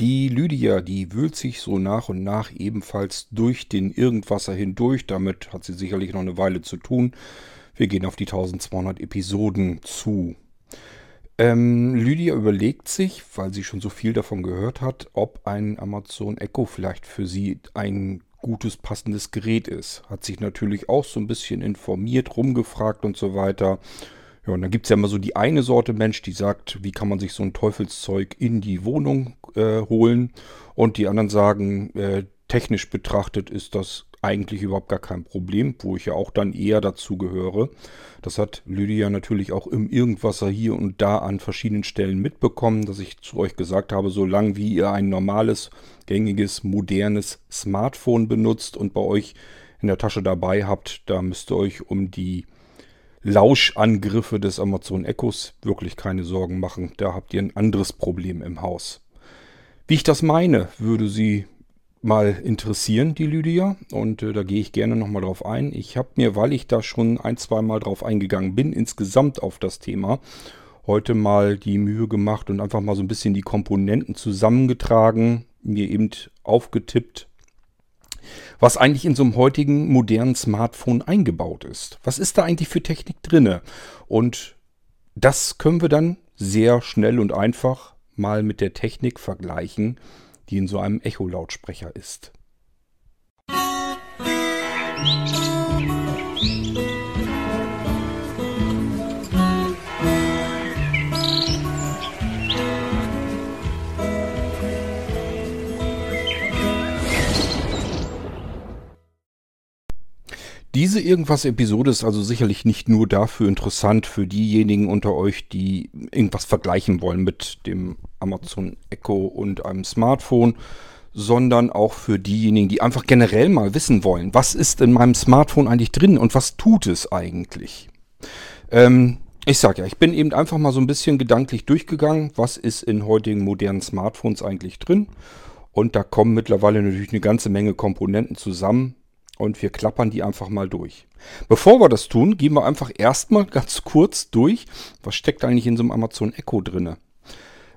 Die Lydia, die wühlt sich so nach und nach ebenfalls durch den Irgendwasser hindurch. Damit hat sie sicherlich noch eine Weile zu tun. Wir gehen auf die 1200 Episoden zu. Ähm, Lydia überlegt sich, weil sie schon so viel davon gehört hat, ob ein Amazon Echo vielleicht für sie ein gutes, passendes Gerät ist. Hat sich natürlich auch so ein bisschen informiert, rumgefragt und so weiter. Ja, und dann gibt es ja immer so die eine Sorte Mensch, die sagt, wie kann man sich so ein Teufelszeug in die Wohnung äh, holen. Und die anderen sagen, äh, technisch betrachtet ist das eigentlich überhaupt gar kein Problem, wo ich ja auch dann eher dazu gehöre. Das hat Lydia natürlich auch im Irgendwasser hier und da an verschiedenen Stellen mitbekommen, dass ich zu euch gesagt habe, solange wie ihr ein normales, gängiges, modernes Smartphone benutzt und bei euch in der Tasche dabei habt, da müsst ihr euch um die Lauschangriffe des Amazon Echos wirklich keine Sorgen machen. Da habt ihr ein anderes Problem im Haus. Wie ich das meine, würde sie mal interessieren, die Lydia. Und äh, da gehe ich gerne nochmal drauf ein. Ich habe mir, weil ich da schon ein, zwei Mal drauf eingegangen bin, insgesamt auf das Thema, heute mal die Mühe gemacht und einfach mal so ein bisschen die Komponenten zusammengetragen, mir eben aufgetippt, was eigentlich in so einem heutigen modernen Smartphone eingebaut ist. Was ist da eigentlich für Technik drinne? Und das können wir dann sehr schnell und einfach mal mit der Technik vergleichen, die in so einem Echolautsprecher ist. Diese Irgendwas-Episode ist also sicherlich nicht nur dafür interessant für diejenigen unter euch, die irgendwas vergleichen wollen mit dem Amazon Echo und einem Smartphone, sondern auch für diejenigen, die einfach generell mal wissen wollen, was ist in meinem Smartphone eigentlich drin und was tut es eigentlich. Ähm, ich sag ja, ich bin eben einfach mal so ein bisschen gedanklich durchgegangen, was ist in heutigen modernen Smartphones eigentlich drin. Und da kommen mittlerweile natürlich eine ganze Menge Komponenten zusammen und wir klappern die einfach mal durch. Bevor wir das tun, gehen wir einfach erstmal ganz kurz durch, was steckt eigentlich in so einem Amazon Echo drinne.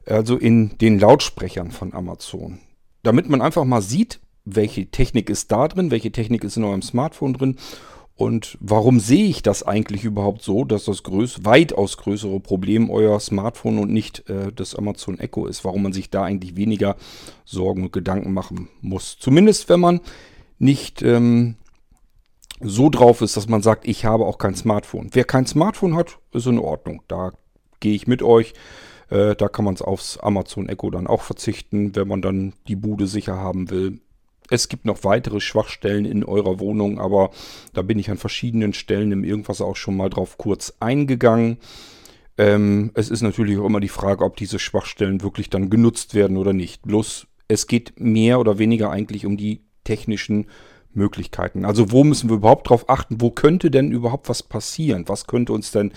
Also in den Lautsprechern von Amazon. Damit man einfach mal sieht, welche Technik ist da drin, welche Technik ist in eurem Smartphone drin und warum sehe ich das eigentlich überhaupt so, dass das größ weitaus größere Problem euer Smartphone und nicht äh, das Amazon Echo ist, warum man sich da eigentlich weniger Sorgen und Gedanken machen muss. Zumindest wenn man nicht ähm, so drauf ist, dass man sagt, ich habe auch kein Smartphone. Wer kein Smartphone hat, ist in Ordnung. Da gehe ich mit euch. Äh, da kann man es aufs Amazon Echo dann auch verzichten, wenn man dann die Bude sicher haben will. Es gibt noch weitere Schwachstellen in eurer Wohnung, aber da bin ich an verschiedenen Stellen im Irgendwas auch schon mal drauf kurz eingegangen. Ähm, es ist natürlich auch immer die Frage, ob diese Schwachstellen wirklich dann genutzt werden oder nicht. Bloß es geht mehr oder weniger eigentlich um die technischen Möglichkeiten. Also wo müssen wir überhaupt drauf achten? Wo könnte denn überhaupt was passieren? Was könnte uns denn,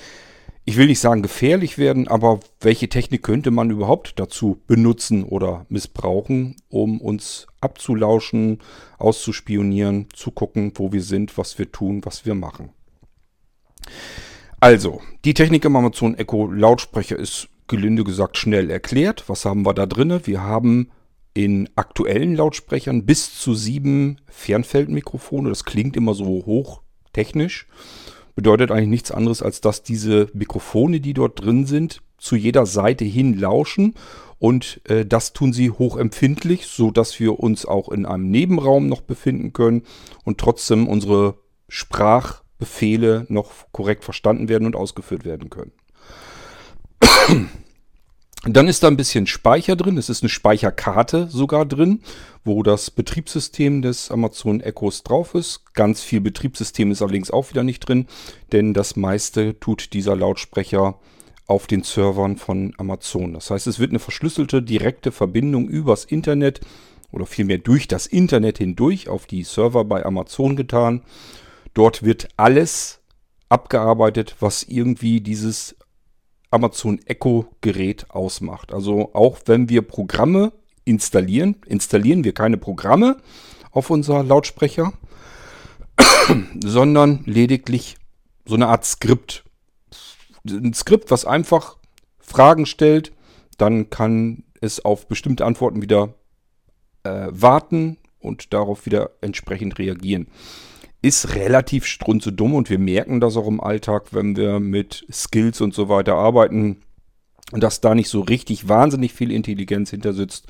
ich will nicht sagen gefährlich werden, aber welche Technik könnte man überhaupt dazu benutzen oder missbrauchen, um uns abzulauschen, auszuspionieren, zu gucken, wo wir sind, was wir tun, was wir machen? Also, die Technik im Amazon Echo Lautsprecher ist gelinde gesagt schnell erklärt. Was haben wir da drin? Wir haben in aktuellen Lautsprechern bis zu sieben Fernfeldmikrofone. Das klingt immer so hoch technisch. Bedeutet eigentlich nichts anderes, als dass diese Mikrofone, die dort drin sind, zu jeder Seite hin lauschen. Und äh, das tun sie hochempfindlich, so dass wir uns auch in einem Nebenraum noch befinden können und trotzdem unsere Sprachbefehle noch korrekt verstanden werden und ausgeführt werden können. Dann ist da ein bisschen Speicher drin. Es ist eine Speicherkarte sogar drin, wo das Betriebssystem des Amazon Echos drauf ist. Ganz viel Betriebssystem ist allerdings auch wieder nicht drin, denn das meiste tut dieser Lautsprecher auf den Servern von Amazon. Das heißt, es wird eine verschlüsselte direkte Verbindung übers Internet oder vielmehr durch das Internet hindurch auf die Server bei Amazon getan. Dort wird alles abgearbeitet, was irgendwie dieses Amazon Echo Gerät ausmacht. Also auch wenn wir Programme installieren, installieren wir keine Programme auf unser Lautsprecher, sondern lediglich so eine Art Skript. Ein Skript, was einfach Fragen stellt, dann kann es auf bestimmte Antworten wieder äh, warten und darauf wieder entsprechend reagieren. Ist relativ strunzedumm und wir merken das auch im Alltag, wenn wir mit Skills und so weiter arbeiten, dass da nicht so richtig wahnsinnig viel Intelligenz hinter sitzt,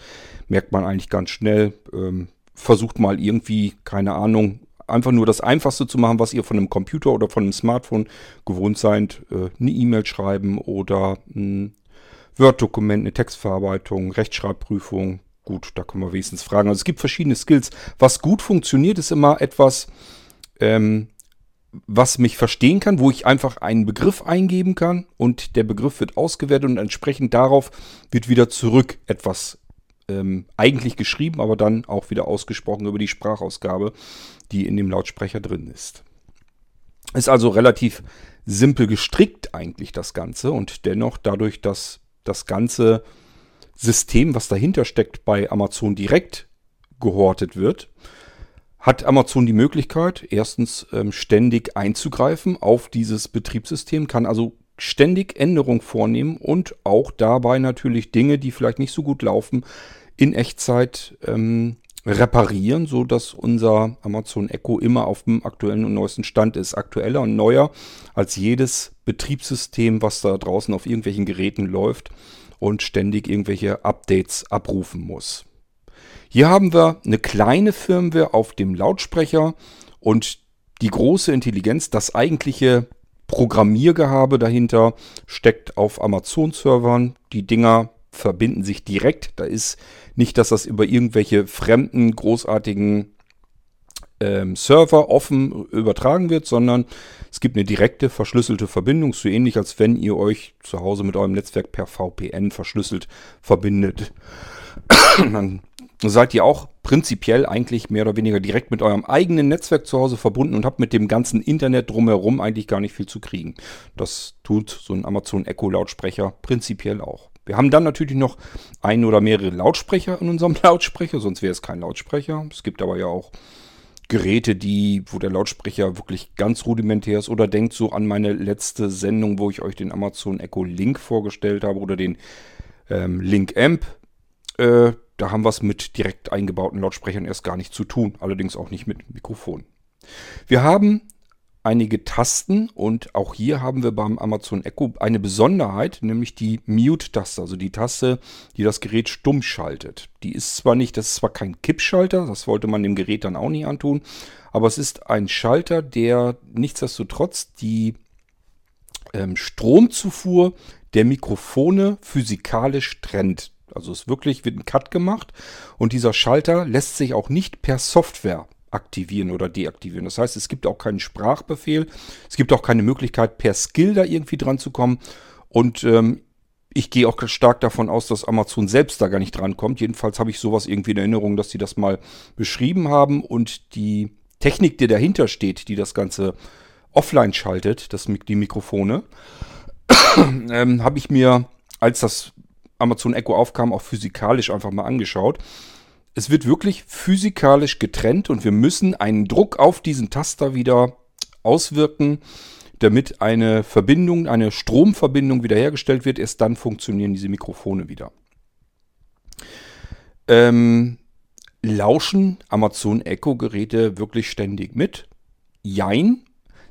merkt man eigentlich ganz schnell. Ähm, versucht mal irgendwie, keine Ahnung, einfach nur das Einfachste zu machen, was ihr von einem Computer oder von einem Smartphone gewohnt seid. Äh, eine E-Mail schreiben oder ein Word-Dokument, eine Textverarbeitung, Rechtschreibprüfung. Gut, da können wir wenigstens fragen. Also es gibt verschiedene Skills. Was gut funktioniert, ist immer etwas, ähm, was mich verstehen kann, wo ich einfach einen Begriff eingeben kann und der Begriff wird ausgewertet und entsprechend darauf wird wieder zurück etwas ähm, eigentlich geschrieben, aber dann auch wieder ausgesprochen über die Sprachausgabe, die in dem Lautsprecher drin ist. Ist also relativ simpel gestrickt eigentlich das Ganze und dennoch dadurch, dass das ganze System, was dahinter steckt, bei Amazon direkt gehortet wird, hat Amazon die Möglichkeit, erstens ähm, ständig einzugreifen auf dieses Betriebssystem, kann also ständig Änderungen vornehmen und auch dabei natürlich Dinge, die vielleicht nicht so gut laufen, in Echtzeit ähm, reparieren, so dass unser Amazon Echo immer auf dem aktuellen und neuesten Stand ist. Aktueller und neuer als jedes Betriebssystem, was da draußen auf irgendwelchen Geräten läuft und ständig irgendwelche Updates abrufen muss. Hier haben wir eine kleine Firmware auf dem Lautsprecher und die große Intelligenz, das eigentliche Programmiergehabe dahinter steckt auf Amazon-Servern. Die Dinger verbinden sich direkt. Da ist nicht, dass das über irgendwelche fremden, großartigen ähm, Server offen übertragen wird, sondern es gibt eine direkte verschlüsselte Verbindung, so ähnlich als wenn ihr euch zu Hause mit eurem Netzwerk per VPN verschlüsselt verbindet. Dann seid ihr auch prinzipiell eigentlich mehr oder weniger direkt mit eurem eigenen Netzwerk zu Hause verbunden und habt mit dem ganzen Internet drumherum eigentlich gar nicht viel zu kriegen. Das tut so ein Amazon Echo Lautsprecher prinzipiell auch. Wir haben dann natürlich noch ein oder mehrere Lautsprecher in unserem Lautsprecher, sonst wäre es kein Lautsprecher. Es gibt aber ja auch Geräte, die, wo der Lautsprecher wirklich ganz rudimentär ist oder denkt so an meine letzte Sendung, wo ich euch den Amazon Echo Link vorgestellt habe oder den ähm, Link Amp. Äh, da haben wir es mit direkt eingebauten Lautsprechern erst gar nicht zu tun, allerdings auch nicht mit Mikrofon. Wir haben einige Tasten und auch hier haben wir beim Amazon Echo eine Besonderheit, nämlich die Mute-Taste, also die Taste, die das Gerät stumm schaltet. Die ist zwar nicht, das ist zwar kein Kippschalter, das wollte man dem Gerät dann auch nicht antun, aber es ist ein Schalter, der nichtsdestotrotz die ähm, Stromzufuhr der Mikrofone physikalisch trennt. Also es wirklich wird ein Cut gemacht und dieser Schalter lässt sich auch nicht per Software aktivieren oder deaktivieren. Das heißt, es gibt auch keinen Sprachbefehl, es gibt auch keine Möglichkeit per Skill da irgendwie dran zu kommen und ähm, ich gehe auch stark davon aus, dass Amazon selbst da gar nicht dran kommt. Jedenfalls habe ich sowas irgendwie in Erinnerung, dass sie das mal beschrieben haben und die Technik, die dahinter steht, die das Ganze offline schaltet, das, die Mikrofone, ähm, habe ich mir, als das Amazon Echo aufkam, auch physikalisch einfach mal angeschaut. Es wird wirklich physikalisch getrennt und wir müssen einen Druck auf diesen Taster wieder auswirken, damit eine Verbindung, eine Stromverbindung wiederhergestellt wird. Erst dann funktionieren diese Mikrofone wieder. Ähm, lauschen Amazon Echo Geräte wirklich ständig mit? Jein.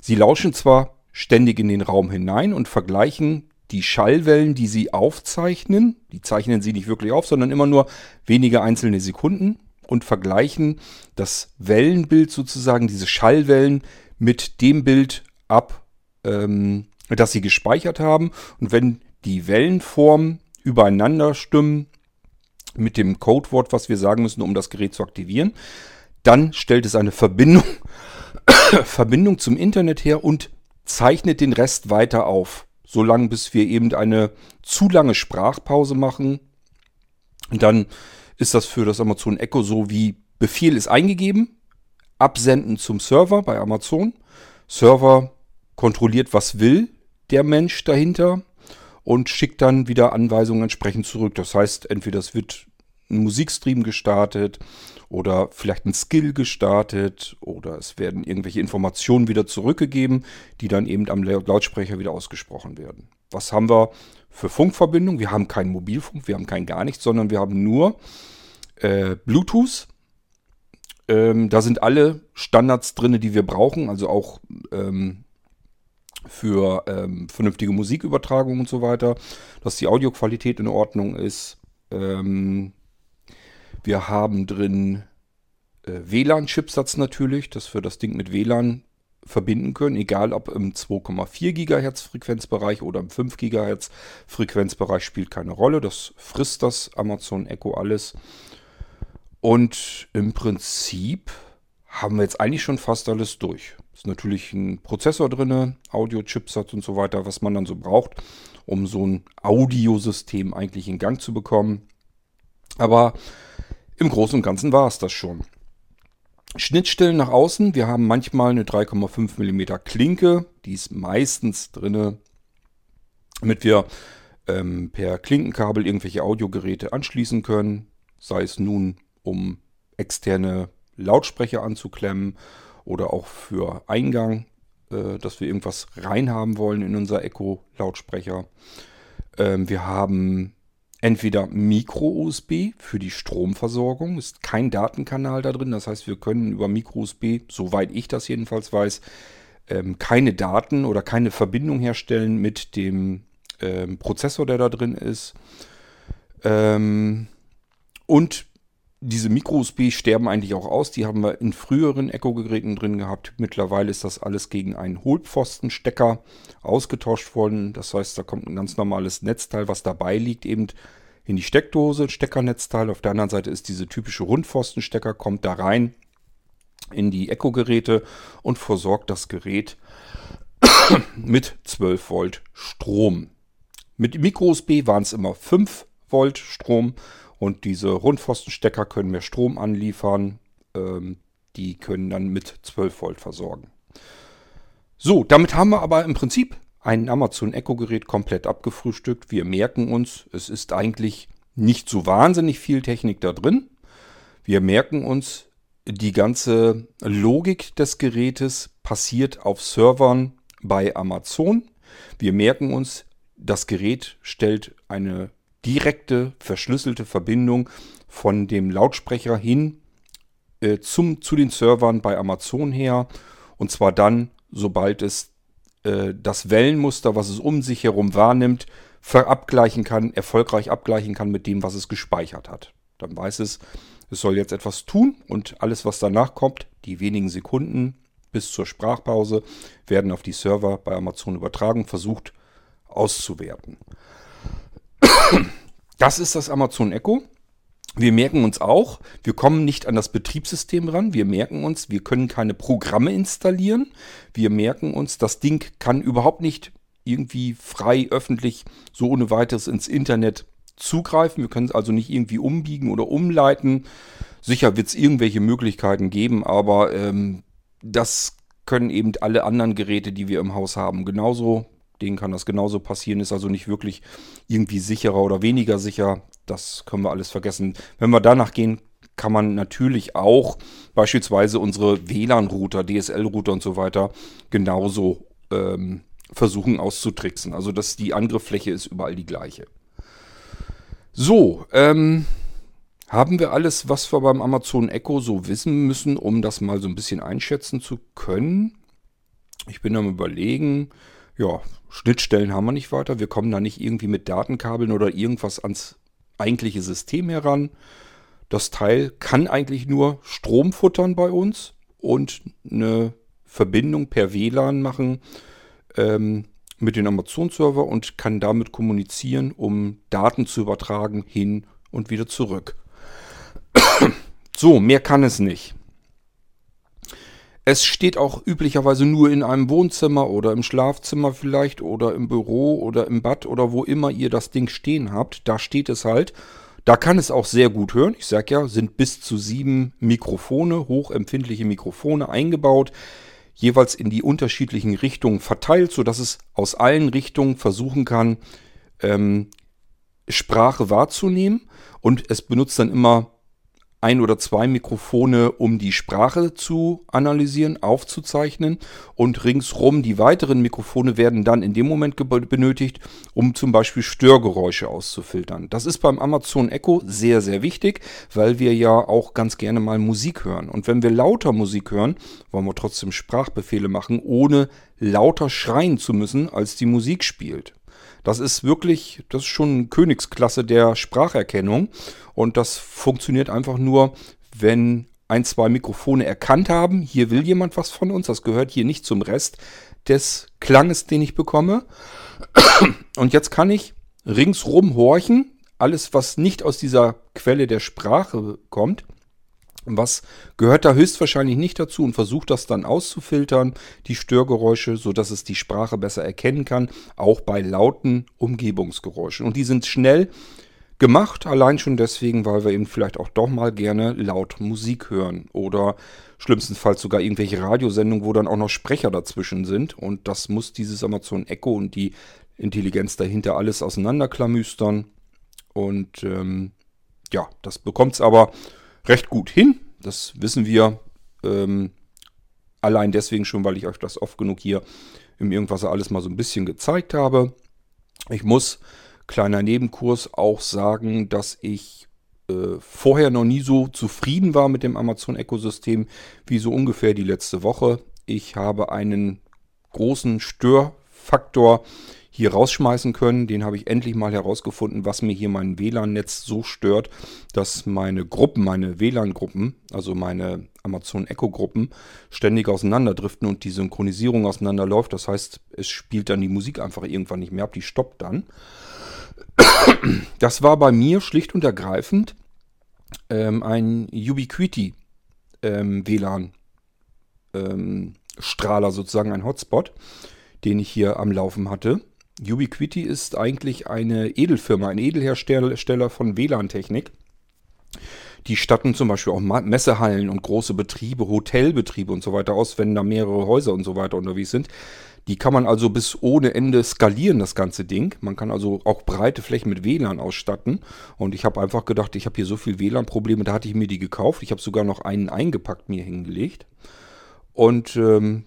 Sie lauschen zwar ständig in den Raum hinein und vergleichen die Schallwellen, die sie aufzeichnen, die zeichnen sie nicht wirklich auf, sondern immer nur wenige einzelne Sekunden und vergleichen das Wellenbild sozusagen, diese Schallwellen mit dem Bild ab, ähm, das sie gespeichert haben. Und wenn die Wellenformen übereinander stimmen mit dem Codewort, was wir sagen müssen, um das Gerät zu aktivieren, dann stellt es eine Verbindung, Verbindung zum Internet her und zeichnet den Rest weiter auf so lange, bis wir eben eine zu lange Sprachpause machen. Und dann ist das für das Amazon Echo so wie Befehl ist eingegeben, absenden zum Server bei Amazon. Server kontrolliert, was will der Mensch dahinter und schickt dann wieder Anweisungen entsprechend zurück. Das heißt, entweder es wird ein Musikstream gestartet oder vielleicht ein Skill gestartet oder es werden irgendwelche Informationen wieder zurückgegeben, die dann eben am Lautsprecher wieder ausgesprochen werden. Was haben wir für Funkverbindung? Wir haben keinen Mobilfunk, wir haben kein gar nichts, sondern wir haben nur äh, Bluetooth. Ähm, da sind alle Standards drin, die wir brauchen, also auch ähm, für ähm, vernünftige Musikübertragung und so weiter, dass die Audioqualität in Ordnung ist. Ähm, wir haben drin äh, WLAN-Chipsatz natürlich, dass wir das Ding mit WLAN verbinden können, egal ob im 2,4 GHz Frequenzbereich oder im 5 GHz Frequenzbereich spielt keine Rolle. Das frisst das Amazon Echo alles. Und im Prinzip haben wir jetzt eigentlich schon fast alles durch. Ist natürlich ein Prozessor drin, Audio-Chipsatz und so weiter, was man dann so braucht, um so ein Audiosystem eigentlich in Gang zu bekommen. Aber im Großen und Ganzen war es das schon. Schnittstellen nach außen. Wir haben manchmal eine 3,5 mm Klinke. Die ist meistens drin, damit wir ähm, per Klinkenkabel irgendwelche Audiogeräte anschließen können. Sei es nun, um externe Lautsprecher anzuklemmen oder auch für Eingang, äh, dass wir irgendwas reinhaben wollen in unser Echo-Lautsprecher. Ähm, wir haben entweder Micro-USB für die Stromversorgung, ist kein Datenkanal da drin, das heißt, wir können über Micro-USB, soweit ich das jedenfalls weiß, ähm, keine Daten oder keine Verbindung herstellen mit dem ähm, Prozessor, der da drin ist. Ähm, und diese Micro-USB sterben eigentlich auch aus. Die haben wir in früheren Echo-Geräten drin gehabt. Mittlerweile ist das alles gegen einen Hohlpfostenstecker ausgetauscht worden. Das heißt, da kommt ein ganz normales Netzteil, was dabei liegt, eben in die Steckdose, Steckernetzteil. Auf der anderen Seite ist diese typische Rundpfostenstecker, kommt da rein in die Echo-Geräte und versorgt das Gerät mit 12 Volt Strom. Mit Micro-USB waren es immer 5 Volt Strom und diese Rundpfostenstecker können mehr Strom anliefern. Ähm, die können dann mit 12 Volt versorgen. So, damit haben wir aber im Prinzip ein Amazon Echo Gerät komplett abgefrühstückt. Wir merken uns, es ist eigentlich nicht so wahnsinnig viel Technik da drin. Wir merken uns, die ganze Logik des Gerätes passiert auf Servern bei Amazon. Wir merken uns, das Gerät stellt eine direkte verschlüsselte Verbindung von dem Lautsprecher hin äh, zum, zu den Servern bei Amazon her. Und zwar dann, sobald es äh, das Wellenmuster, was es um sich herum wahrnimmt, verabgleichen kann, erfolgreich abgleichen kann mit dem, was es gespeichert hat. Dann weiß es, es soll jetzt etwas tun und alles, was danach kommt, die wenigen Sekunden bis zur Sprachpause, werden auf die Server bei Amazon übertragen, versucht auszuwerten. Das ist das Amazon Echo. Wir merken uns auch, wir kommen nicht an das Betriebssystem ran. Wir merken uns, wir können keine Programme installieren. Wir merken uns, das Ding kann überhaupt nicht irgendwie frei öffentlich so ohne weiteres ins Internet zugreifen. Wir können es also nicht irgendwie umbiegen oder umleiten. Sicher wird es irgendwelche Möglichkeiten geben, aber ähm, das können eben alle anderen Geräte, die wir im Haus haben, genauso denen kann das genauso passieren, ist also nicht wirklich irgendwie sicherer oder weniger sicher. Das können wir alles vergessen. Wenn wir danach gehen, kann man natürlich auch beispielsweise unsere WLAN-Router, DSL-Router und so weiter genauso ähm, versuchen auszutricksen. Also dass die Angriffsfläche ist überall die gleiche. So, ähm, haben wir alles, was wir beim Amazon Echo so wissen müssen, um das mal so ein bisschen einschätzen zu können? Ich bin am überlegen, ja, Schnittstellen haben wir nicht weiter. Wir kommen da nicht irgendwie mit Datenkabeln oder irgendwas ans eigentliche System heran. Das Teil kann eigentlich nur Strom futtern bei uns und eine Verbindung per WLAN machen ähm, mit dem Amazon-Server und kann damit kommunizieren, um Daten zu übertragen hin und wieder zurück. so, mehr kann es nicht. Es steht auch üblicherweise nur in einem Wohnzimmer oder im Schlafzimmer vielleicht oder im Büro oder im Bad oder wo immer ihr das Ding stehen habt. Da steht es halt. Da kann es auch sehr gut hören. Ich sag ja, sind bis zu sieben Mikrofone, hochempfindliche Mikrofone eingebaut, jeweils in die unterschiedlichen Richtungen verteilt, sodass es aus allen Richtungen versuchen kann, ähm, Sprache wahrzunehmen und es benutzt dann immer ein oder zwei Mikrofone, um die Sprache zu analysieren, aufzuzeichnen und ringsrum die weiteren Mikrofone werden dann in dem Moment benötigt, um zum Beispiel Störgeräusche auszufiltern. Das ist beim Amazon Echo sehr, sehr wichtig, weil wir ja auch ganz gerne mal Musik hören. Und wenn wir lauter Musik hören, wollen wir trotzdem Sprachbefehle machen, ohne lauter schreien zu müssen, als die Musik spielt. Das ist wirklich, das ist schon Königsklasse der Spracherkennung. Und das funktioniert einfach nur, wenn ein, zwei Mikrofone erkannt haben, hier will jemand was von uns, das gehört hier nicht zum Rest des Klanges, den ich bekomme. Und jetzt kann ich ringsrum horchen, alles, was nicht aus dieser Quelle der Sprache kommt, was gehört da höchstwahrscheinlich nicht dazu und versucht das dann auszufiltern, die Störgeräusche, sodass es die Sprache besser erkennen kann, auch bei lauten Umgebungsgeräuschen. Und die sind schnell gemacht, allein schon deswegen, weil wir eben vielleicht auch doch mal gerne laut Musik hören oder schlimmstenfalls sogar irgendwelche Radiosendungen, wo dann auch noch Sprecher dazwischen sind und das muss dieses Amazon Echo und die Intelligenz dahinter alles auseinanderklamüstern und ähm, ja, das bekommt es aber recht gut hin. Das wissen wir ähm, allein deswegen schon, weil ich euch das oft genug hier im Irgendwas alles mal so ein bisschen gezeigt habe. Ich muss, kleiner Nebenkurs, auch sagen, dass ich äh, vorher noch nie so zufrieden war mit dem Amazon Echo-System wie so ungefähr die letzte Woche. Ich habe einen großen Störfaktor hier rausschmeißen können. Den habe ich endlich mal herausgefunden, was mir hier mein WLAN-Netz so stört, dass meine Gruppen, meine WLAN-Gruppen, also meine Amazon Echo-Gruppen, ständig auseinanderdriften und die Synchronisierung auseinanderläuft. Das heißt, es spielt dann die Musik einfach irgendwann nicht mehr ab, die stoppt dann. Das war bei mir schlicht und ergreifend ähm, ein Ubiquiti ähm, WLAN ähm, Strahler sozusagen, ein Hotspot, den ich hier am Laufen hatte. Ubiquiti ist eigentlich eine Edelfirma, ein Edelhersteller von WLAN-Technik. Die statten zum Beispiel auch Messehallen und große Betriebe, Hotelbetriebe und so weiter aus, wenn da mehrere Häuser und so weiter unterwegs sind. Die kann man also bis ohne Ende skalieren, das ganze Ding. Man kann also auch breite Flächen mit WLAN ausstatten. Und ich habe einfach gedacht, ich habe hier so viel WLAN-Probleme, da hatte ich mir die gekauft. Ich habe sogar noch einen eingepackt mir hingelegt. Und ähm,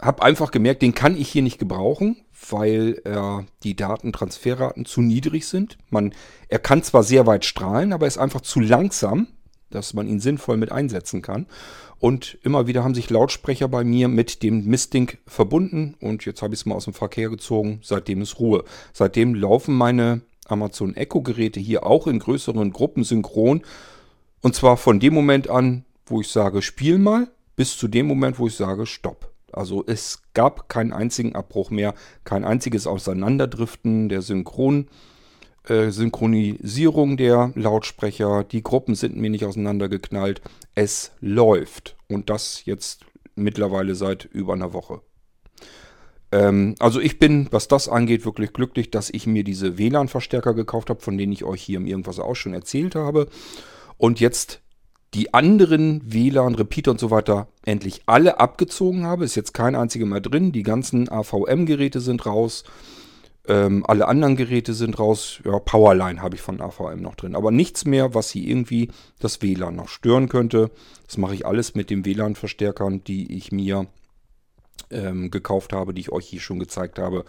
habe einfach gemerkt, den kann ich hier nicht gebrauchen, weil äh, die Datentransferraten zu niedrig sind. Man, er kann zwar sehr weit strahlen, aber ist einfach zu langsam, dass man ihn sinnvoll mit einsetzen kann. Und immer wieder haben sich Lautsprecher bei mir mit dem Mistding verbunden und jetzt habe ich es mal aus dem Verkehr gezogen. Seitdem ist Ruhe. Seitdem laufen meine Amazon Echo Geräte hier auch in größeren Gruppen synchron. Und zwar von dem Moment an, wo ich sage, spiel mal, bis zu dem Moment, wo ich sage, stopp. Also es gab keinen einzigen Abbruch mehr, kein einziges Auseinanderdriften der Synchron, äh, Synchronisierung der Lautsprecher. Die Gruppen sind mir nicht auseinandergeknallt. Es läuft. Und das jetzt mittlerweile seit über einer Woche. Ähm, also ich bin, was das angeht, wirklich glücklich, dass ich mir diese WLAN-Verstärker gekauft habe, von denen ich euch hier im Irgendwas auch schon erzählt habe. Und jetzt die anderen WLAN, Repeater und so weiter endlich alle abgezogen habe. Ist jetzt kein einziger mehr drin. Die ganzen AVM-Geräte sind raus. Ähm, alle anderen Geräte sind raus. Ja, Powerline habe ich von AVM noch drin. Aber nichts mehr, was hier irgendwie das WLAN noch stören könnte. Das mache ich alles mit den WLAN-Verstärkern, die ich mir ähm, gekauft habe, die ich euch hier schon gezeigt habe.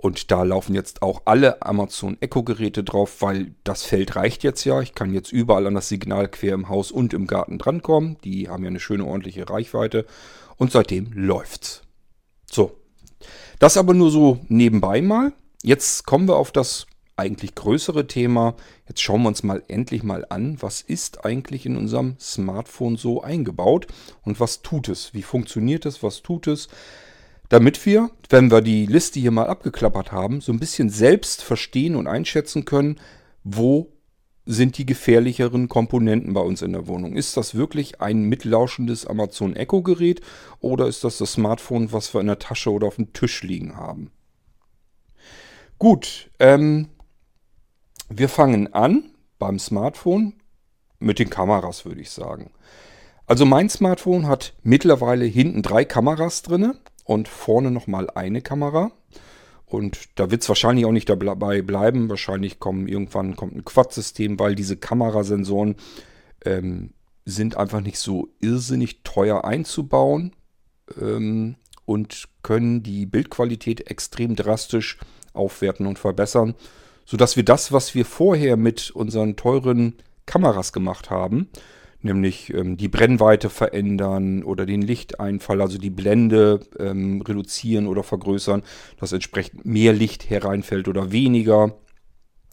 Und da laufen jetzt auch alle Amazon Echo Geräte drauf, weil das Feld reicht jetzt ja. Ich kann jetzt überall an das Signal quer im Haus und im Garten drankommen. Die haben ja eine schöne ordentliche Reichweite. Und seitdem läuft's. So. Das aber nur so nebenbei mal. Jetzt kommen wir auf das eigentlich größere Thema. Jetzt schauen wir uns mal endlich mal an, was ist eigentlich in unserem Smartphone so eingebaut und was tut es? Wie funktioniert es? Was tut es? Damit wir, wenn wir die Liste hier mal abgeklappert haben, so ein bisschen selbst verstehen und einschätzen können, wo sind die gefährlicheren Komponenten bei uns in der Wohnung. Ist das wirklich ein mitlauschendes Amazon Echo Gerät oder ist das das Smartphone, was wir in der Tasche oder auf dem Tisch liegen haben? Gut, ähm, wir fangen an beim Smartphone mit den Kameras, würde ich sagen. Also mein Smartphone hat mittlerweile hinten drei Kameras drinne und vorne nochmal eine Kamera. Und da wird es wahrscheinlich auch nicht dabei bleiben. Wahrscheinlich kommen irgendwann kommt ein Quad-System, weil diese Kamerasensoren ähm, sind einfach nicht so irrsinnig teuer einzubauen ähm, und können die Bildqualität extrem drastisch aufwerten und verbessern, sodass wir das, was wir vorher mit unseren teuren Kameras gemacht haben, nämlich ähm, die Brennweite verändern oder den Lichteinfall, also die Blende ähm, reduzieren oder vergrößern, dass entsprechend mehr Licht hereinfällt oder weniger.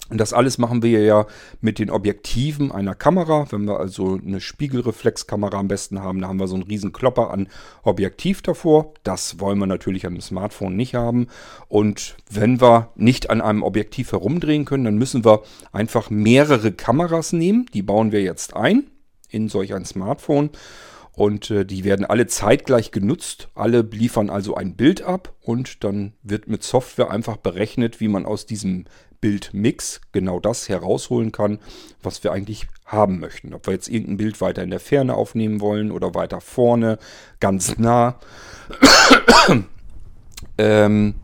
Und das alles machen wir ja mit den Objektiven einer Kamera. Wenn wir also eine Spiegelreflexkamera am besten haben, da haben wir so einen riesen Klopper an Objektiv davor. Das wollen wir natürlich an einem Smartphone nicht haben. Und wenn wir nicht an einem Objektiv herumdrehen können, dann müssen wir einfach mehrere Kameras nehmen. Die bauen wir jetzt ein in solch ein Smartphone. Und äh, die werden alle zeitgleich genutzt. Alle liefern also ein Bild ab und dann wird mit Software einfach berechnet, wie man aus diesem Bildmix genau das herausholen kann, was wir eigentlich haben möchten. Ob wir jetzt irgendein Bild weiter in der Ferne aufnehmen wollen oder weiter vorne, ganz nah. ähm,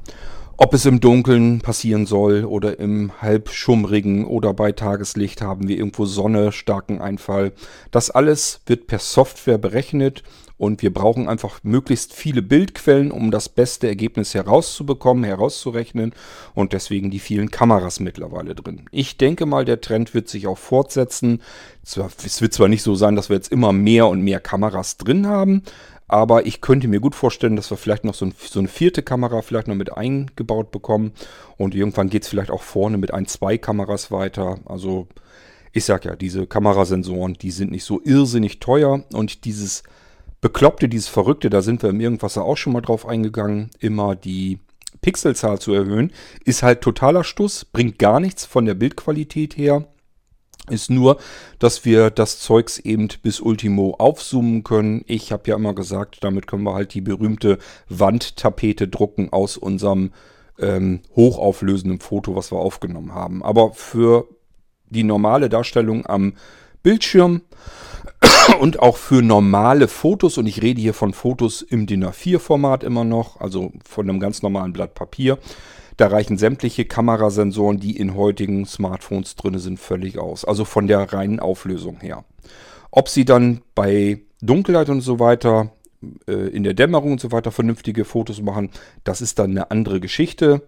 ob es im Dunkeln passieren soll oder im halbschummrigen oder bei Tageslicht haben wir irgendwo Sonne, starken Einfall. Das alles wird per Software berechnet und wir brauchen einfach möglichst viele Bildquellen, um das beste Ergebnis herauszubekommen, herauszurechnen und deswegen die vielen Kameras mittlerweile drin. Ich denke mal, der Trend wird sich auch fortsetzen. Es wird zwar nicht so sein, dass wir jetzt immer mehr und mehr Kameras drin haben, aber ich könnte mir gut vorstellen, dass wir vielleicht noch so, ein, so eine vierte Kamera vielleicht noch mit eingebaut bekommen. Und irgendwann geht es vielleicht auch vorne mit ein, zwei Kameras weiter. Also ich sag ja, diese Kamerasensoren, die sind nicht so irrsinnig teuer. Und dieses Bekloppte, dieses Verrückte, da sind wir im Irgendwasser auch schon mal drauf eingegangen, immer die Pixelzahl zu erhöhen, ist halt totaler Stuss, bringt gar nichts von der Bildqualität her. Ist nur, dass wir das Zeugs eben bis Ultimo aufzoomen können. Ich habe ja immer gesagt, damit können wir halt die berühmte Wandtapete drucken aus unserem ähm, hochauflösenden Foto, was wir aufgenommen haben. Aber für die normale Darstellung am Bildschirm und auch für normale Fotos, und ich rede hier von Fotos im DIN A4-Format immer noch, also von einem ganz normalen Blatt Papier, da reichen sämtliche Kamerasensoren, die in heutigen Smartphones drin sind, völlig aus. Also von der reinen Auflösung her. Ob sie dann bei Dunkelheit und so weiter, äh, in der Dämmerung und so weiter vernünftige Fotos machen, das ist dann eine andere Geschichte.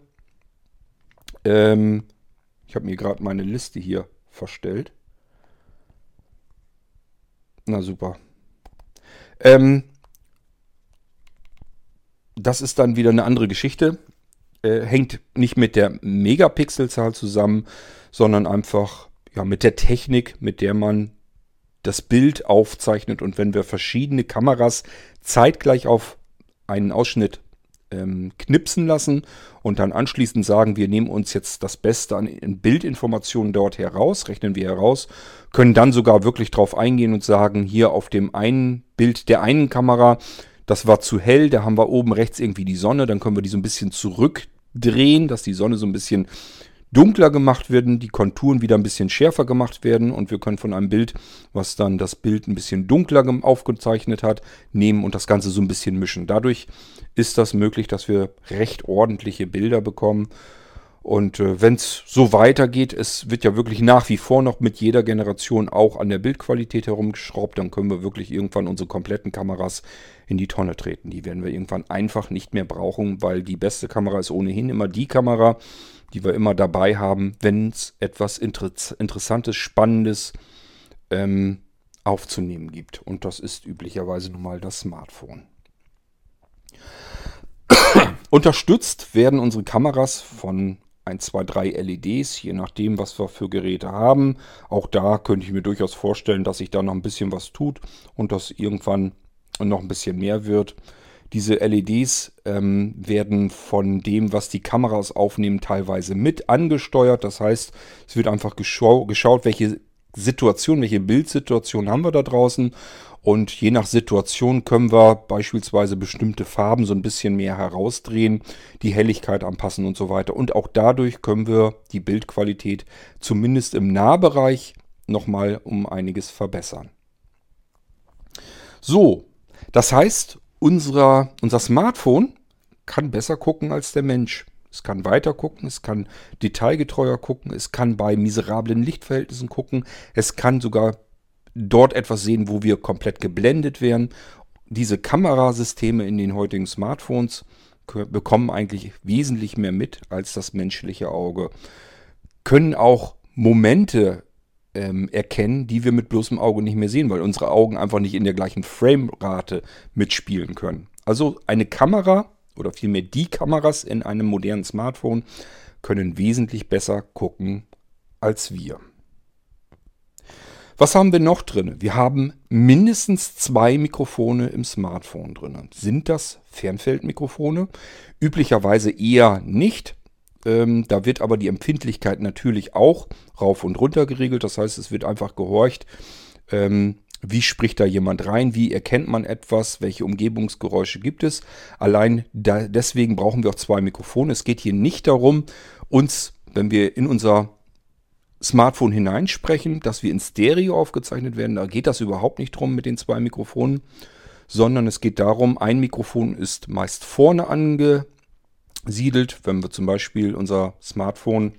Ähm, ich habe mir gerade meine Liste hier verstellt. Na super. Ähm, das ist dann wieder eine andere Geschichte äh, hängt nicht mit der Megapixelzahl zusammen, sondern einfach ja, mit der Technik, mit der man das Bild aufzeichnet. Und wenn wir verschiedene Kameras zeitgleich auf einen Ausschnitt ähm, knipsen lassen und dann anschließend sagen, wir nehmen uns jetzt das Beste an Bildinformationen dort heraus, rechnen wir heraus, können dann sogar wirklich drauf eingehen und sagen, hier auf dem einen Bild der einen Kamera, das war zu hell, da haben wir oben rechts irgendwie die Sonne, dann können wir die so ein bisschen zurück drehen, dass die Sonne so ein bisschen dunkler gemacht werden, die Konturen wieder ein bisschen schärfer gemacht werden und wir können von einem Bild, was dann das Bild ein bisschen dunkler aufgezeichnet hat, nehmen und das Ganze so ein bisschen mischen. Dadurch ist das möglich, dass wir recht ordentliche Bilder bekommen. Und äh, wenn es so weitergeht, es wird ja wirklich nach wie vor noch mit jeder Generation auch an der Bildqualität herumgeschraubt, dann können wir wirklich irgendwann unsere kompletten Kameras in die Tonne treten. Die werden wir irgendwann einfach nicht mehr brauchen, weil die beste Kamera ist ohnehin immer die Kamera, die wir immer dabei haben, wenn es etwas Inter Interessantes, Spannendes ähm, aufzunehmen gibt. Und das ist üblicherweise nun mal das Smartphone. Unterstützt werden unsere Kameras von 1, 2, 3 LEDs, je nachdem, was wir für Geräte haben. Auch da könnte ich mir durchaus vorstellen, dass sich da noch ein bisschen was tut und das irgendwann noch ein bisschen mehr wird. Diese LEDs ähm, werden von dem, was die Kameras aufnehmen, teilweise mit angesteuert. Das heißt, es wird einfach geschau geschaut, welche Situation, welche Bildsituation haben wir da draußen und je nach Situation können wir beispielsweise bestimmte Farben so ein bisschen mehr herausdrehen, die Helligkeit anpassen und so weiter. Und auch dadurch können wir die Bildqualität zumindest im Nahbereich nochmal um einiges verbessern. So, das heißt, unser, unser Smartphone kann besser gucken als der Mensch. Es kann weiter gucken, es kann detailgetreuer gucken, es kann bei miserablen Lichtverhältnissen gucken, es kann sogar dort etwas sehen, wo wir komplett geblendet werden. Diese Kamerasysteme in den heutigen Smartphones bekommen eigentlich wesentlich mehr mit als das menschliche Auge. Können auch Momente ähm, erkennen, die wir mit bloßem Auge nicht mehr sehen, weil unsere Augen einfach nicht in der gleichen Framerate mitspielen können. Also eine Kamera oder vielmehr die Kameras in einem modernen Smartphone können wesentlich besser gucken als wir. Was haben wir noch drin? Wir haben mindestens zwei Mikrofone im Smartphone drin. Sind das Fernfeldmikrofone? Üblicherweise eher nicht. Ähm, da wird aber die Empfindlichkeit natürlich auch rauf und runter geregelt. Das heißt, es wird einfach gehorcht. Ähm, wie spricht da jemand rein? Wie erkennt man etwas? Welche Umgebungsgeräusche gibt es? Allein da, deswegen brauchen wir auch zwei Mikrofone. Es geht hier nicht darum, uns, wenn wir in unser Smartphone hineinsprechen, dass wir in Stereo aufgezeichnet werden. Da geht das überhaupt nicht drum mit den zwei Mikrofonen, sondern es geht darum, ein Mikrofon ist meist vorne ange siedelt, wenn wir zum Beispiel unser Smartphone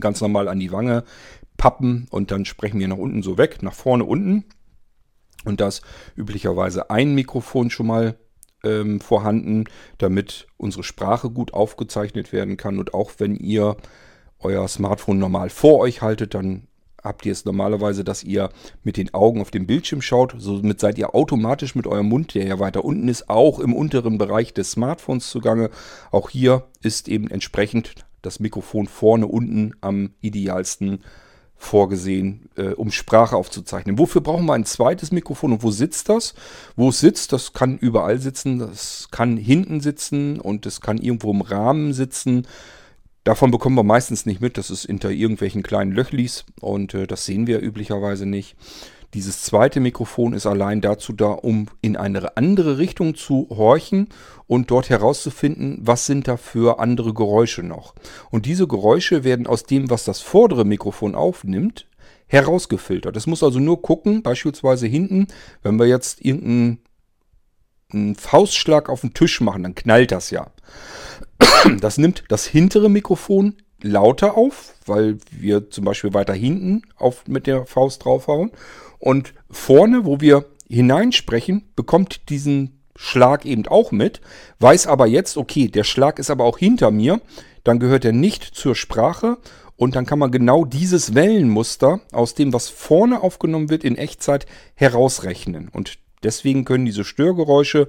ganz normal an die Wange pappen und dann sprechen wir nach unten so weg, nach vorne unten. Und das üblicherweise ein Mikrofon schon mal ähm, vorhanden, damit unsere Sprache gut aufgezeichnet werden kann. Und auch wenn ihr euer Smartphone normal vor euch haltet, dann habt ihr es normalerweise, dass ihr mit den Augen auf den Bildschirm schaut. Somit seid ihr automatisch mit eurem Mund, der ja weiter unten ist, auch im unteren Bereich des Smartphones zugange. Auch hier ist eben entsprechend das Mikrofon vorne unten am idealsten vorgesehen, äh, um Sprache aufzuzeichnen. Wofür brauchen wir ein zweites Mikrofon und wo sitzt das? Wo es sitzt, das kann überall sitzen, das kann hinten sitzen und es kann irgendwo im Rahmen sitzen. Davon bekommen wir meistens nicht mit. Das ist hinter irgendwelchen kleinen Löchlis und äh, das sehen wir üblicherweise nicht. Dieses zweite Mikrofon ist allein dazu da, um in eine andere Richtung zu horchen und dort herauszufinden, was sind da für andere Geräusche noch. Und diese Geräusche werden aus dem, was das vordere Mikrofon aufnimmt, herausgefiltert. Es muss also nur gucken, beispielsweise hinten, wenn wir jetzt irgendeinen Faustschlag auf den Tisch machen, dann knallt das ja. Das nimmt das hintere Mikrofon lauter auf, weil wir zum Beispiel weiter hinten auf, mit der Faust draufhauen. Und vorne, wo wir hineinsprechen, bekommt diesen Schlag eben auch mit, weiß aber jetzt, okay, der Schlag ist aber auch hinter mir, dann gehört er nicht zur Sprache und dann kann man genau dieses Wellenmuster aus dem, was vorne aufgenommen wird, in Echtzeit herausrechnen. Und deswegen können diese Störgeräusche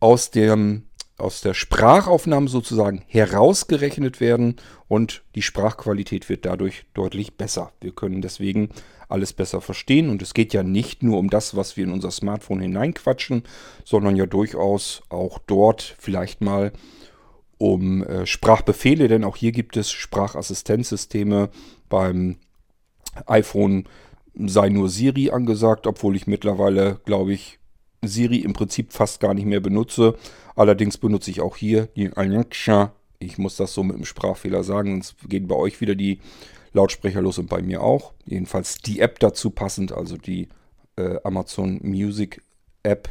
aus dem aus der Sprachaufnahme sozusagen herausgerechnet werden und die Sprachqualität wird dadurch deutlich besser. Wir können deswegen alles besser verstehen und es geht ja nicht nur um das, was wir in unser Smartphone hineinquatschen, sondern ja durchaus auch dort vielleicht mal um äh, Sprachbefehle, denn auch hier gibt es Sprachassistenzsysteme. Beim iPhone sei nur Siri angesagt, obwohl ich mittlerweile, glaube ich, Siri im Prinzip fast gar nicht mehr benutze. Allerdings benutze ich auch hier die Alexa. Ich muss das so mit einem Sprachfehler sagen, sonst gehen bei euch wieder die Lautsprecher los und bei mir auch. Jedenfalls die App dazu passend, also die äh, Amazon Music App.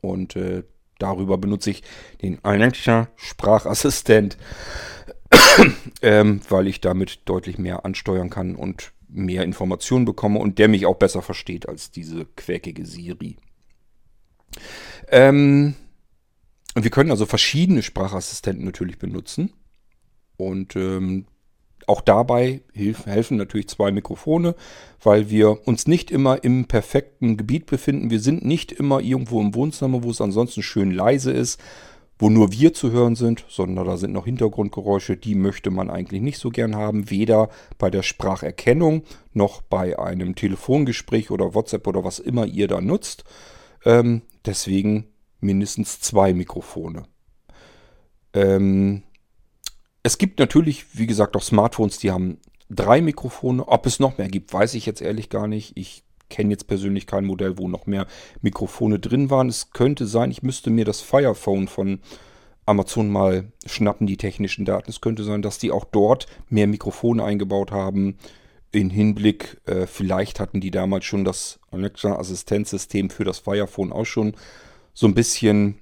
Und äh, darüber benutze ich den Alexa Sprachassistent, ähm, weil ich damit deutlich mehr ansteuern kann und mehr Informationen bekomme und der mich auch besser versteht als diese quäkige Siri. Ähm, wir können also verschiedene Sprachassistenten natürlich benutzen. Und ähm, auch dabei helfen natürlich zwei Mikrofone, weil wir uns nicht immer im perfekten Gebiet befinden. Wir sind nicht immer irgendwo im Wohnzimmer, wo es ansonsten schön leise ist, wo nur wir zu hören sind, sondern da sind noch Hintergrundgeräusche, die möchte man eigentlich nicht so gern haben, weder bei der Spracherkennung noch bei einem Telefongespräch oder WhatsApp oder was immer ihr da nutzt. Ähm, deswegen mindestens zwei Mikrofone. Ähm, es gibt natürlich, wie gesagt, auch Smartphones, die haben drei Mikrofone. Ob es noch mehr gibt, weiß ich jetzt ehrlich gar nicht. Ich kenne jetzt persönlich kein Modell, wo noch mehr Mikrofone drin waren. Es könnte sein, ich müsste mir das Fire Phone von Amazon mal schnappen, die technischen Daten. Es könnte sein, dass die auch dort mehr Mikrofone eingebaut haben. In Hinblick, äh, vielleicht hatten die damals schon das Alexa-Assistenzsystem für das Fire Phone auch schon so ein bisschen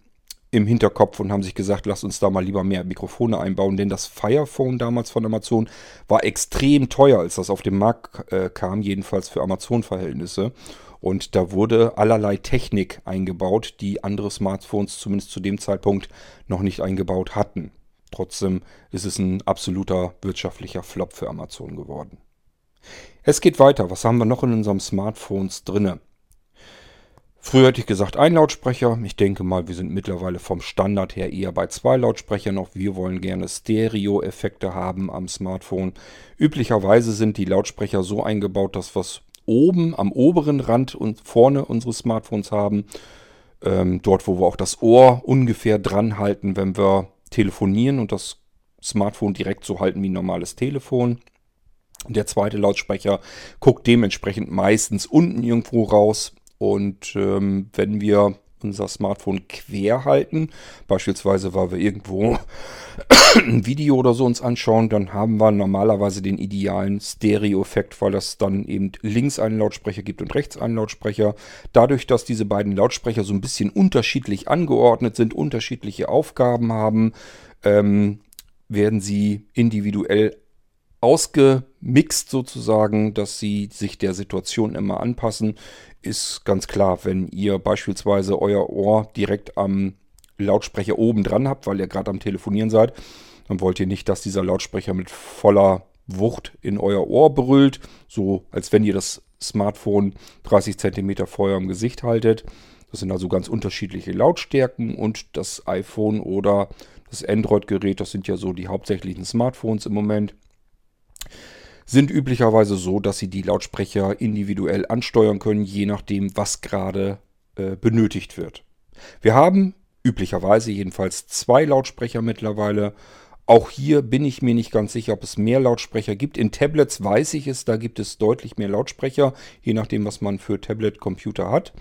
im Hinterkopf und haben sich gesagt, lass uns da mal lieber mehr Mikrofone einbauen, denn das Firephone damals von Amazon war extrem teuer, als das auf den Markt äh, kam, jedenfalls für Amazon-Verhältnisse. Und da wurde allerlei Technik eingebaut, die andere Smartphones zumindest zu dem Zeitpunkt noch nicht eingebaut hatten. Trotzdem ist es ein absoluter wirtschaftlicher Flop für Amazon geworden. Es geht weiter. Was haben wir noch in unseren Smartphones drinne? Früher hätte ich gesagt ein Lautsprecher. Ich denke mal, wir sind mittlerweile vom Standard her eher bei zwei Lautsprechern noch. Wir wollen gerne Stereo-Effekte haben am Smartphone. Üblicherweise sind die Lautsprecher so eingebaut, dass wir es oben am oberen Rand und vorne unseres Smartphones haben. Ähm, dort, wo wir auch das Ohr ungefähr dran halten, wenn wir telefonieren und das Smartphone direkt so halten wie ein normales Telefon. Der zweite Lautsprecher guckt dementsprechend meistens unten irgendwo raus. Und ähm, wenn wir unser Smartphone quer halten, beispielsweise weil wir irgendwo ein Video oder so uns anschauen, dann haben wir normalerweise den idealen Stereo-Effekt, weil das dann eben links einen Lautsprecher gibt und rechts einen Lautsprecher. Dadurch, dass diese beiden Lautsprecher so ein bisschen unterschiedlich angeordnet sind, unterschiedliche Aufgaben haben, ähm, werden sie individuell ausgemixt sozusagen, dass sie sich der Situation immer anpassen ist ganz klar, wenn ihr beispielsweise euer Ohr direkt am Lautsprecher oben dran habt, weil ihr gerade am Telefonieren seid, dann wollt ihr nicht, dass dieser Lautsprecher mit voller Wucht in euer Ohr brüllt, so als wenn ihr das Smartphone 30 cm vor eurem Gesicht haltet. Das sind also ganz unterschiedliche Lautstärken und das iPhone oder das Android-Gerät, das sind ja so die hauptsächlichen Smartphones im Moment sind üblicherweise so, dass Sie die Lautsprecher individuell ansteuern können, je nachdem, was gerade äh, benötigt wird. Wir haben üblicherweise jedenfalls zwei Lautsprecher mittlerweile. Auch hier bin ich mir nicht ganz sicher, ob es mehr Lautsprecher gibt. In Tablets weiß ich es, da gibt es deutlich mehr Lautsprecher, je nachdem, was man für Tablet-Computer hat.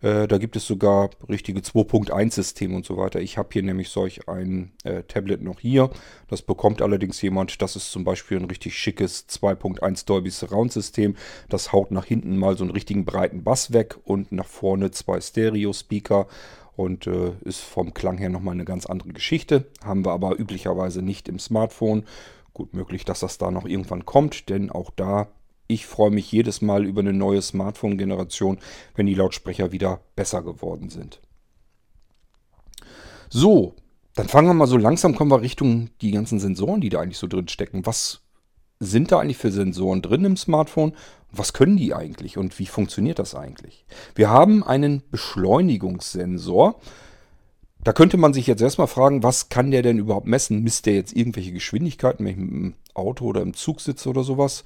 Äh, da gibt es sogar richtige 2.1-Systeme und so weiter. Ich habe hier nämlich solch ein äh, Tablet noch hier. Das bekommt allerdings jemand. Das ist zum Beispiel ein richtig schickes 2.1 Dolby Surround System. Das haut nach hinten mal so einen richtigen breiten Bass weg und nach vorne zwei Stereo-Speaker und äh, ist vom Klang her nochmal eine ganz andere Geschichte. Haben wir aber üblicherweise nicht im Smartphone. Gut möglich, dass das da noch irgendwann kommt, denn auch da ich freue mich jedes Mal über eine neue Smartphone-Generation, wenn die Lautsprecher wieder besser geworden sind. So, dann fangen wir mal so langsam, kommen wir Richtung die ganzen Sensoren, die da eigentlich so drin stecken. Was sind da eigentlich für Sensoren drin im Smartphone? Was können die eigentlich und wie funktioniert das eigentlich? Wir haben einen Beschleunigungssensor. Da könnte man sich jetzt erstmal fragen, was kann der denn überhaupt messen? Misst der jetzt irgendwelche Geschwindigkeiten, wenn ich mit dem Auto oder im Zug sitze oder sowas?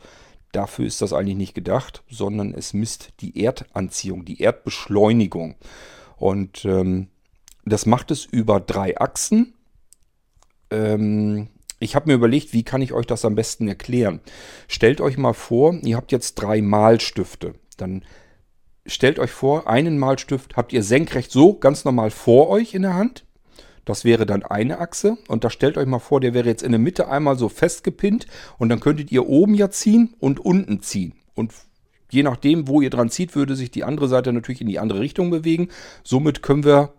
Dafür ist das eigentlich nicht gedacht, sondern es misst die Erdanziehung, die Erdbeschleunigung. Und ähm, das macht es über drei Achsen. Ähm, ich habe mir überlegt, wie kann ich euch das am besten erklären. Stellt euch mal vor, ihr habt jetzt drei Malstifte. Dann stellt euch vor, einen Malstift habt ihr senkrecht so ganz normal vor euch in der Hand. Das wäre dann eine Achse. Und da stellt euch mal vor, der wäre jetzt in der Mitte einmal so festgepinnt. Und dann könntet ihr oben ja ziehen und unten ziehen. Und je nachdem, wo ihr dran zieht, würde sich die andere Seite natürlich in die andere Richtung bewegen. Somit können wir,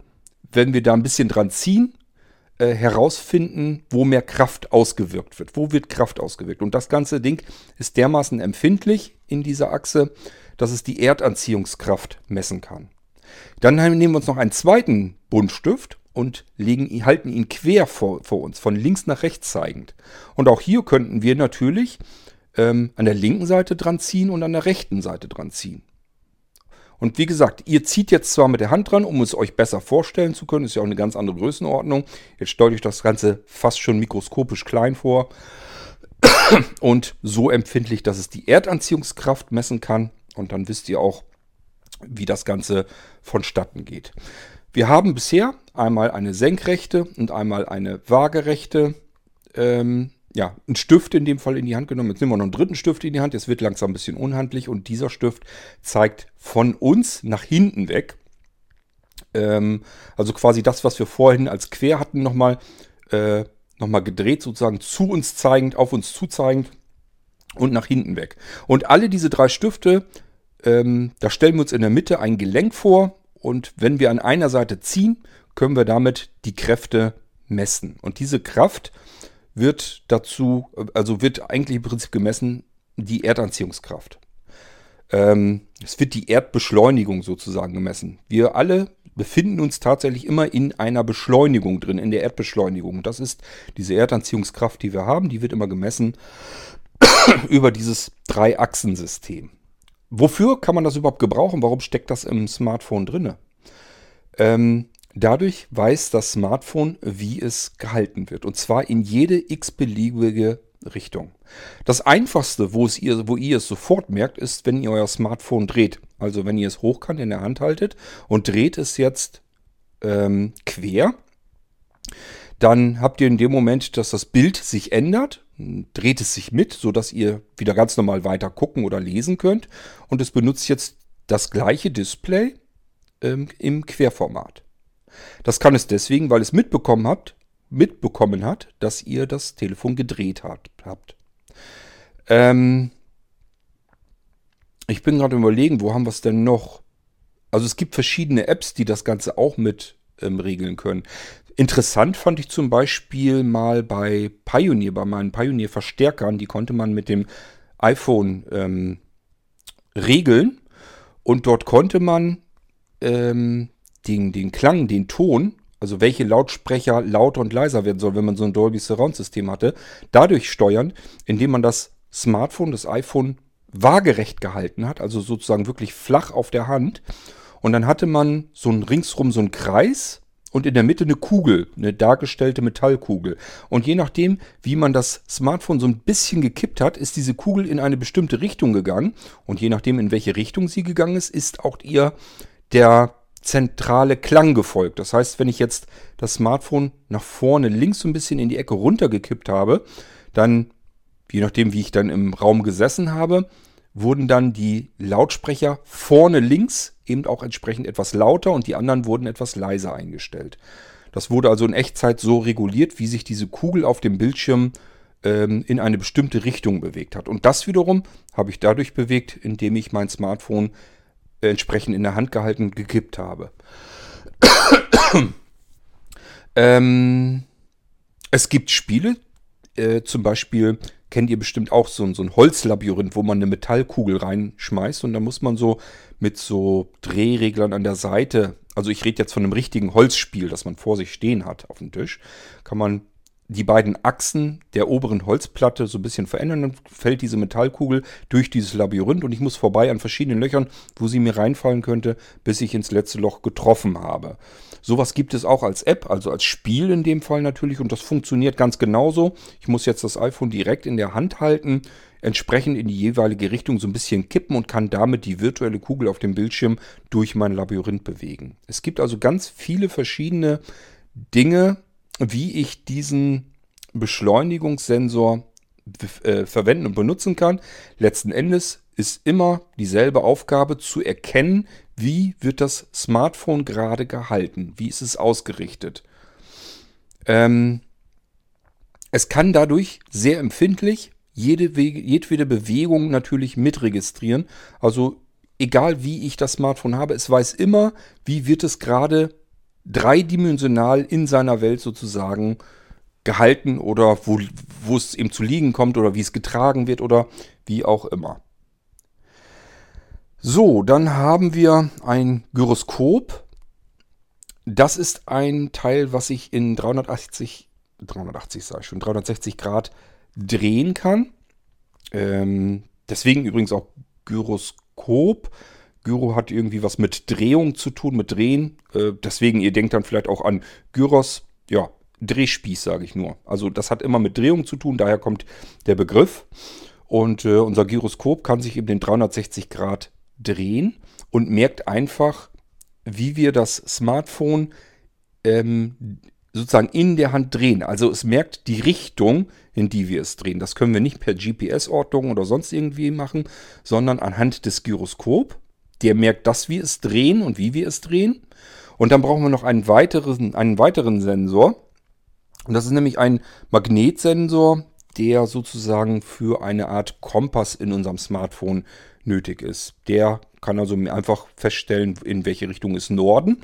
wenn wir da ein bisschen dran ziehen, äh, herausfinden, wo mehr Kraft ausgewirkt wird. Wo wird Kraft ausgewirkt? Und das ganze Ding ist dermaßen empfindlich in dieser Achse, dass es die Erdanziehungskraft messen kann. Dann nehmen wir uns noch einen zweiten Buntstift und legen, halten ihn quer vor, vor uns, von links nach rechts zeigend. Und auch hier könnten wir natürlich ähm, an der linken Seite dran ziehen und an der rechten Seite dran ziehen. Und wie gesagt, ihr zieht jetzt zwar mit der Hand dran, um es euch besser vorstellen zu können, ist ja auch eine ganz andere Größenordnung. Jetzt stellt euch das Ganze fast schon mikroskopisch klein vor und so empfindlich, dass es die Erdanziehungskraft messen kann. Und dann wisst ihr auch, wie das Ganze vonstatten geht. Wir haben bisher einmal eine senkrechte und einmal eine waagerechte, ähm, ja, einen Stift in dem Fall in die Hand genommen. Jetzt nehmen wir noch einen dritten Stift in die Hand. Jetzt wird langsam ein bisschen unhandlich und dieser Stift zeigt von uns nach hinten weg. Ähm, also quasi das, was wir vorhin als quer hatten, nochmal äh, noch gedreht, sozusagen zu uns zeigend, auf uns zuzeigend und nach hinten weg. Und alle diese drei Stifte, ähm, da stellen wir uns in der Mitte ein Gelenk vor und wenn wir an einer Seite ziehen, können wir damit die Kräfte messen. Und diese Kraft wird dazu, also wird eigentlich im Prinzip gemessen die Erdanziehungskraft. Ähm, es wird die Erdbeschleunigung sozusagen gemessen. Wir alle befinden uns tatsächlich immer in einer Beschleunigung drin, in der Erdbeschleunigung. Das ist diese Erdanziehungskraft, die wir haben, die wird immer gemessen über dieses Drei-Achsen-System. Wofür kann man das überhaupt gebrauchen? Warum steckt das im Smartphone drin? Ähm, dadurch weiß das Smartphone, wie es gehalten wird. Und zwar in jede x-beliebige Richtung. Das einfachste, wo, es ihr, wo ihr es sofort merkt, ist, wenn ihr euer Smartphone dreht. Also wenn ihr es hochkant in der Hand haltet und dreht es jetzt ähm, quer, dann habt ihr in dem Moment, dass das Bild sich ändert, dreht es sich mit, sodass ihr wieder ganz normal weiter gucken oder lesen könnt. Und es benutzt jetzt das gleiche Display ähm, im Querformat. Das kann es deswegen, weil es mitbekommen habt, mitbekommen hat, dass ihr das Telefon gedreht hat, habt. Ähm, ich bin gerade überlegen, wo haben wir es denn noch? Also es gibt verschiedene Apps, die das Ganze auch mit ähm, regeln können. Interessant fand ich zum Beispiel mal bei Pioneer, bei meinen Pioneer-Verstärkern, die konnte man mit dem iPhone ähm, regeln und dort konnte man ähm, den, den Klang, den Ton also welche Lautsprecher lauter und leiser werden soll, wenn man so ein Dolby Surround System hatte, dadurch steuern, indem man das Smartphone, das iPhone waagerecht gehalten hat, also sozusagen wirklich flach auf der Hand. Und dann hatte man so ein ringsrum so einen Kreis und in der Mitte eine Kugel, eine dargestellte Metallkugel. Und je nachdem, wie man das Smartphone so ein bisschen gekippt hat, ist diese Kugel in eine bestimmte Richtung gegangen. Und je nachdem, in welche Richtung sie gegangen ist, ist auch ihr der zentrale Klang gefolgt. Das heißt, wenn ich jetzt das Smartphone nach vorne links so ein bisschen in die Ecke runtergekippt habe, dann, je nachdem wie ich dann im Raum gesessen habe, wurden dann die Lautsprecher vorne links eben auch entsprechend etwas lauter und die anderen wurden etwas leiser eingestellt. Das wurde also in Echtzeit so reguliert, wie sich diese Kugel auf dem Bildschirm ähm, in eine bestimmte Richtung bewegt hat. Und das wiederum habe ich dadurch bewegt, indem ich mein Smartphone entsprechend in der Hand gehalten gekippt habe. ähm, es gibt Spiele, äh, zum Beispiel kennt ihr bestimmt auch so, so ein Holzlabyrinth, wo man eine Metallkugel reinschmeißt und dann muss man so mit so Drehreglern an der Seite, also ich rede jetzt von einem richtigen Holzspiel, das man vor sich stehen hat auf dem Tisch, kann man die beiden Achsen der oberen Holzplatte so ein bisschen verändern, dann fällt diese Metallkugel durch dieses Labyrinth und ich muss vorbei an verschiedenen Löchern, wo sie mir reinfallen könnte, bis ich ins letzte Loch getroffen habe. Sowas gibt es auch als App, also als Spiel in dem Fall natürlich und das funktioniert ganz genauso. Ich muss jetzt das iPhone direkt in der Hand halten, entsprechend in die jeweilige Richtung so ein bisschen kippen und kann damit die virtuelle Kugel auf dem Bildschirm durch mein Labyrinth bewegen. Es gibt also ganz viele verschiedene Dinge, wie ich diesen Beschleunigungssensor äh, verwenden und benutzen kann. Letzten Endes ist immer dieselbe Aufgabe zu erkennen, wie wird das Smartphone gerade gehalten, wie ist es ausgerichtet. Ähm, es kann dadurch sehr empfindlich jede jedwede Bewegung natürlich mitregistrieren. Also egal wie ich das Smartphone habe, es weiß immer, wie wird es gerade dreidimensional in seiner Welt sozusagen gehalten oder wo, wo es eben zu liegen kommt oder wie es getragen wird oder wie auch immer. So, dann haben wir ein Gyroskop. Das ist ein Teil, was ich in 380, 380 sage ich schon, 360 Grad drehen kann. Ähm, deswegen übrigens auch Gyroskop. Gyro hat irgendwie was mit Drehung zu tun, mit Drehen. Äh, deswegen, ihr denkt dann vielleicht auch an Gyros. Ja, Drehspieß, sage ich nur. Also das hat immer mit Drehung zu tun, daher kommt der Begriff. Und äh, unser Gyroskop kann sich eben den 360 Grad drehen und merkt einfach, wie wir das Smartphone ähm, sozusagen in der Hand drehen. Also es merkt die Richtung, in die wir es drehen. Das können wir nicht per GPS-Ortung oder sonst irgendwie machen, sondern anhand des Gyroskop. Der merkt, dass wir es drehen und wie wir es drehen. Und dann brauchen wir noch einen weiteren, einen weiteren Sensor. Und das ist nämlich ein Magnetsensor, der sozusagen für eine Art Kompass in unserem Smartphone nötig ist. Der kann also einfach feststellen, in welche Richtung ist Norden.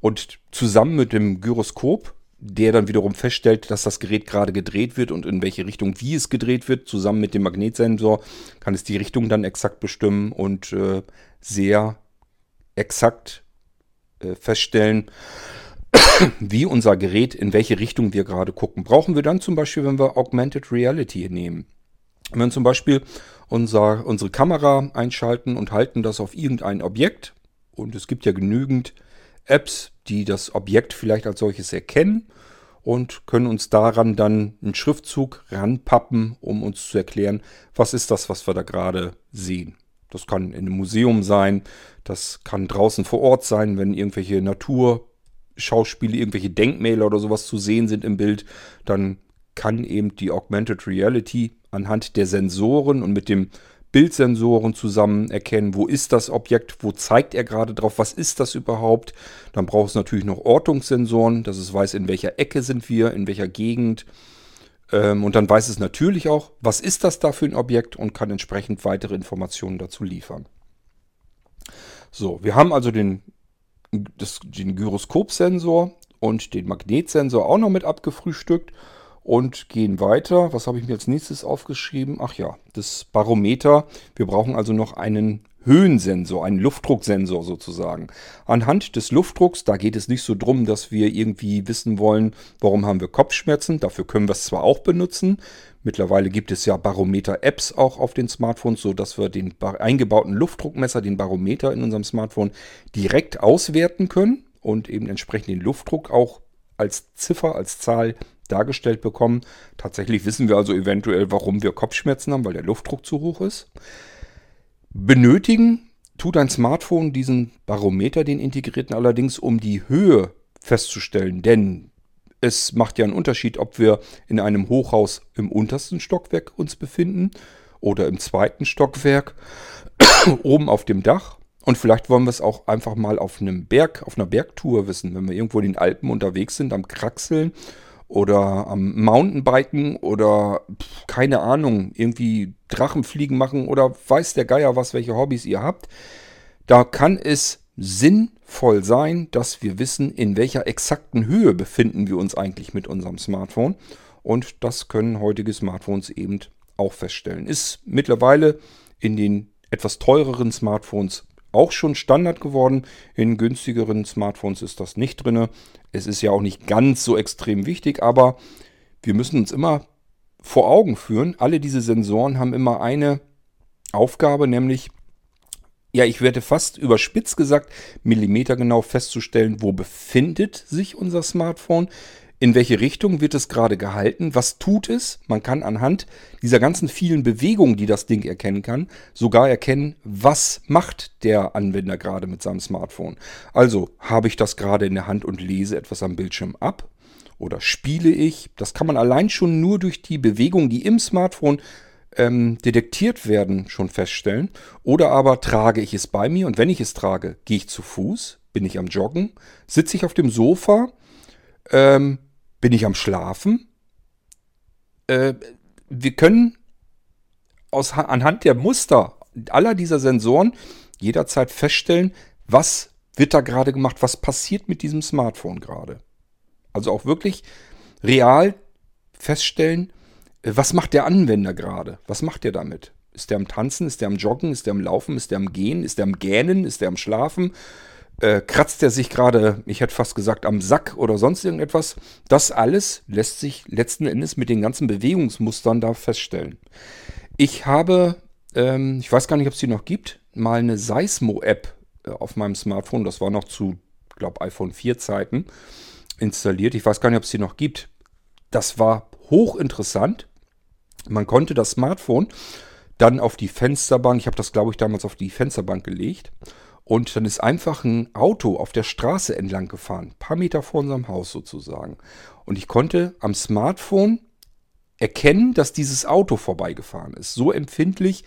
Und zusammen mit dem Gyroskop, der dann wiederum feststellt, dass das Gerät gerade gedreht wird und in welche Richtung, wie es gedreht wird, zusammen mit dem Magnetsensor, kann es die Richtung dann exakt bestimmen und äh, sehr exakt äh, feststellen, wie unser Gerät, in welche Richtung wir gerade gucken. Brauchen wir dann zum Beispiel, wenn wir Augmented Reality nehmen. Wenn zum Beispiel unser, unsere Kamera einschalten und halten das auf irgendein Objekt, und es gibt ja genügend Apps, die das Objekt vielleicht als solches erkennen und können uns daran dann einen Schriftzug ranpappen, um uns zu erklären, was ist das, was wir da gerade sehen. Das kann in einem Museum sein, das kann draußen vor Ort sein, wenn irgendwelche Naturschauspiele, irgendwelche Denkmäler oder sowas zu sehen sind im Bild, dann kann eben die Augmented Reality anhand der Sensoren und mit dem Bildsensoren zusammen erkennen, wo ist das Objekt, wo zeigt er gerade drauf, was ist das überhaupt. Dann braucht es natürlich noch Ortungssensoren, dass es weiß, in welcher Ecke sind wir, in welcher Gegend. Ähm, und dann weiß es natürlich auch, was ist das da für ein Objekt und kann entsprechend weitere Informationen dazu liefern. So, wir haben also den, das, den Gyroskopsensor und den Magnetsensor auch noch mit abgefrühstückt und gehen weiter. Was habe ich mir als nächstes aufgeschrieben? Ach ja, das Barometer. Wir brauchen also noch einen Höhensensor, einen Luftdrucksensor sozusagen. Anhand des Luftdrucks, da geht es nicht so drum, dass wir irgendwie wissen wollen, warum haben wir Kopfschmerzen. Dafür können wir es zwar auch benutzen. Mittlerweile gibt es ja Barometer-Apps auch auf den Smartphones, so dass wir den eingebauten Luftdruckmesser, den Barometer in unserem Smartphone direkt auswerten können und eben entsprechend den Luftdruck auch als Ziffer, als Zahl dargestellt bekommen. Tatsächlich wissen wir also eventuell, warum wir Kopfschmerzen haben, weil der Luftdruck zu hoch ist. Benötigen tut ein Smartphone diesen Barometer, den integrierten allerdings, um die Höhe festzustellen. Denn es macht ja einen Unterschied, ob wir in einem Hochhaus im untersten Stockwerk uns befinden oder im zweiten Stockwerk oben auf dem Dach. Und vielleicht wollen wir es auch einfach mal auf einem Berg, auf einer Bergtour wissen, wenn wir irgendwo in den Alpen unterwegs sind, am Kraxeln oder am Mountainbiken oder keine Ahnung, irgendwie Drachenfliegen machen oder weiß der Geier was, welche Hobbys ihr habt. Da kann es sinnvoll sein, dass wir wissen, in welcher exakten Höhe befinden wir uns eigentlich mit unserem Smartphone. Und das können heutige Smartphones eben auch feststellen. Ist mittlerweile in den etwas teureren Smartphones auch schon Standard geworden. In günstigeren Smartphones ist das nicht drin. Es ist ja auch nicht ganz so extrem wichtig, aber wir müssen uns immer vor Augen führen, alle diese Sensoren haben immer eine Aufgabe, nämlich, ja, ich werde fast überspitzt gesagt, millimetergenau festzustellen, wo befindet sich unser Smartphone, in welche Richtung wird es gerade gehalten, was tut es. Man kann anhand dieser ganzen vielen Bewegungen, die das Ding erkennen kann, sogar erkennen, was macht der Anwender gerade mit seinem Smartphone. Also habe ich das gerade in der Hand und lese etwas am Bildschirm ab oder spiele ich. Das kann man allein schon nur durch die Bewegungen, die im Smartphone ähm, detektiert werden, schon feststellen. Oder aber trage ich es bei mir und wenn ich es trage, gehe ich zu Fuß, bin ich am Joggen, sitze ich auf dem Sofa, ähm, bin ich am Schlafen? Äh, wir können aus, anhand der Muster aller dieser Sensoren jederzeit feststellen, was wird da gerade gemacht, was passiert mit diesem Smartphone gerade. Also auch wirklich real feststellen, äh, was macht der Anwender gerade? Was macht der damit? Ist der am Tanzen? Ist der am Joggen? Ist der am Laufen? Ist der am Gehen? Ist der am Gähnen? Ist der am Schlafen? Äh, kratzt er sich gerade, ich hätte fast gesagt, am Sack oder sonst irgendetwas. Das alles lässt sich letzten Endes mit den ganzen Bewegungsmustern da feststellen. Ich habe, ähm, ich weiß gar nicht, ob es die noch gibt, mal eine Seismo-App äh, auf meinem Smartphone, das war noch zu, glaube iPhone 4 Zeiten, installiert. Ich weiß gar nicht, ob es die noch gibt. Das war hochinteressant. Man konnte das Smartphone dann auf die Fensterbank, ich habe das, glaube ich, damals auf die Fensterbank gelegt und dann ist einfach ein Auto auf der Straße entlang gefahren, paar Meter vor unserem Haus sozusagen. Und ich konnte am Smartphone erkennen, dass dieses Auto vorbeigefahren ist. So empfindlich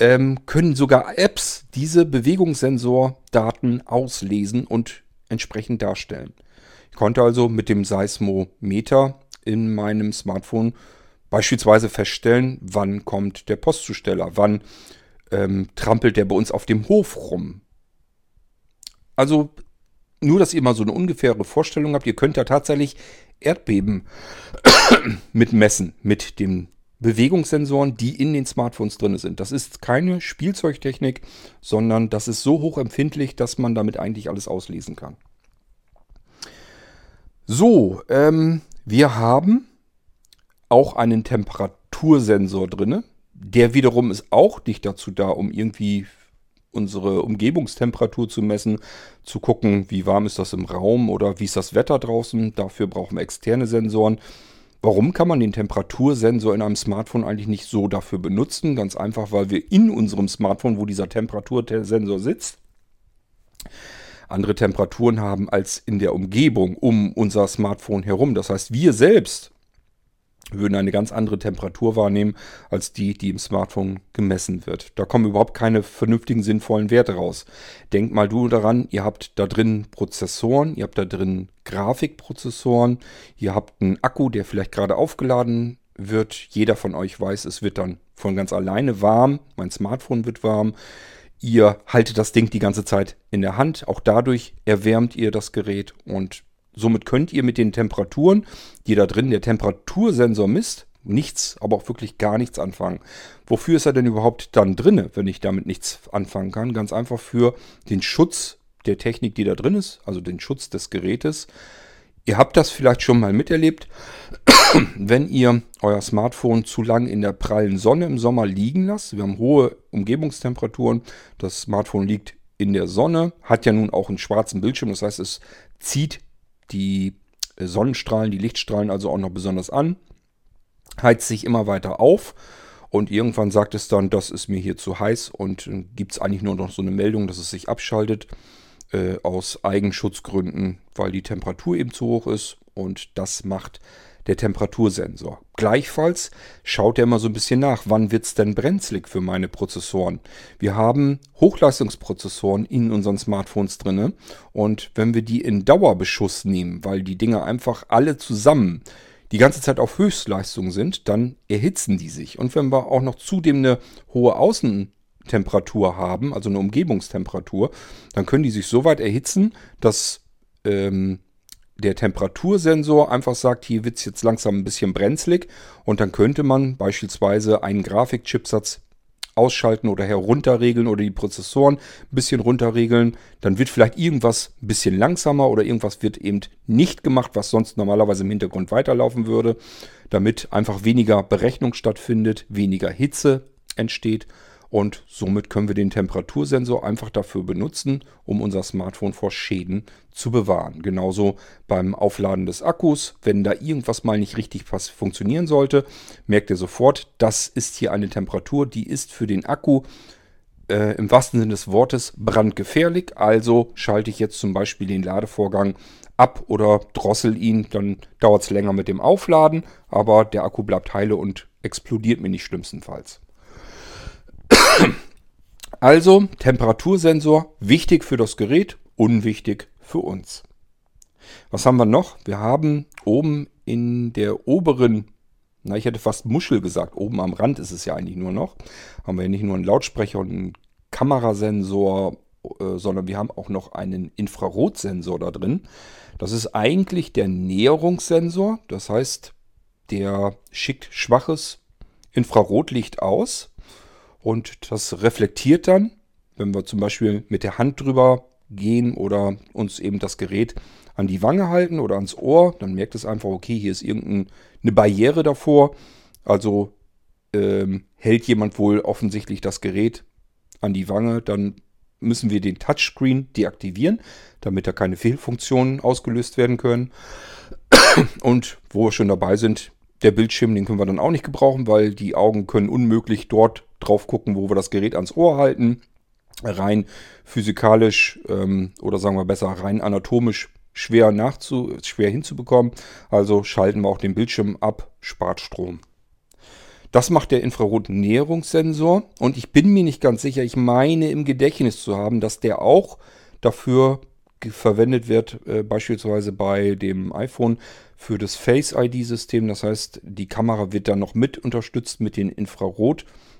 ähm, können sogar Apps diese Bewegungssensordaten auslesen und entsprechend darstellen. Ich konnte also mit dem Seismometer in meinem Smartphone beispielsweise feststellen, wann kommt der Postzusteller, wann ähm, trampelt der bei uns auf dem Hof rum, also nur, dass ihr mal so eine ungefähre Vorstellung habt, ihr könnt da tatsächlich Erdbeben mitmessen mit den Bewegungssensoren, die in den Smartphones drin sind. Das ist keine Spielzeugtechnik, sondern das ist so hochempfindlich, dass man damit eigentlich alles auslesen kann. So, ähm, wir haben auch einen Temperatursensor drin. Der wiederum ist auch nicht dazu da, um irgendwie unsere Umgebungstemperatur zu messen, zu gucken, wie warm ist das im Raum oder wie ist das Wetter draußen. Dafür brauchen wir externe Sensoren. Warum kann man den Temperatursensor in einem Smartphone eigentlich nicht so dafür benutzen? Ganz einfach, weil wir in unserem Smartphone, wo dieser Temperatursensor sitzt, andere Temperaturen haben als in der Umgebung um unser Smartphone herum. Das heißt, wir selbst würden eine ganz andere Temperatur wahrnehmen als die, die im Smartphone gemessen wird. Da kommen überhaupt keine vernünftigen, sinnvollen Werte raus. Denkt mal du daran, ihr habt da drin Prozessoren, ihr habt da drin Grafikprozessoren, ihr habt einen Akku, der vielleicht gerade aufgeladen wird. Jeder von euch weiß, es wird dann von ganz alleine warm. Mein Smartphone wird warm. Ihr haltet das Ding die ganze Zeit in der Hand. Auch dadurch erwärmt ihr das Gerät und somit könnt ihr mit den Temperaturen, die da drin der Temperatursensor misst, nichts, aber auch wirklich gar nichts anfangen. Wofür ist er denn überhaupt dann drin, wenn ich damit nichts anfangen kann? Ganz einfach für den Schutz der Technik, die da drin ist, also den Schutz des Gerätes. Ihr habt das vielleicht schon mal miterlebt, wenn ihr euer Smartphone zu lang in der prallen Sonne im Sommer liegen lasst. Wir haben hohe Umgebungstemperaturen. Das Smartphone liegt in der Sonne, hat ja nun auch einen schwarzen Bildschirm. Das heißt, es zieht die Sonnenstrahlen, die Lichtstrahlen also auch noch besonders an, heizt sich immer weiter auf und irgendwann sagt es dann, das ist mir hier zu heiß und gibt es eigentlich nur noch so eine Meldung, dass es sich abschaltet äh, aus Eigenschutzgründen, weil die Temperatur eben zu hoch ist und das macht der Temperatursensor. Gleichfalls schaut er immer so ein bisschen nach, wann wird es denn brenzlig für meine Prozessoren. Wir haben Hochleistungsprozessoren in unseren Smartphones drin und wenn wir die in Dauerbeschuss nehmen, weil die Dinger einfach alle zusammen die ganze Zeit auf Höchstleistung sind, dann erhitzen die sich. Und wenn wir auch noch zudem eine hohe Außentemperatur haben, also eine Umgebungstemperatur, dann können die sich so weit erhitzen, dass ähm, der Temperatursensor einfach sagt, hier wird es jetzt langsam ein bisschen brenzlig und dann könnte man beispielsweise einen Grafikchipsatz ausschalten oder herunterregeln oder die Prozessoren ein bisschen runterregeln. Dann wird vielleicht irgendwas ein bisschen langsamer oder irgendwas wird eben nicht gemacht, was sonst normalerweise im Hintergrund weiterlaufen würde, damit einfach weniger Berechnung stattfindet, weniger Hitze entsteht und somit können wir den Temperatursensor einfach dafür benutzen, um unser Smartphone vor Schäden zu bewahren. Genauso beim Aufladen des Akkus. Wenn da irgendwas mal nicht richtig funktionieren sollte, merkt ihr sofort, das ist hier eine Temperatur, die ist für den Akku äh, im wahrsten Sinne des Wortes brandgefährlich. Also schalte ich jetzt zum Beispiel den Ladevorgang ab oder drossel ihn. Dann dauert es länger mit dem Aufladen, aber der Akku bleibt heile und explodiert mir nicht schlimmstenfalls. Also Temperatursensor, wichtig für das Gerät, unwichtig für uns. Was haben wir noch? Wir haben oben in der oberen, na ich hätte fast Muschel gesagt, oben am Rand ist es ja eigentlich nur noch, haben wir nicht nur einen Lautsprecher und einen Kamerasensor, äh, sondern wir haben auch noch einen Infrarotsensor da drin. Das ist eigentlich der Näherungssensor, das heißt, der schickt schwaches Infrarotlicht aus und das reflektiert dann, wenn wir zum Beispiel mit der Hand drüber gehen oder uns eben das Gerät an die Wange halten oder ans Ohr, dann merkt es einfach, okay, hier ist irgendeine Barriere davor. Also ähm, hält jemand wohl offensichtlich das Gerät an die Wange, dann müssen wir den Touchscreen deaktivieren, damit da keine Fehlfunktionen ausgelöst werden können. Und wo wir schon dabei sind, der Bildschirm, den können wir dann auch nicht gebrauchen, weil die Augen können unmöglich dort drauf gucken, wo wir das Gerät ans Ohr halten. Rein physikalisch ähm, oder sagen wir besser rein anatomisch schwer, nachzu schwer hinzubekommen. Also schalten wir auch den Bildschirm ab, spart Strom. Das macht der Infrarotnäherungssensor und ich bin mir nicht ganz sicher, ich meine im Gedächtnis zu haben, dass der auch dafür verwendet wird, äh, beispielsweise bei dem iPhone für das Face ID-System. Das heißt, die Kamera wird dann noch mit unterstützt mit den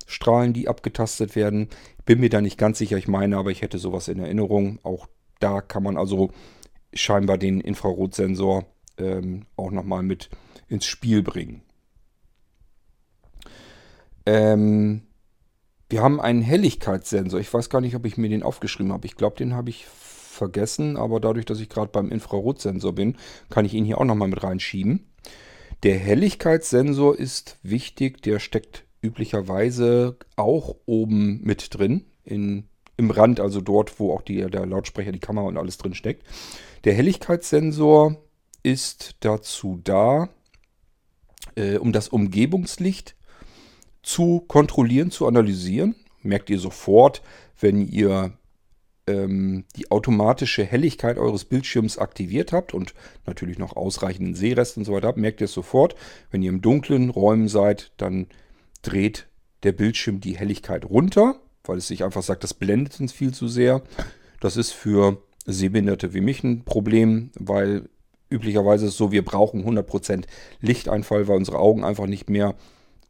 Infrarotstrahlen, die abgetastet werden. Bin mir da nicht ganz sicher, ich meine, aber ich hätte sowas in Erinnerung. Auch da kann man also scheinbar den Infrarotsensor ähm, auch nochmal mit ins Spiel bringen. Ähm, wir haben einen Helligkeitssensor. Ich weiß gar nicht, ob ich mir den aufgeschrieben habe. Ich glaube, den habe ich vergessen, aber dadurch, dass ich gerade beim Infrarotsensor bin, kann ich ihn hier auch nochmal mit reinschieben. Der Helligkeitssensor ist wichtig, der steckt üblicherweise auch oben mit drin, in, im Rand, also dort, wo auch die, der Lautsprecher, die Kamera und alles drin steckt. Der Helligkeitssensor ist dazu da, äh, um das Umgebungslicht zu kontrollieren, zu analysieren. Merkt ihr sofort, wenn ihr ähm, die automatische Helligkeit eures Bildschirms aktiviert habt und natürlich noch ausreichenden Sehrest und so weiter habt, merkt ihr es sofort. Wenn ihr im dunklen Räumen seid, dann dreht der Bildschirm die Helligkeit runter, weil es sich einfach sagt, das blendet uns viel zu sehr. Das ist für Sehbehinderte wie mich ein Problem, weil üblicherweise ist es so, wir brauchen 100% Lichteinfall, weil unsere Augen einfach nicht mehr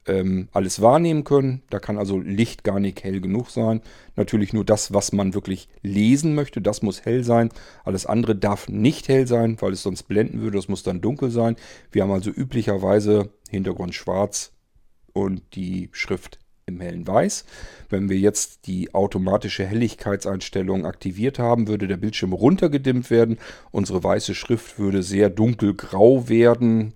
ähm, alles wahrnehmen können. Da kann also Licht gar nicht hell genug sein. Natürlich nur das, was man wirklich lesen möchte, das muss hell sein. Alles andere darf nicht hell sein, weil es sonst blenden würde. Das muss dann dunkel sein. Wir haben also üblicherweise Hintergrund schwarz und die Schrift im hellen Weiß. Wenn wir jetzt die automatische Helligkeitseinstellung aktiviert haben, würde der Bildschirm runtergedimmt werden. Unsere weiße Schrift würde sehr dunkelgrau werden,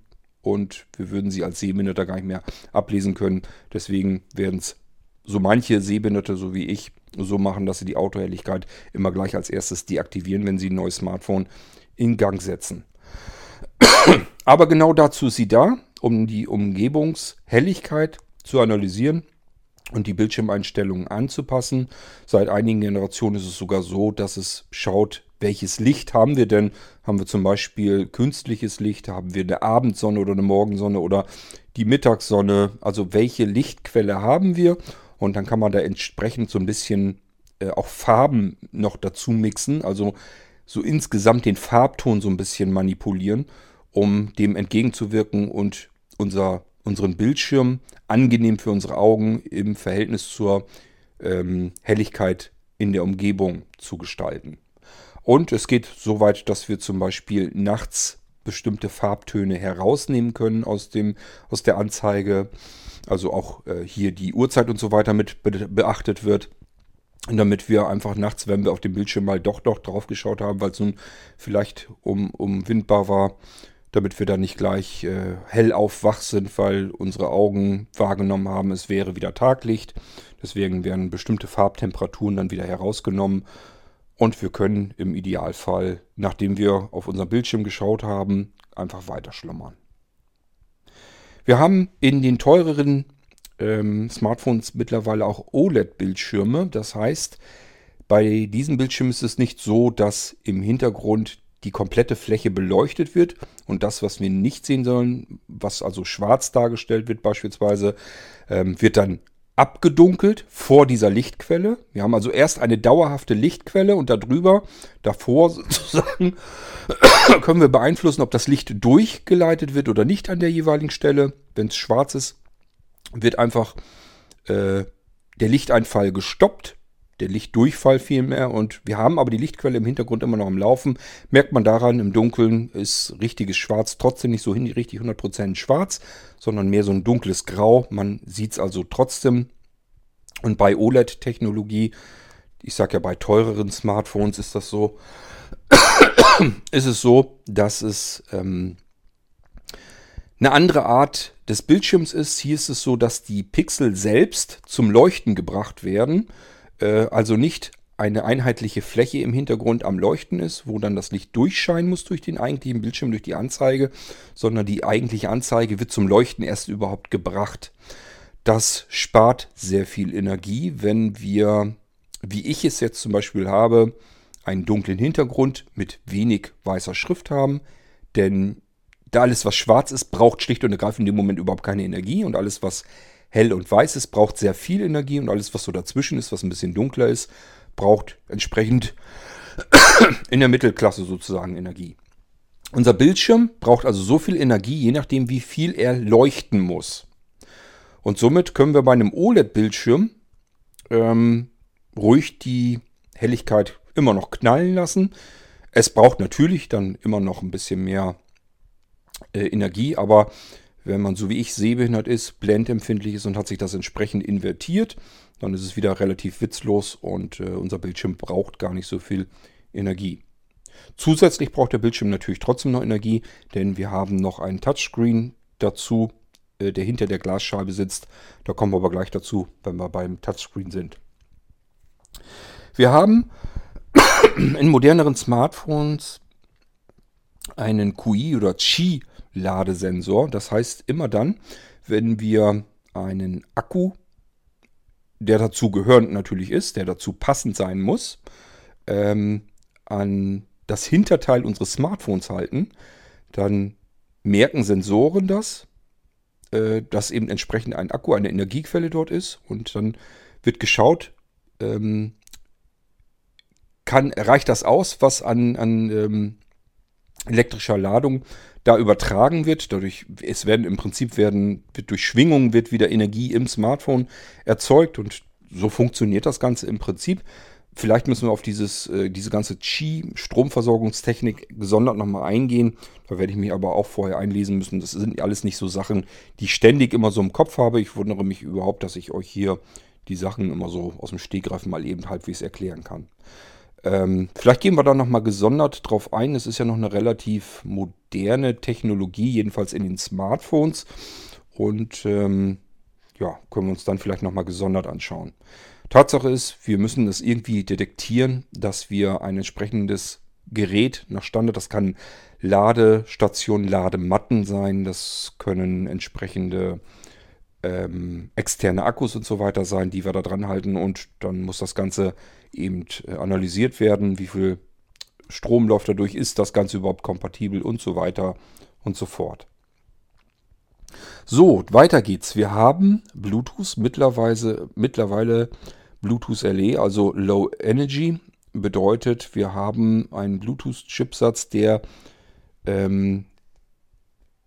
und wir würden sie als Sehbehinderte gar nicht mehr ablesen können. Deswegen werden es so manche Sehbehinderte, so wie ich, so machen, dass sie die Autohelligkeit immer gleich als erstes deaktivieren, wenn sie ein neues Smartphone in Gang setzen. Aber genau dazu ist sie da, um die Umgebungshelligkeit zu analysieren und die Bildschirmeinstellungen anzupassen. Seit einigen Generationen ist es sogar so, dass es schaut, welches Licht haben wir denn? Haben wir zum Beispiel künstliches Licht? Haben wir eine Abendsonne oder eine Morgensonne oder die Mittagssonne? Also welche Lichtquelle haben wir? Und dann kann man da entsprechend so ein bisschen äh, auch Farben noch dazu mixen. Also so insgesamt den Farbton so ein bisschen manipulieren, um dem entgegenzuwirken und unser, unseren Bildschirm angenehm für unsere Augen im Verhältnis zur ähm, Helligkeit in der Umgebung zu gestalten. Und es geht so weit, dass wir zum Beispiel nachts bestimmte Farbtöne herausnehmen können aus, dem, aus der Anzeige. Also auch äh, hier die Uhrzeit und so weiter mit be beachtet wird. Und damit wir einfach nachts, wenn wir auf dem Bildschirm mal doch doch drauf geschaut haben, weil es nun vielleicht um, umwindbar war, damit wir dann nicht gleich äh, hell aufwach sind, weil unsere Augen wahrgenommen haben, es wäre wieder Taglicht. Deswegen werden bestimmte Farbtemperaturen dann wieder herausgenommen und wir können im Idealfall, nachdem wir auf unserem Bildschirm geschaut haben, einfach weiter schlummern. Wir haben in den teureren ähm, Smartphones mittlerweile auch OLED-Bildschirme. Das heißt, bei diesen Bildschirmen ist es nicht so, dass im Hintergrund die komplette Fläche beleuchtet wird und das, was wir nicht sehen sollen, was also schwarz dargestellt wird beispielsweise, ähm, wird dann abgedunkelt vor dieser Lichtquelle. Wir haben also erst eine dauerhafte Lichtquelle und darüber, davor sozusagen, können wir beeinflussen, ob das Licht durchgeleitet wird oder nicht an der jeweiligen Stelle. Wenn es schwarz ist, wird einfach äh, der Lichteinfall gestoppt, der Lichtdurchfall vielmehr. Und wir haben aber die Lichtquelle im Hintergrund immer noch am Laufen. Merkt man daran, im Dunkeln ist richtiges Schwarz trotzdem nicht so hin, richtig 100% schwarz, sondern mehr so ein dunkles Grau. Man sieht es also trotzdem. Und bei OLED-Technologie, ich sage ja bei teureren Smartphones ist das so, ist es so, dass es ähm, eine andere Art des Bildschirms ist. Hier ist es so, dass die Pixel selbst zum Leuchten gebracht werden. Äh, also nicht eine einheitliche Fläche im Hintergrund am Leuchten ist, wo dann das Licht durchscheinen muss durch den eigentlichen Bildschirm, durch die Anzeige, sondern die eigentliche Anzeige wird zum Leuchten erst überhaupt gebracht. Das spart sehr viel Energie, wenn wir, wie ich es jetzt zum Beispiel habe, einen dunklen Hintergrund mit wenig weißer Schrift haben. Denn da alles, was schwarz ist, braucht schlicht und ergreifend in dem Moment überhaupt keine Energie. Und alles, was hell und weiß ist, braucht sehr viel Energie. Und alles, was so dazwischen ist, was ein bisschen dunkler ist, braucht entsprechend in der Mittelklasse sozusagen Energie. Unser Bildschirm braucht also so viel Energie, je nachdem, wie viel er leuchten muss. Und somit können wir bei einem OLED-Bildschirm ähm, ruhig die Helligkeit immer noch knallen lassen. Es braucht natürlich dann immer noch ein bisschen mehr äh, Energie, aber wenn man so wie ich sehbehindert ist, blendempfindlich ist und hat sich das entsprechend invertiert, dann ist es wieder relativ witzlos und äh, unser Bildschirm braucht gar nicht so viel Energie. Zusätzlich braucht der Bildschirm natürlich trotzdem noch Energie, denn wir haben noch einen Touchscreen dazu, äh, der hinter der Glasscheibe sitzt. Da kommen wir aber gleich dazu, wenn wir beim Touchscreen sind. Wir haben in moderneren Smartphones einen QI oder Qi-Ladesensor. Das heißt, immer dann, wenn wir einen Akku, der dazu gehörend natürlich ist, der dazu passend sein muss, ähm, an das Hinterteil unseres Smartphones halten, dann merken Sensoren das, äh, dass eben entsprechend ein Akku, eine Energiequelle dort ist und dann wird geschaut, ähm, kann, reicht das aus, was an, an ähm, elektrischer Ladung da übertragen wird. Dadurch, es werden im Prinzip werden, durch Schwingungen wird wieder Energie im Smartphone erzeugt und so funktioniert das Ganze im Prinzip. Vielleicht müssen wir auf dieses, äh, diese ganze Qi-Stromversorgungstechnik gesondert nochmal eingehen. Da werde ich mich aber auch vorher einlesen müssen. Das sind alles nicht so Sachen, die ich ständig immer so im Kopf habe. Ich wundere mich überhaupt, dass ich euch hier die Sachen immer so aus dem Stegreif mal eben halbwegs erklären kann. Ähm, vielleicht gehen wir da nochmal gesondert drauf ein. Es ist ja noch eine relativ moderne Technologie, jedenfalls in den Smartphones. Und ähm, ja, können wir uns dann vielleicht nochmal gesondert anschauen. Tatsache ist, wir müssen das irgendwie detektieren, dass wir ein entsprechendes Gerät nach Standard, das kann Ladestationen, Ladematten sein, das können entsprechende ähm, externe Akkus und so weiter sein, die wir da dran halten und dann muss das Ganze eben äh, analysiert werden, wie viel Strom läuft dadurch, ist das Ganze überhaupt kompatibel und so weiter und so fort. So, weiter geht's. Wir haben Bluetooth mittlerweile, mittlerweile Bluetooth LE, also Low Energy. Bedeutet, wir haben einen Bluetooth-Chipsatz, der, ähm,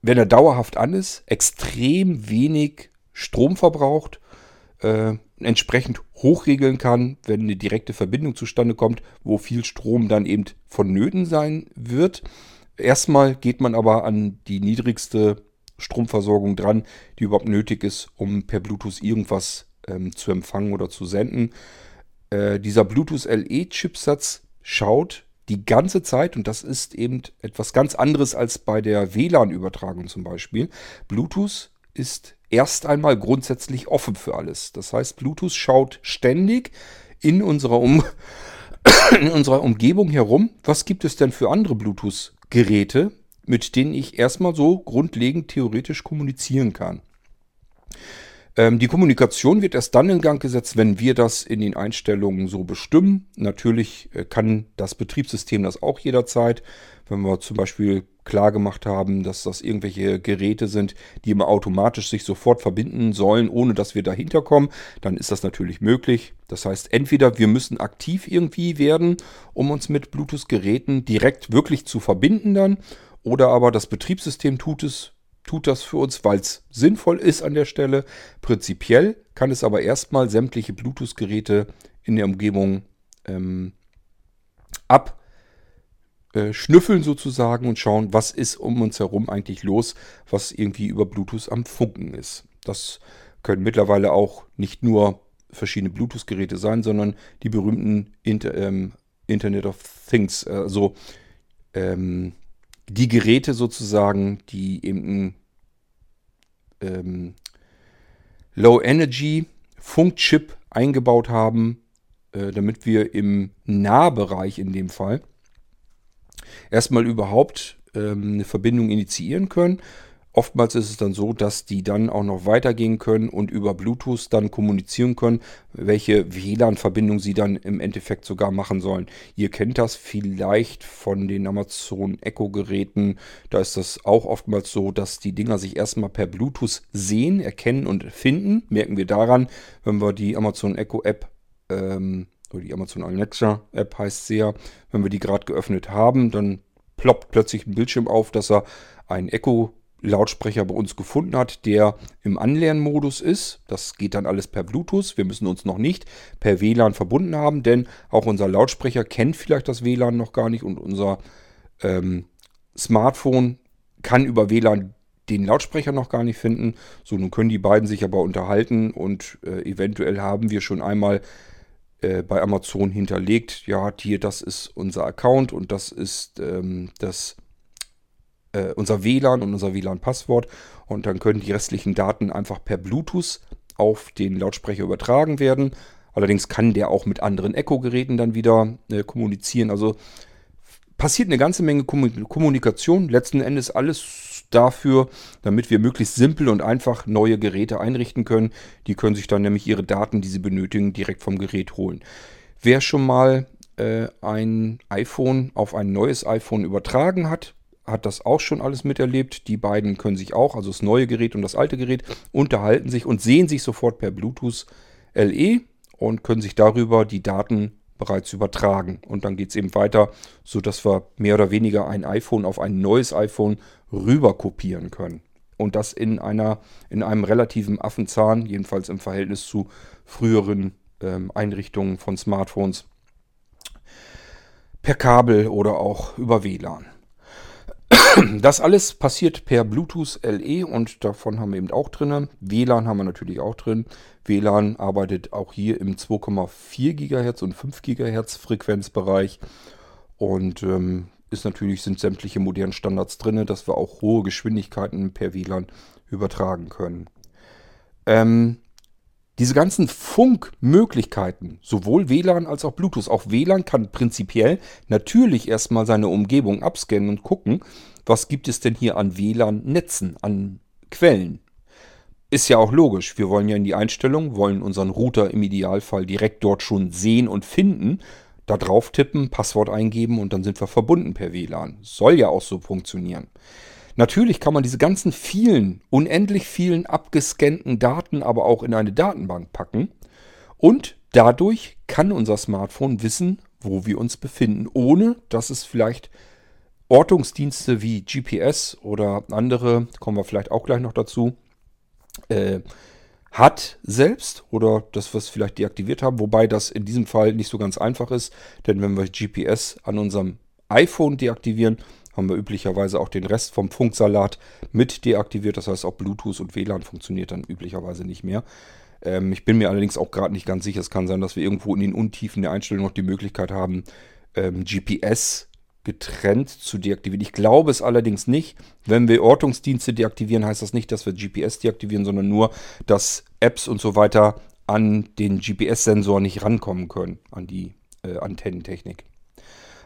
wenn er dauerhaft an ist, extrem wenig Strom verbraucht, äh, entsprechend hochregeln kann, wenn eine direkte Verbindung zustande kommt, wo viel Strom dann eben vonnöten sein wird. Erstmal geht man aber an die niedrigste Stromversorgung dran, die überhaupt nötig ist, um per Bluetooth irgendwas ähm, zu empfangen oder zu senden. Äh, dieser Bluetooth LE-Chipsatz schaut die ganze Zeit, und das ist eben etwas ganz anderes als bei der WLAN-Übertragung zum Beispiel. Bluetooth ist erst einmal grundsätzlich offen für alles. Das heißt, Bluetooth schaut ständig in unserer, um in unserer Umgebung herum, was gibt es denn für andere Bluetooth-Geräte, mit denen ich erstmal so grundlegend theoretisch kommunizieren kann. Ähm, die Kommunikation wird erst dann in Gang gesetzt, wenn wir das in den Einstellungen so bestimmen. Natürlich äh, kann das Betriebssystem das auch jederzeit. Wenn wir zum Beispiel klar gemacht haben, dass das irgendwelche Geräte sind, die immer automatisch sich sofort verbinden sollen, ohne dass wir dahinter kommen, dann ist das natürlich möglich. Das heißt, entweder wir müssen aktiv irgendwie werden, um uns mit Bluetooth-Geräten direkt wirklich zu verbinden dann, oder aber das Betriebssystem tut es tut das für uns, weil es sinnvoll ist an der Stelle. Prinzipiell kann es aber erstmal sämtliche Bluetooth-Geräte in der Umgebung ähm, abschnüffeln sozusagen und schauen, was ist um uns herum eigentlich los, was irgendwie über Bluetooth am Funken ist. Das können mittlerweile auch nicht nur verschiedene Bluetooth-Geräte sein, sondern die berühmten Inter ähm, Internet of Things, also ähm, die Geräte sozusagen, die eben ähm, Low Energy Funkchip eingebaut haben, äh, damit wir im Nahbereich in dem Fall erstmal überhaupt ähm, eine Verbindung initiieren können Oftmals ist es dann so, dass die dann auch noch weitergehen können und über Bluetooth dann kommunizieren können, welche WLAN-Verbindung sie dann im Endeffekt sogar machen sollen. Ihr kennt das vielleicht von den Amazon Echo-Geräten. Da ist das auch oftmals so, dass die Dinger sich erstmal per Bluetooth sehen, erkennen und finden. Merken wir daran, wenn wir die Amazon Echo-App ähm, oder die Amazon Alexa App heißt sie ja, wenn wir die gerade geöffnet haben, dann ploppt plötzlich ein Bildschirm auf, dass er ein Echo Lautsprecher bei uns gefunden hat, der im Anlernmodus ist. Das geht dann alles per Bluetooth. Wir müssen uns noch nicht per WLAN verbunden haben, denn auch unser Lautsprecher kennt vielleicht das WLAN noch gar nicht und unser ähm, Smartphone kann über WLAN den Lautsprecher noch gar nicht finden. So, nun können die beiden sich aber unterhalten und äh, eventuell haben wir schon einmal äh, bei Amazon hinterlegt, ja, hier, das ist unser Account und das ist ähm, das äh, unser WLAN und unser WLAN-Passwort und dann können die restlichen Daten einfach per Bluetooth auf den Lautsprecher übertragen werden. Allerdings kann der auch mit anderen Echo-Geräten dann wieder äh, kommunizieren. Also passiert eine ganze Menge Kommunikation. Letzten Endes alles dafür, damit wir möglichst simpel und einfach neue Geräte einrichten können. Die können sich dann nämlich ihre Daten, die sie benötigen, direkt vom Gerät holen. Wer schon mal äh, ein iPhone auf ein neues iPhone übertragen hat, hat das auch schon alles miterlebt. Die beiden können sich auch, also das neue Gerät und das alte Gerät, unterhalten sich und sehen sich sofort per Bluetooth LE und können sich darüber die Daten bereits übertragen. Und dann geht es eben weiter, sodass wir mehr oder weniger ein iPhone auf ein neues iPhone rüber kopieren können. Und das in einer, in einem relativen Affenzahn, jedenfalls im Verhältnis zu früheren ähm, Einrichtungen von Smartphones, per Kabel oder auch über WLAN. Das alles passiert per Bluetooth LE und davon haben wir eben auch drin. WLAN haben wir natürlich auch drin. WLAN arbeitet auch hier im 2,4 GHz und 5 GHz Frequenzbereich und ähm, ist natürlich sind sämtliche modernen Standards drin, dass wir auch hohe Geschwindigkeiten per WLAN übertragen können. Ähm, diese ganzen Funkmöglichkeiten, sowohl WLAN als auch Bluetooth, auch WLAN kann prinzipiell natürlich erstmal seine Umgebung abscannen und gucken, was gibt es denn hier an WLAN-Netzen, an Quellen. Ist ja auch logisch, wir wollen ja in die Einstellung, wollen unseren Router im Idealfall direkt dort schon sehen und finden, da drauf tippen, Passwort eingeben und dann sind wir verbunden per WLAN. Soll ja auch so funktionieren. Natürlich kann man diese ganzen vielen, unendlich vielen abgescannten Daten aber auch in eine Datenbank packen und dadurch kann unser Smartphone wissen, wo wir uns befinden, ohne dass es vielleicht Ortungsdienste wie GPS oder andere, kommen wir vielleicht auch gleich noch dazu, äh, hat selbst oder das, was vielleicht deaktiviert haben, wobei das in diesem Fall nicht so ganz einfach ist, denn wenn wir GPS an unserem iPhone deaktivieren, haben wir üblicherweise auch den Rest vom Funksalat mit deaktiviert. Das heißt, auch Bluetooth und WLAN funktioniert dann üblicherweise nicht mehr. Ähm, ich bin mir allerdings auch gerade nicht ganz sicher. Es kann sein, dass wir irgendwo in den Untiefen der Einstellung noch die Möglichkeit haben, ähm, GPS getrennt zu deaktivieren. Ich glaube es allerdings nicht. Wenn wir Ortungsdienste deaktivieren, heißt das nicht, dass wir GPS deaktivieren, sondern nur, dass Apps und so weiter an den GPS-Sensor nicht rankommen können, an die äh, Antennentechnik.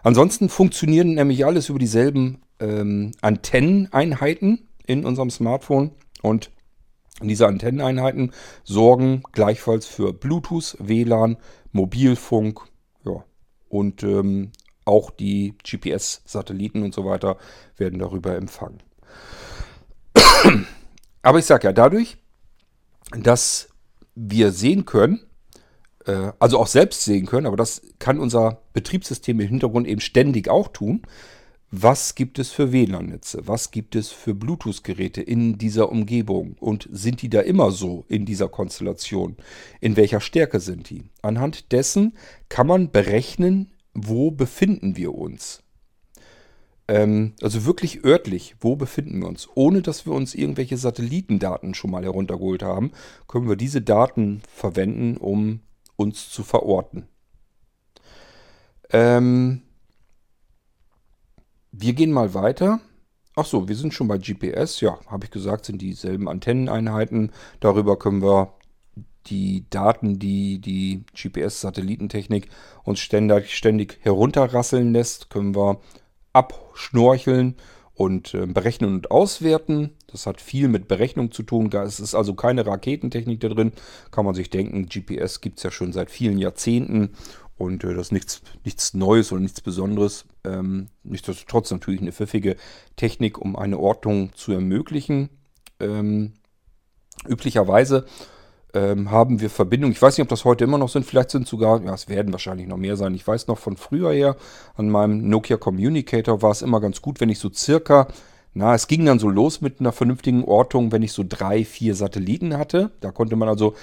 Ansonsten funktionieren nämlich alles über dieselben ähm, Antenneneinheiten in unserem Smartphone und diese Antenneneinheiten sorgen gleichfalls für Bluetooth, WLAN, Mobilfunk ja, und ähm, auch die GPS-Satelliten und so weiter werden darüber empfangen. Aber ich sage ja, dadurch, dass wir sehen können, äh, also auch selbst sehen können, aber das kann unser Betriebssystem im Hintergrund eben ständig auch tun. Was gibt es für WLAN-Netze? Was gibt es für Bluetooth-Geräte in dieser Umgebung? Und sind die da immer so in dieser Konstellation? In welcher Stärke sind die? Anhand dessen kann man berechnen, wo befinden wir uns? Ähm, also wirklich örtlich, wo befinden wir uns? Ohne dass wir uns irgendwelche Satellitendaten schon mal heruntergeholt haben, können wir diese Daten verwenden, um uns zu verorten. Ähm, wir gehen mal weiter. Ach so, wir sind schon bei GPS. Ja, habe ich gesagt, sind dieselben Antenneneinheiten. Darüber können wir die Daten, die die GPS-Satellitentechnik uns ständig, ständig herunterrasseln lässt, können wir abschnorcheln und äh, berechnen und auswerten. Das hat viel mit Berechnung zu tun. Es ist also keine Raketentechnik da drin. Kann man sich denken, GPS gibt es ja schon seit vielen Jahrzehnten und äh, das ist nichts, nichts Neues oder nichts Besonderes. Ähm, nichtsdestotrotz natürlich eine pfiffige Technik, um eine Ortung zu ermöglichen. Ähm, üblicherweise ähm, haben wir Verbindungen. Ich weiß nicht, ob das heute immer noch sind. Vielleicht sind sogar, ja, es werden wahrscheinlich noch mehr sein. Ich weiß noch von früher her, an meinem Nokia Communicator war es immer ganz gut, wenn ich so circa Na, es ging dann so los mit einer vernünftigen Ortung, wenn ich so drei, vier Satelliten hatte. Da konnte man also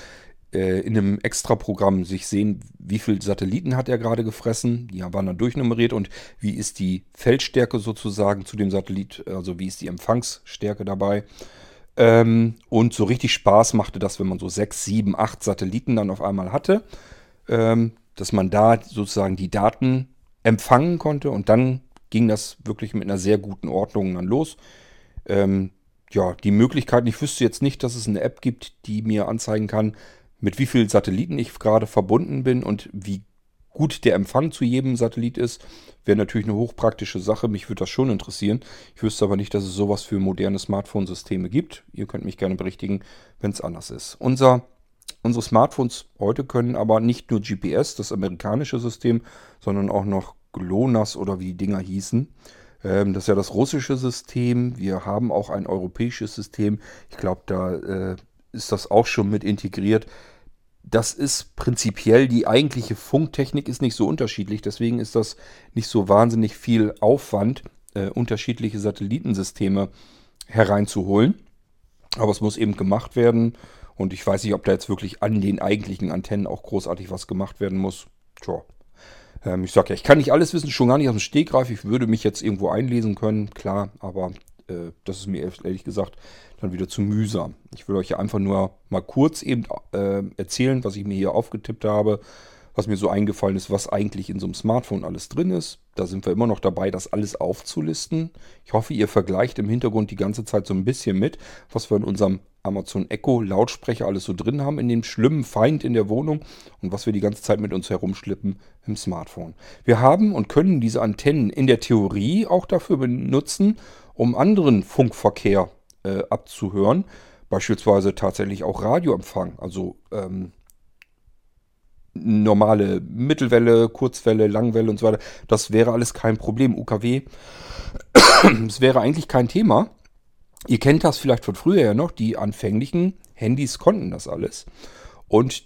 äh, in einem Extra-Programm sich sehen, wie viele Satelliten hat er gerade gefressen. Die waren dann durchnummeriert und wie ist die Feldstärke sozusagen zu dem Satellit, also wie ist die Empfangsstärke dabei. Ähm, und so richtig Spaß machte das, wenn man so sechs, sieben, acht Satelliten dann auf einmal hatte, ähm, dass man da sozusagen die Daten empfangen konnte und dann ging das wirklich mit einer sehr guten Ordnung dann los. Ähm, ja, die Möglichkeiten, ich wüsste jetzt nicht, dass es eine App gibt, die mir anzeigen kann, mit wie vielen Satelliten ich gerade verbunden bin und wie gut der Empfang zu jedem Satellit ist, wäre natürlich eine hochpraktische Sache. Mich würde das schon interessieren. Ich wüsste aber nicht, dass es sowas für moderne Smartphone-Systeme gibt. Ihr könnt mich gerne berichtigen, wenn es anders ist. Unser, unsere Smartphones heute können aber nicht nur GPS, das amerikanische System, sondern auch noch GLONASS oder wie die Dinger hießen. Ähm, das ist ja das russische System. Wir haben auch ein europäisches System. Ich glaube, da äh, ist das auch schon mit integriert. Das ist prinzipiell die eigentliche Funktechnik ist nicht so unterschiedlich. Deswegen ist das nicht so wahnsinnig viel Aufwand, äh, unterschiedliche Satellitensysteme hereinzuholen. Aber es muss eben gemacht werden. Und ich weiß nicht, ob da jetzt wirklich an den eigentlichen Antennen auch großartig was gemacht werden muss. Tja, ähm, ich sage ja, ich kann nicht alles wissen, schon gar nicht aus dem Stegreif. Ich würde mich jetzt irgendwo einlesen können, klar, aber äh, das ist mir ehrlich gesagt dann wieder zu mühsam. Ich will euch einfach nur mal kurz eben äh, erzählen, was ich mir hier aufgetippt habe, was mir so eingefallen ist, was eigentlich in so einem Smartphone alles drin ist. Da sind wir immer noch dabei, das alles aufzulisten. Ich hoffe, ihr vergleicht im Hintergrund die ganze Zeit so ein bisschen mit, was wir in unserem Amazon Echo Lautsprecher alles so drin haben in dem schlimmen Feind in der Wohnung und was wir die ganze Zeit mit uns herumschleppen im Smartphone. Wir haben und können diese Antennen in der Theorie auch dafür benutzen, um anderen Funkverkehr äh, abzuhören. Beispielsweise tatsächlich auch Radioempfang, also ähm, normale Mittelwelle, Kurzwelle, Langwelle und so weiter. Das wäre alles kein Problem. UKW, es wäre eigentlich kein Thema. Ihr kennt das vielleicht von früher ja noch. Die anfänglichen Handys konnten das alles. Und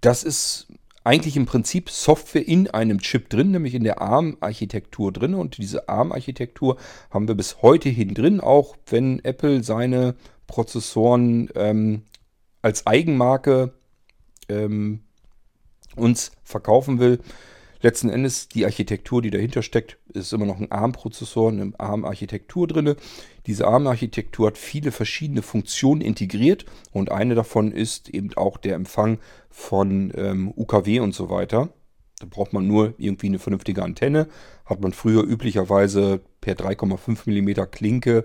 das ist eigentlich im Prinzip Software in einem Chip drin, nämlich in der ARM-Architektur drin. Und diese ARM-Architektur haben wir bis heute hin drin, auch wenn Apple seine Prozessoren ähm, als Eigenmarke ähm, uns verkaufen will. Letzten Endes die Architektur, die dahinter steckt, ist immer noch ein ARM-Prozessor, eine ARM-Architektur drin. Diese ARM-Architektur hat viele verschiedene Funktionen integriert und eine davon ist eben auch der Empfang von ähm, UKW und so weiter. Da braucht man nur irgendwie eine vernünftige Antenne. Hat man früher üblicherweise per 3,5 mm Klinke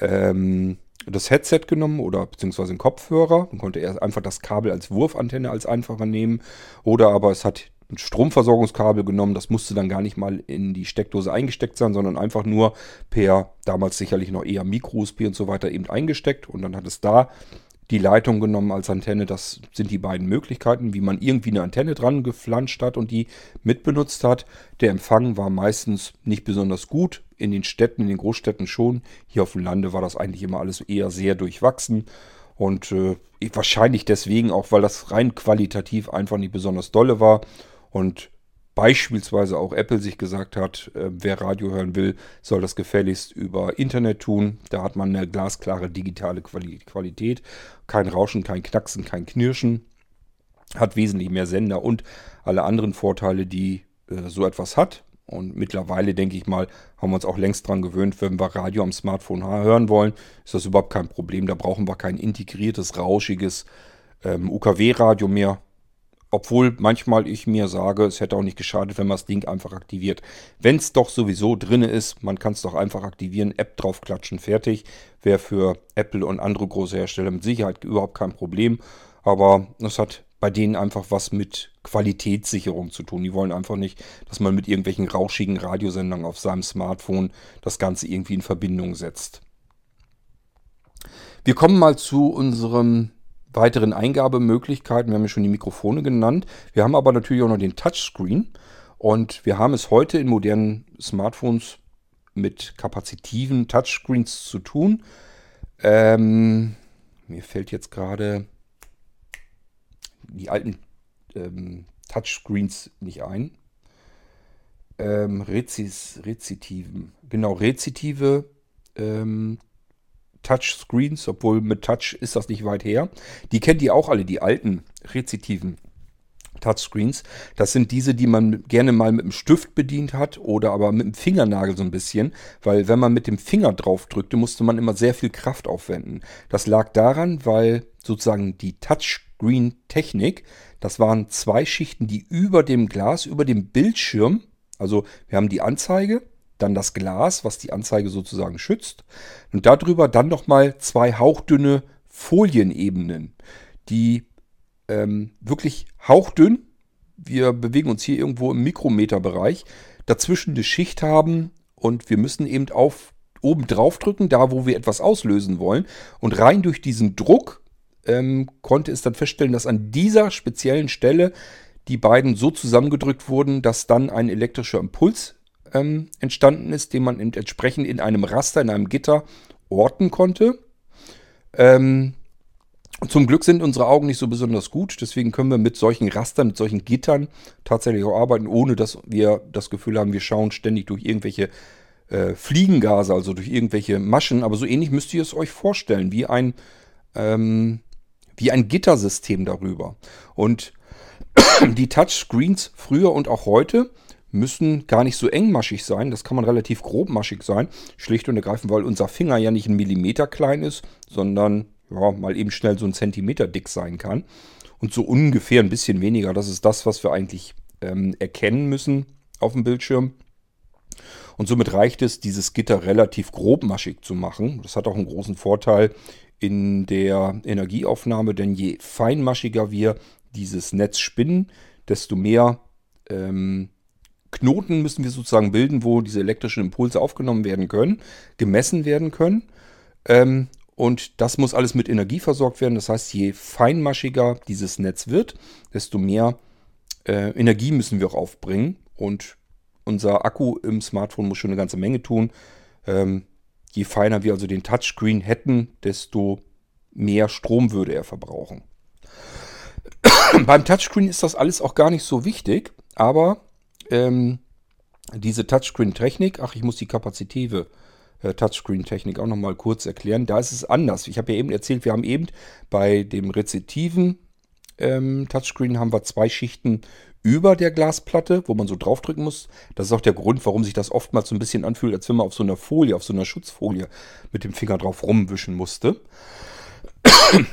ähm, das Headset genommen oder beziehungsweise einen Kopfhörer. Man konnte erst einfach das Kabel als Wurfantenne als einfacher nehmen. Oder aber es hat ein Stromversorgungskabel genommen. Das musste dann gar nicht mal in die Steckdose eingesteckt sein, sondern einfach nur per damals sicherlich noch eher Micro-USB und so weiter eben eingesteckt. Und dann hat es da die Leitung genommen als Antenne. Das sind die beiden Möglichkeiten, wie man irgendwie eine Antenne dran geflanscht hat und die mitbenutzt hat. Der Empfang war meistens nicht besonders gut. In den Städten, in den Großstädten schon. Hier auf dem Lande war das eigentlich immer alles eher sehr durchwachsen. Und äh, wahrscheinlich deswegen auch, weil das rein qualitativ einfach nicht besonders dolle war. Und beispielsweise auch Apple sich gesagt hat, äh, wer Radio hören will, soll das gefälligst über Internet tun. Da hat man eine glasklare digitale Qualität. Kein Rauschen, kein Knacksen, kein Knirschen. Hat wesentlich mehr Sender und alle anderen Vorteile, die äh, so etwas hat. Und mittlerweile, denke ich mal, haben wir uns auch längst dran gewöhnt, wenn wir Radio am Smartphone hören wollen, ist das überhaupt kein Problem. Da brauchen wir kein integriertes, rauschiges ähm, UKW-Radio mehr. Obwohl manchmal ich mir sage, es hätte auch nicht geschadet, wenn man das Ding einfach aktiviert. Wenn es doch sowieso drin ist, man kann es doch einfach aktivieren, App draufklatschen, fertig. Wäre für Apple und andere große Hersteller mit Sicherheit überhaupt kein Problem. Aber das hat bei denen einfach was mit Qualitätssicherung zu tun. Die wollen einfach nicht, dass man mit irgendwelchen rauschigen Radiosendern auf seinem Smartphone das Ganze irgendwie in Verbindung setzt. Wir kommen mal zu unserem weiteren Eingabemöglichkeiten. Wir haben ja schon die Mikrofone genannt. Wir haben aber natürlich auch noch den Touchscreen. Und wir haben es heute in modernen Smartphones mit kapazitiven Touchscreens zu tun. Ähm, mir fällt jetzt gerade die alten ähm, Touchscreens nicht ein. Ähm, Rezis, Rezitiven. Genau, rezitive ähm, Touchscreens, obwohl mit Touch ist das nicht weit her. Die kennt ihr auch alle, die alten rezitiven Touchscreens. Das sind diese, die man gerne mal mit dem Stift bedient hat oder aber mit dem Fingernagel so ein bisschen, weil wenn man mit dem Finger drauf drückte, musste man immer sehr viel Kraft aufwenden. Das lag daran, weil sozusagen die Touchscreen-Technik, das waren zwei Schichten, die über dem Glas, über dem Bildschirm, also wir haben die Anzeige, dann das Glas, was die Anzeige sozusagen schützt und darüber dann nochmal zwei hauchdünne Folienebenen, die ähm, wirklich hauchdünn. Wir bewegen uns hier irgendwo im Mikrometerbereich. Dazwischen eine Schicht haben und wir müssen eben auf oben drauf drücken, da wo wir etwas auslösen wollen. Und rein durch diesen Druck ähm, konnte es dann feststellen, dass an dieser speziellen Stelle die beiden so zusammengedrückt wurden, dass dann ein elektrischer Impuls ähm, entstanden ist, den man entsprechend in einem Raster, in einem Gitter orten konnte. Ähm, zum Glück sind unsere Augen nicht so besonders gut, deswegen können wir mit solchen Rastern, mit solchen Gittern tatsächlich auch arbeiten, ohne dass wir das Gefühl haben, wir schauen ständig durch irgendwelche äh, Fliegengase, also durch irgendwelche Maschen. Aber so ähnlich müsst ihr es euch vorstellen, wie ein, ähm, wie ein Gittersystem darüber. Und die Touchscreens früher und auch heute müssen gar nicht so engmaschig sein. Das kann man relativ grobmaschig sein. Schlicht und ergreifend, weil unser Finger ja nicht ein Millimeter klein ist, sondern ja, mal eben schnell so ein Zentimeter dick sein kann. Und so ungefähr ein bisschen weniger. Das ist das, was wir eigentlich ähm, erkennen müssen auf dem Bildschirm. Und somit reicht es, dieses Gitter relativ grobmaschig zu machen. Das hat auch einen großen Vorteil in der Energieaufnahme, denn je feinmaschiger wir dieses Netz spinnen, desto mehr ähm, Knoten müssen wir sozusagen bilden, wo diese elektrischen Impulse aufgenommen werden können, gemessen werden können. Ähm, und das muss alles mit Energie versorgt werden. Das heißt, je feinmaschiger dieses Netz wird, desto mehr äh, Energie müssen wir auch aufbringen. Und unser Akku im Smartphone muss schon eine ganze Menge tun. Ähm, je feiner wir also den Touchscreen hätten, desto mehr Strom würde er verbrauchen. Beim Touchscreen ist das alles auch gar nicht so wichtig, aber ähm, diese Touchscreen-Technik, ach, ich muss die kapazitive äh, Touchscreen-Technik auch nochmal kurz erklären. Da ist es anders. Ich habe ja eben erzählt, wir haben eben bei dem rezitiven ähm, Touchscreen haben wir zwei Schichten über der Glasplatte, wo man so draufdrücken muss. Das ist auch der Grund, warum sich das oftmals so ein bisschen anfühlt, als wenn man auf so einer Folie, auf so einer Schutzfolie mit dem Finger drauf rumwischen musste.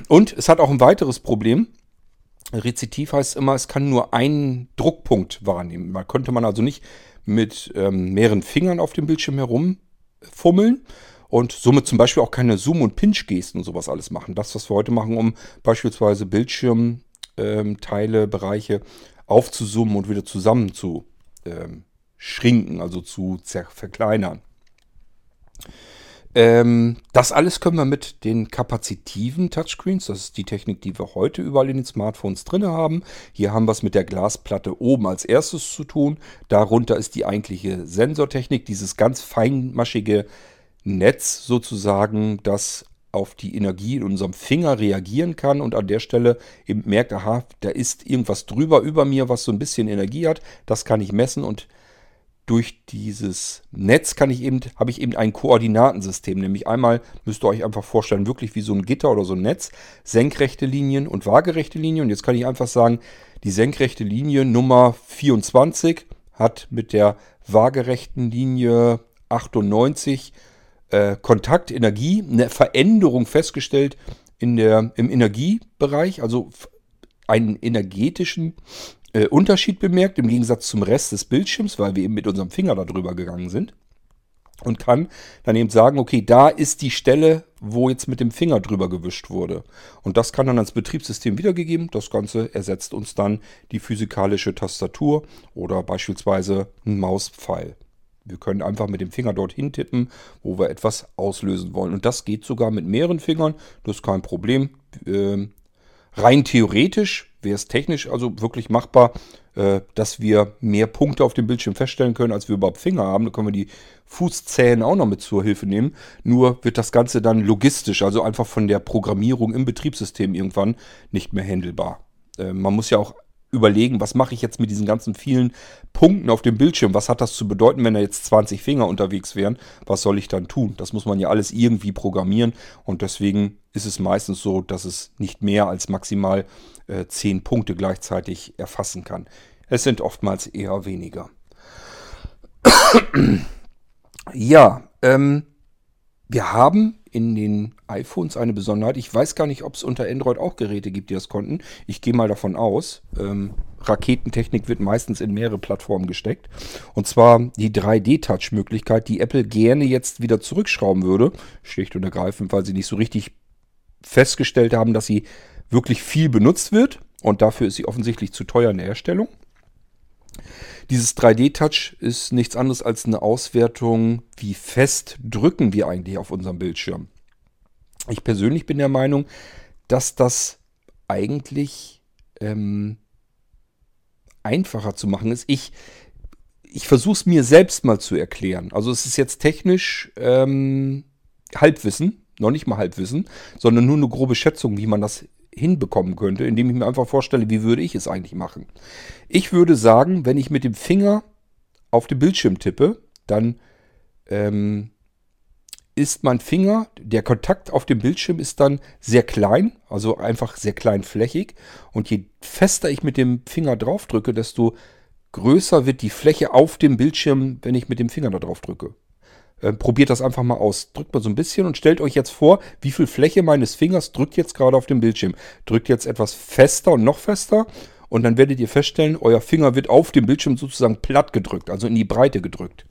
Und es hat auch ein weiteres Problem. Rezitiv heißt immer, es kann nur einen Druckpunkt wahrnehmen. Man könnte man also nicht mit ähm, mehreren Fingern auf dem Bildschirm herumfummeln und somit zum Beispiel auch keine Zoom- und Pinch-Gesten und sowas alles machen. Das, was wir heute machen, um beispielsweise Bildschirmteile, ähm, Bereiche aufzusummen und wieder zusammen zu ähm, schrinken, also zu verkleinern. Ähm, das alles können wir mit den kapazitiven Touchscreens, das ist die Technik, die wir heute überall in den Smartphones drin haben. Hier haben wir es mit der Glasplatte oben als erstes zu tun. Darunter ist die eigentliche Sensortechnik, dieses ganz feinmaschige Netz sozusagen, das auf die Energie in unserem Finger reagieren kann und an der Stelle eben merkt, aha, da ist irgendwas drüber über mir, was so ein bisschen Energie hat. Das kann ich messen und durch dieses Netz kann ich eben, habe ich eben ein Koordinatensystem. Nämlich einmal müsst ihr euch einfach vorstellen, wirklich wie so ein Gitter oder so ein Netz, senkrechte Linien und waagerechte Linien. Und jetzt kann ich einfach sagen, die senkrechte Linie Nummer 24 hat mit der waagerechten Linie 98 äh, Kontakt, Energie, eine Veränderung festgestellt in der, im Energiebereich, also einen energetischen äh, Unterschied bemerkt im Gegensatz zum Rest des Bildschirms, weil wir eben mit unserem Finger darüber gegangen sind. Und kann dann eben sagen, okay, da ist die Stelle, wo jetzt mit dem Finger drüber gewischt wurde. Und das kann dann ans Betriebssystem wiedergegeben. Das Ganze ersetzt uns dann die physikalische Tastatur oder beispielsweise ein Mauspfeil. Wir können einfach mit dem Finger dorthin tippen, wo wir etwas auslösen wollen. Und das geht sogar mit mehreren Fingern. Das ist kein Problem. Ähm, rein theoretisch wäre es technisch also wirklich machbar, äh, dass wir mehr Punkte auf dem Bildschirm feststellen können, als wir überhaupt Finger haben. Da können wir die Fußzähne auch noch mit zur Hilfe nehmen. Nur wird das Ganze dann logistisch, also einfach von der Programmierung im Betriebssystem irgendwann nicht mehr handelbar. Äh, man muss ja auch überlegen, was mache ich jetzt mit diesen ganzen vielen Punkten auf dem Bildschirm? Was hat das zu bedeuten, wenn da jetzt 20 Finger unterwegs wären? Was soll ich dann tun? Das muss man ja alles irgendwie programmieren und deswegen ist es meistens so, dass es nicht mehr als maximal äh, 10 Punkte gleichzeitig erfassen kann. Es sind oftmals eher weniger. ja, ähm, wir haben in den iPhones eine Besonderheit. Ich weiß gar nicht, ob es unter Android auch Geräte gibt, die das konnten. Ich gehe mal davon aus. Ähm, Raketentechnik wird meistens in mehrere Plattformen gesteckt. Und zwar die 3D-Touch-Möglichkeit, die Apple gerne jetzt wieder zurückschrauben würde. Schlicht und ergreifend, weil sie nicht so richtig festgestellt haben, dass sie wirklich viel benutzt wird. Und dafür ist sie offensichtlich zu teuer in der Herstellung. Dieses 3D-Touch ist nichts anderes als eine Auswertung, wie fest drücken wir eigentlich auf unserem Bildschirm. Ich persönlich bin der Meinung, dass das eigentlich ähm, einfacher zu machen ist. Ich, ich versuche es mir selbst mal zu erklären. Also es ist jetzt technisch ähm, Halbwissen, noch nicht mal Halbwissen, sondern nur eine grobe Schätzung, wie man das hinbekommen könnte, indem ich mir einfach vorstelle, wie würde ich es eigentlich machen. Ich würde sagen, wenn ich mit dem Finger auf den Bildschirm tippe, dann ähm, ist mein Finger, der Kontakt auf dem Bildschirm ist dann sehr klein, also einfach sehr kleinflächig. Und je fester ich mit dem Finger drauf drücke, desto größer wird die Fläche auf dem Bildschirm, wenn ich mit dem Finger da drauf drücke. Äh, probiert das einfach mal aus. Drückt mal so ein bisschen und stellt euch jetzt vor, wie viel Fläche meines Fingers drückt jetzt gerade auf dem Bildschirm. Drückt jetzt etwas fester und noch fester und dann werdet ihr feststellen, euer Finger wird auf dem Bildschirm sozusagen platt gedrückt, also in die Breite gedrückt.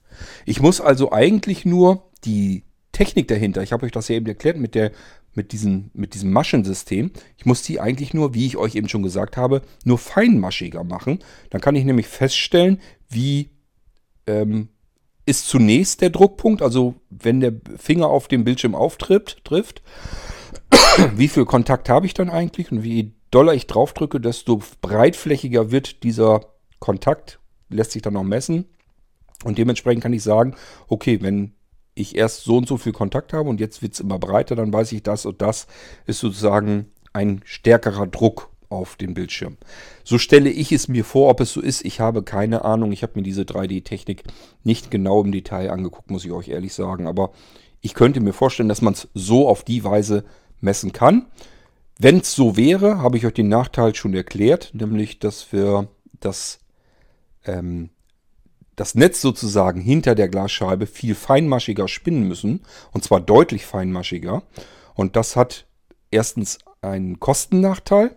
Ich muss also eigentlich nur die Technik dahinter, ich habe euch das ja eben erklärt mit der mit diesem, mit diesem Maschensystem. Ich muss die eigentlich nur, wie ich euch eben schon gesagt habe, nur feinmaschiger machen. Dann kann ich nämlich feststellen, wie ähm, ist zunächst der Druckpunkt, also wenn der Finger auf dem Bildschirm auftrifft, trifft, wie viel Kontakt habe ich dann eigentlich und wie doller ich drauf drücke, desto breitflächiger wird dieser Kontakt, lässt sich dann auch messen. Und dementsprechend kann ich sagen, okay, wenn ich erst so und so viel Kontakt habe und jetzt wird es immer breiter, dann weiß ich, das und das ist sozusagen ein stärkerer Druck auf den Bildschirm. So stelle ich es mir vor, ob es so ist. Ich habe keine Ahnung. Ich habe mir diese 3D-Technik nicht genau im Detail angeguckt, muss ich euch ehrlich sagen. Aber ich könnte mir vorstellen, dass man es so auf die Weise messen kann. Wenn es so wäre, habe ich euch den Nachteil schon erklärt, nämlich, dass wir das, ähm, das Netz sozusagen hinter der Glasscheibe viel feinmaschiger spinnen müssen. Und zwar deutlich feinmaschiger. Und das hat erstens einen Kostennachteil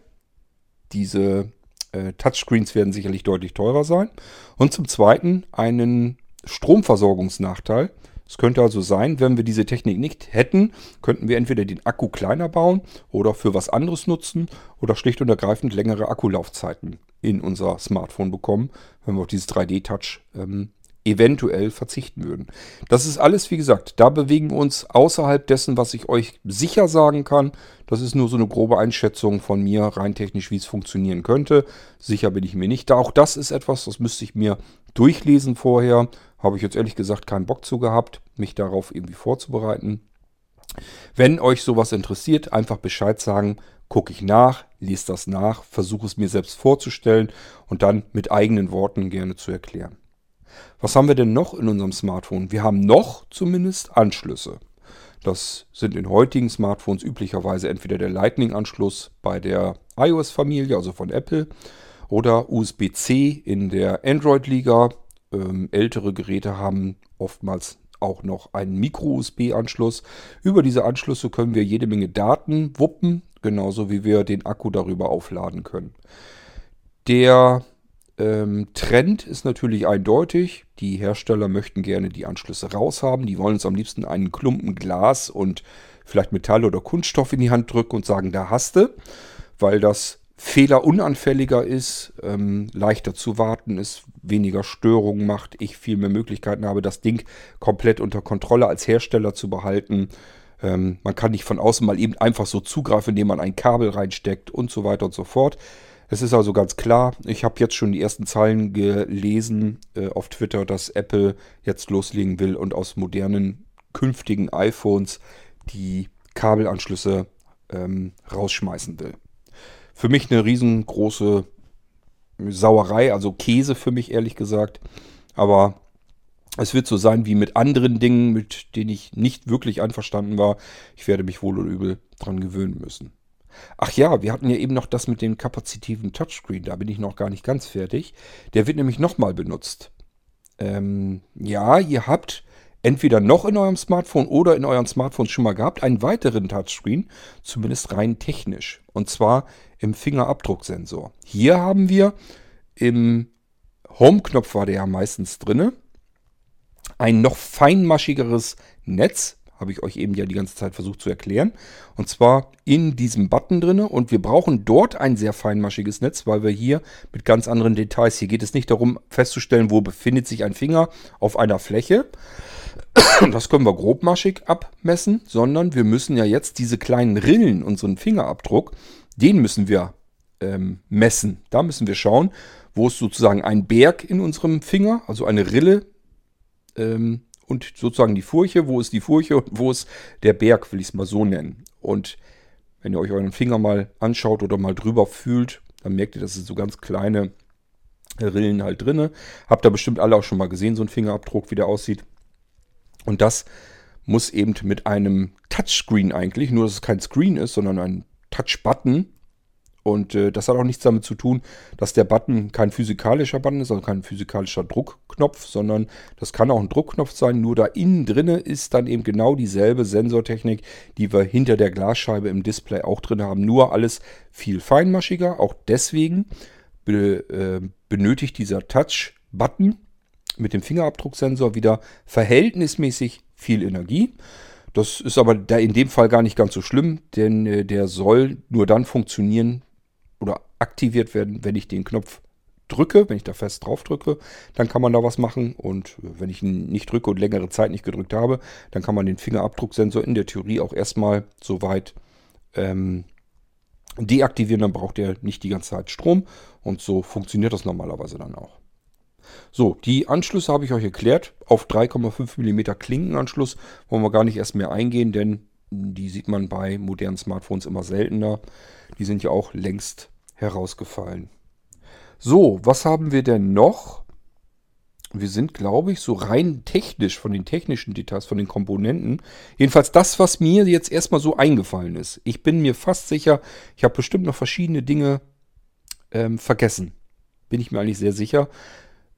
diese äh, Touchscreens werden sicherlich deutlich teurer sein. Und zum Zweiten einen Stromversorgungsnachteil. Es könnte also sein, wenn wir diese Technik nicht hätten, könnten wir entweder den Akku kleiner bauen oder für was anderes nutzen oder schlicht und ergreifend längere Akkulaufzeiten in unser Smartphone bekommen, wenn wir auf dieses 3D-Touch ähm, eventuell verzichten würden. Das ist alles, wie gesagt, da bewegen wir uns außerhalb dessen, was ich euch sicher sagen kann. Das ist nur so eine grobe Einschätzung von mir, rein technisch, wie es funktionieren könnte. Sicher bin ich mir nicht. Auch das ist etwas, das müsste ich mir durchlesen vorher. Habe ich jetzt ehrlich gesagt keinen Bock zu gehabt, mich darauf irgendwie vorzubereiten. Wenn euch sowas interessiert, einfach Bescheid sagen, gucke ich nach, lese das nach, versuche es mir selbst vorzustellen und dann mit eigenen Worten gerne zu erklären. Was haben wir denn noch in unserem Smartphone? Wir haben noch zumindest Anschlüsse. Das sind in heutigen Smartphones üblicherweise entweder der Lightning-Anschluss bei der iOS-Familie, also von Apple, oder USB-C in der Android-Liga. Ähm, ältere Geräte haben oftmals auch noch einen Micro-USB-Anschluss. Über diese Anschlüsse können wir jede Menge Daten wuppen, genauso wie wir den Akku darüber aufladen können. Der ähm, Trend ist natürlich eindeutig. Die Hersteller möchten gerne die Anschlüsse raushaben. Die wollen uns am liebsten einen Klumpen Glas und vielleicht Metall oder Kunststoff in die Hand drücken und sagen, da hast du, weil das fehlerunanfälliger ist, ähm, leichter zu warten ist, weniger Störungen macht, ich viel mehr Möglichkeiten habe, das Ding komplett unter Kontrolle als Hersteller zu behalten. Ähm, man kann nicht von außen mal eben einfach so zugreifen, indem man ein Kabel reinsteckt und so weiter und so fort. Es ist also ganz klar, ich habe jetzt schon die ersten Zeilen gelesen äh, auf Twitter, dass Apple jetzt loslegen will und aus modernen künftigen iPhones die Kabelanschlüsse ähm, rausschmeißen will. Für mich eine riesengroße Sauerei, also Käse für mich ehrlich gesagt. Aber es wird so sein wie mit anderen Dingen, mit denen ich nicht wirklich einverstanden war. Ich werde mich wohl oder übel dran gewöhnen müssen. Ach ja, wir hatten ja eben noch das mit dem kapazitiven Touchscreen. Da bin ich noch gar nicht ganz fertig. Der wird nämlich nochmal benutzt. Ähm, ja, ihr habt entweder noch in eurem Smartphone oder in euren Smartphones schon mal gehabt, einen weiteren Touchscreen, zumindest rein technisch. Und zwar im Fingerabdrucksensor. Hier haben wir im Home-Knopf war der ja meistens drinne. Ein noch feinmaschigeres Netz, habe ich euch eben ja die ganze Zeit versucht zu erklären. Und zwar in diesem Button drinne. Und wir brauchen dort ein sehr feinmaschiges Netz, weil wir hier mit ganz anderen Details, hier geht es nicht darum festzustellen, wo befindet sich ein Finger auf einer Fläche. Das können wir grobmaschig abmessen, sondern wir müssen ja jetzt diese kleinen Rillen, unseren Fingerabdruck, den müssen wir ähm, messen. Da müssen wir schauen, wo ist sozusagen ein Berg in unserem Finger, also eine Rille ähm, und sozusagen die Furche, wo ist die Furche und wo ist der Berg, will ich es mal so nennen. Und wenn ihr euch euren Finger mal anschaut oder mal drüber fühlt, dann merkt ihr, dass es so ganz kleine Rillen halt drinne. Habt ihr bestimmt alle auch schon mal gesehen, so ein Fingerabdruck, wie der aussieht. Und das muss eben mit einem Touchscreen eigentlich, nur dass es kein Screen ist, sondern ein Touch-Button, und äh, das hat auch nichts damit zu tun, dass der Button kein physikalischer Button ist, also kein physikalischer Druckknopf, sondern das kann auch ein Druckknopf sein. Nur da innen drinne ist dann eben genau dieselbe Sensortechnik, die wir hinter der Glasscheibe im Display auch drin haben. Nur alles viel feinmaschiger. Auch deswegen be, äh, benötigt dieser Touch-Button mit dem Fingerabdrucksensor wieder verhältnismäßig viel Energie. Das ist aber da in dem Fall gar nicht ganz so schlimm, denn äh, der soll nur dann funktionieren, oder aktiviert werden, wenn ich den Knopf drücke, wenn ich da fest drauf drücke, dann kann man da was machen. Und wenn ich ihn nicht drücke und längere Zeit nicht gedrückt habe, dann kann man den Fingerabdrucksensor in der Theorie auch erstmal soweit ähm, deaktivieren. Dann braucht er nicht die ganze Zeit Strom. Und so funktioniert das normalerweise dann auch. So, die Anschlüsse habe ich euch erklärt. Auf 3,5 mm Klinkenanschluss wollen wir gar nicht erst mehr eingehen, denn die sieht man bei modernen Smartphones immer seltener. Die sind ja auch längst herausgefallen. So, was haben wir denn noch? Wir sind, glaube ich, so rein technisch von den technischen Details, von den Komponenten. Jedenfalls das, was mir jetzt erstmal so eingefallen ist. Ich bin mir fast sicher, ich habe bestimmt noch verschiedene Dinge ähm, vergessen. Bin ich mir eigentlich sehr sicher.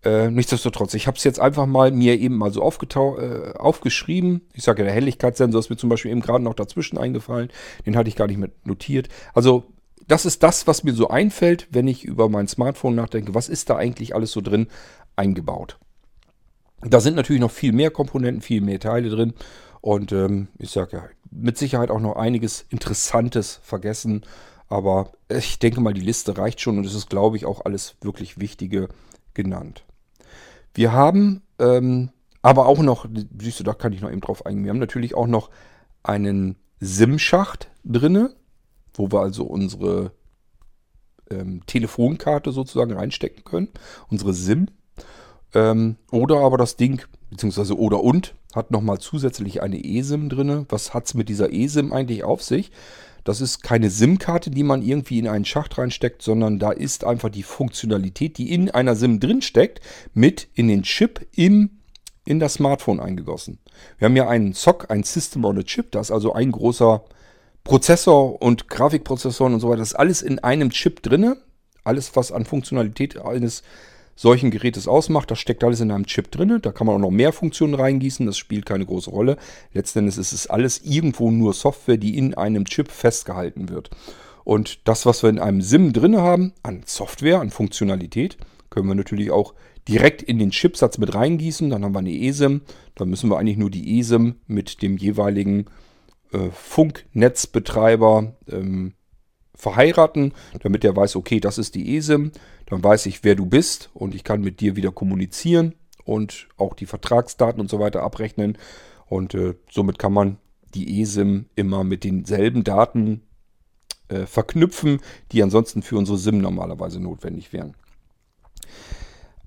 Äh, nichtsdestotrotz, ich habe es jetzt einfach mal mir eben mal so äh, aufgeschrieben. Ich sage ja, der Helligkeitssensor ist mir zum Beispiel eben gerade noch dazwischen eingefallen. Den hatte ich gar nicht mit notiert. Also das ist das, was mir so einfällt, wenn ich über mein Smartphone nachdenke. Was ist da eigentlich alles so drin eingebaut? Da sind natürlich noch viel mehr Komponenten, viel mehr Teile drin. Und ähm, ich sage ja, mit Sicherheit auch noch einiges Interessantes vergessen. Aber ich denke mal, die Liste reicht schon und es ist, glaube ich, auch alles wirklich Wichtige genannt. Wir haben ähm, aber auch noch, siehst du, da kann ich noch eben drauf eingehen. Wir haben natürlich auch noch einen SIM-Schacht drinne, wo wir also unsere ähm, Telefonkarte sozusagen reinstecken können, unsere SIM. Ähm, oder aber das Ding, beziehungsweise oder und, hat nochmal zusätzlich eine eSIM drinne. Was hat es mit dieser eSIM eigentlich auf sich? Das ist keine SIM-Karte, die man irgendwie in einen Schacht reinsteckt, sondern da ist einfach die Funktionalität, die in einer SIM drinsteckt, mit in den Chip im, in das Smartphone eingegossen. Wir haben ja einen SOC, ein System on a Chip, da ist also ein großer Prozessor und Grafikprozessoren und so weiter. Das ist alles in einem Chip drinne. Alles, was an Funktionalität eines solchen Gerätes ausmacht. Das steckt alles in einem Chip drin. Da kann man auch noch mehr Funktionen reingießen. Das spielt keine große Rolle. Letztendlich ist es alles irgendwo nur Software, die in einem Chip festgehalten wird. Und das, was wir in einem SIM drin haben, an Software, an Funktionalität, können wir natürlich auch direkt in den Chipsatz mit reingießen. Dann haben wir eine eSIM. Dann müssen wir eigentlich nur die eSIM mit dem jeweiligen äh, Funknetzbetreiber ähm, verheiraten, damit er weiß, okay, das ist die eSIM, dann weiß ich, wer du bist und ich kann mit dir wieder kommunizieren und auch die Vertragsdaten und so weiter abrechnen. Und äh, somit kann man die eSIM immer mit denselben Daten äh, verknüpfen, die ansonsten für unsere SIM normalerweise notwendig wären.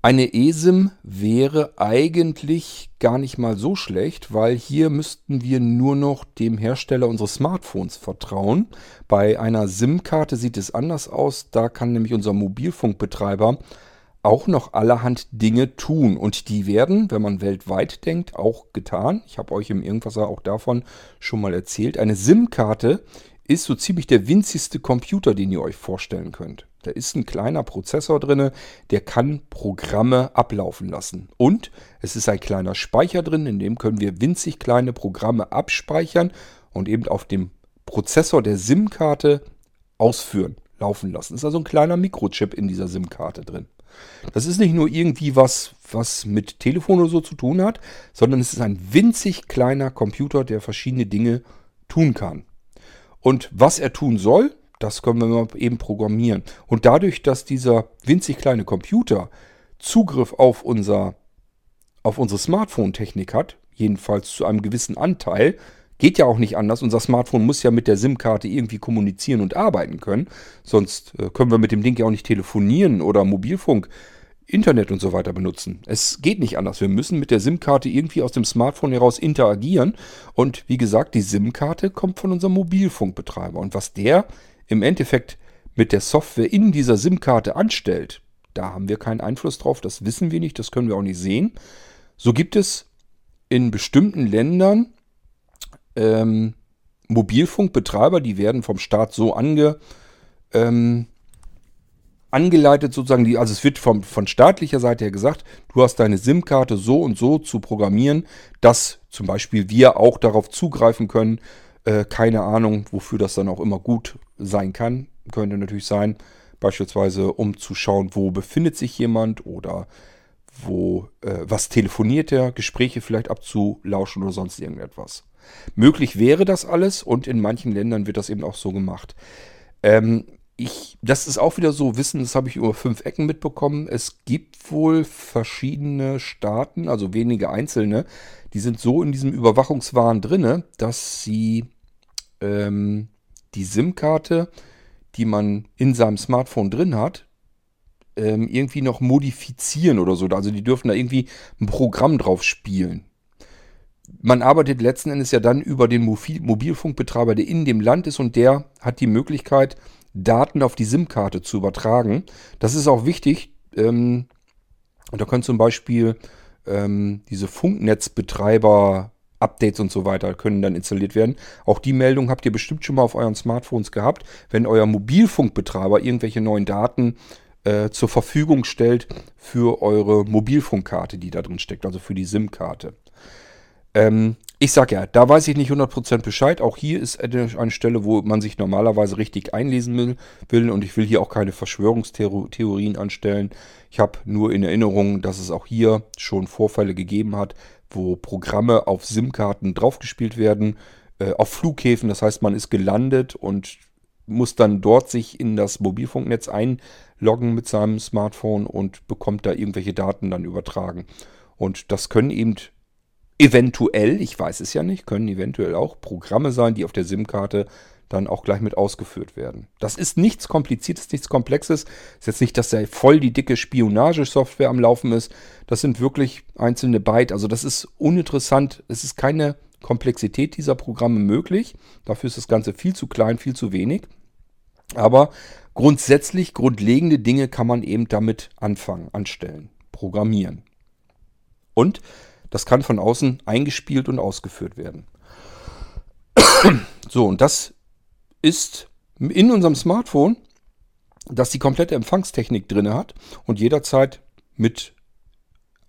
Eine eSIM wäre eigentlich gar nicht mal so schlecht, weil hier müssten wir nur noch dem Hersteller unseres Smartphones vertrauen. Bei einer SIM-Karte sieht es anders aus. Da kann nämlich unser Mobilfunkbetreiber auch noch allerhand Dinge tun. Und die werden, wenn man weltweit denkt, auch getan. Ich habe euch im Irgendwasser auch davon schon mal erzählt. Eine SIM-Karte ist so ziemlich der winzigste Computer, den ihr euch vorstellen könnt. Da ist ein kleiner Prozessor drin, der kann Programme ablaufen lassen. Und es ist ein kleiner Speicher drin, in dem können wir winzig kleine Programme abspeichern und eben auf dem Prozessor der SIM-Karte ausführen, laufen lassen. Es ist also ein kleiner Mikrochip in dieser SIM-Karte drin. Das ist nicht nur irgendwie was, was mit Telefon oder so zu tun hat, sondern es ist ein winzig kleiner Computer, der verschiedene Dinge tun kann. Und was er tun soll, das können wir eben programmieren. Und dadurch, dass dieser winzig kleine Computer Zugriff auf, unser, auf unsere Smartphone-Technik hat, jedenfalls zu einem gewissen Anteil, geht ja auch nicht anders. Unser Smartphone muss ja mit der SIM-Karte irgendwie kommunizieren und arbeiten können. Sonst äh, können wir mit dem Ding ja auch nicht telefonieren oder Mobilfunk, Internet und so weiter benutzen. Es geht nicht anders. Wir müssen mit der SIM-Karte irgendwie aus dem Smartphone heraus interagieren. Und wie gesagt, die SIM-Karte kommt von unserem Mobilfunkbetreiber. Und was der im Endeffekt mit der Software in dieser SIM-Karte anstellt, da haben wir keinen Einfluss drauf, das wissen wir nicht, das können wir auch nicht sehen. So gibt es in bestimmten Ländern ähm, Mobilfunkbetreiber, die werden vom Staat so ange, ähm, angeleitet sozusagen, die, also es wird vom, von staatlicher Seite her gesagt, du hast deine SIM-Karte so und so zu programmieren, dass zum Beispiel wir auch darauf zugreifen können, äh, keine Ahnung, wofür das dann auch immer gut sein kann. Könnte natürlich sein, beispielsweise um zu schauen, wo befindet sich jemand oder wo, äh, was telefoniert er, Gespräche vielleicht abzulauschen oder sonst irgendetwas. Möglich wäre das alles und in manchen Ländern wird das eben auch so gemacht. Ähm, ich, das ist auch wieder so Wissen, das habe ich über fünf Ecken mitbekommen. Es gibt wohl verschiedene Staaten, also wenige einzelne, die sind so in diesem Überwachungswahn drinne, dass sie ähm, die SIM-Karte, die man in seinem Smartphone drin hat, ähm, irgendwie noch modifizieren oder so. Also die dürfen da irgendwie ein Programm drauf spielen. Man arbeitet letzten Endes ja dann über den Mobilfunkbetreiber, der in dem Land ist und der hat die Möglichkeit, Daten auf die SIM-Karte zu übertragen. Das ist auch wichtig. Ähm, da können zum Beispiel ähm, diese Funknetzbetreiber Updates und so weiter können dann installiert werden. Auch die Meldung habt ihr bestimmt schon mal auf euren Smartphones gehabt, wenn euer Mobilfunkbetreiber irgendwelche neuen Daten äh, zur Verfügung stellt für eure Mobilfunkkarte, die da drin steckt, also für die SIM-Karte. Ähm, ich sag ja, da weiß ich nicht 100% Bescheid. Auch hier ist eine Stelle, wo man sich normalerweise richtig einlesen will. Und ich will hier auch keine Verschwörungstheorien anstellen. Ich habe nur in Erinnerung, dass es auch hier schon Vorfälle gegeben hat, wo Programme auf SIM-Karten draufgespielt werden, äh, auf Flughäfen. Das heißt, man ist gelandet und muss dann dort sich in das Mobilfunknetz einloggen mit seinem Smartphone und bekommt da irgendwelche Daten dann übertragen. Und das können eben eventuell, ich weiß es ja nicht, können eventuell auch Programme sein, die auf der SIM-Karte dann auch gleich mit ausgeführt werden. Das ist nichts Kompliziertes, nichts Komplexes. Ist jetzt nicht, dass da voll die dicke Spionagesoftware am Laufen ist. Das sind wirklich einzelne Byte. Also das ist uninteressant. Es ist keine Komplexität dieser Programme möglich. Dafür ist das Ganze viel zu klein, viel zu wenig. Aber grundsätzlich, grundlegende Dinge kann man eben damit anfangen, anstellen, programmieren. Und das kann von außen eingespielt und ausgeführt werden. So, und das ist in unserem Smartphone, das die komplette Empfangstechnik drin hat und jederzeit mit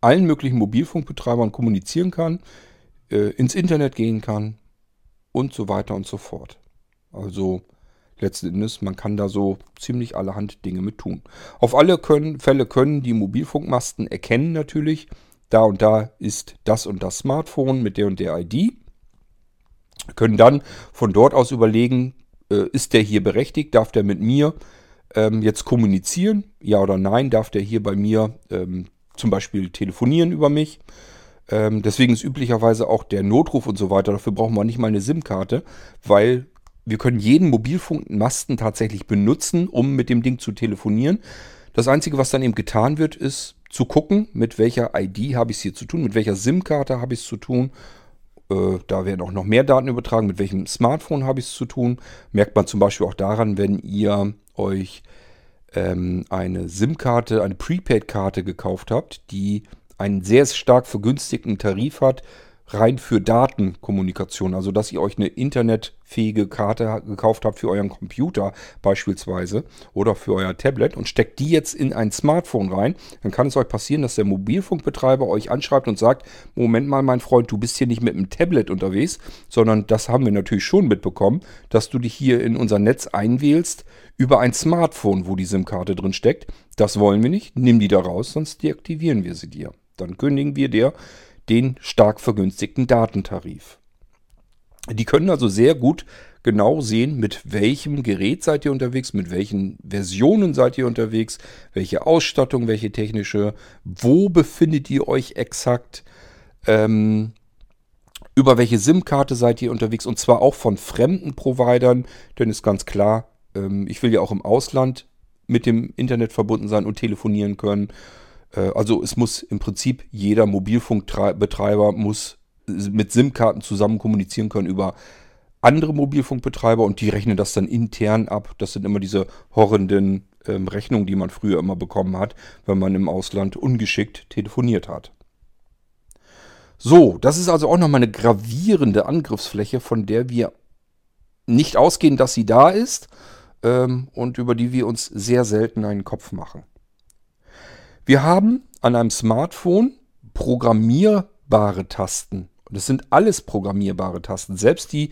allen möglichen Mobilfunkbetreibern kommunizieren kann, äh, ins Internet gehen kann und so weiter und so fort. Also letzten Endes, man kann da so ziemlich allerhand Dinge mit tun. Auf alle können, Fälle können die Mobilfunkmasten erkennen natürlich, da und da ist das und das Smartphone mit der und der ID. Können dann von dort aus überlegen, äh, ist der hier berechtigt, darf der mit mir ähm, jetzt kommunizieren, ja oder nein, darf der hier bei mir ähm, zum Beispiel telefonieren über mich. Ähm, deswegen ist üblicherweise auch der Notruf und so weiter, dafür brauchen wir nicht mal eine SIM-Karte, weil wir können jeden Mobilfunkmasten tatsächlich benutzen, um mit dem Ding zu telefonieren. Das Einzige, was dann eben getan wird, ist, zu gucken, mit welcher ID habe ich es hier zu tun, mit welcher SIM-Karte habe ich es zu tun. Äh, da werden auch noch mehr Daten übertragen, mit welchem Smartphone habe ich es zu tun. Merkt man zum Beispiel auch daran, wenn ihr euch ähm, eine SIM-Karte, eine Prepaid-Karte gekauft habt, die einen sehr stark vergünstigten Tarif hat, rein für Datenkommunikation. Also dass ihr euch eine internetfähige Karte gekauft habt für euren Computer beispielsweise oder für euer Tablet und steckt die jetzt in ein Smartphone rein, dann kann es euch passieren, dass der Mobilfunkbetreiber euch anschreibt und sagt, Moment mal mein Freund, du bist hier nicht mit einem Tablet unterwegs, sondern das haben wir natürlich schon mitbekommen, dass du dich hier in unser Netz einwählst über ein Smartphone, wo die SIM-Karte drin steckt. Das wollen wir nicht, nimm die da raus, sonst deaktivieren wir sie dir. Dann kündigen wir dir den stark vergünstigten Datentarif. Die können also sehr gut genau sehen, mit welchem Gerät seid ihr unterwegs, mit welchen Versionen seid ihr unterwegs, welche Ausstattung, welche technische, wo befindet ihr euch exakt, ähm, über welche SIM-Karte seid ihr unterwegs und zwar auch von fremden Providern, denn ist ganz klar, ähm, ich will ja auch im Ausland mit dem Internet verbunden sein und telefonieren können. Äh, also es muss im Prinzip jeder Mobilfunkbetreiber muss mit SIM-Karten zusammen kommunizieren können über andere Mobilfunkbetreiber und die rechnen das dann intern ab. Das sind immer diese horrenden ähm, Rechnungen, die man früher immer bekommen hat, wenn man im Ausland ungeschickt telefoniert hat. So, das ist also auch nochmal eine gravierende Angriffsfläche, von der wir nicht ausgehen, dass sie da ist ähm, und über die wir uns sehr selten einen Kopf machen. Wir haben an einem Smartphone programmierbare Tasten. Das sind alles programmierbare Tasten. Selbst die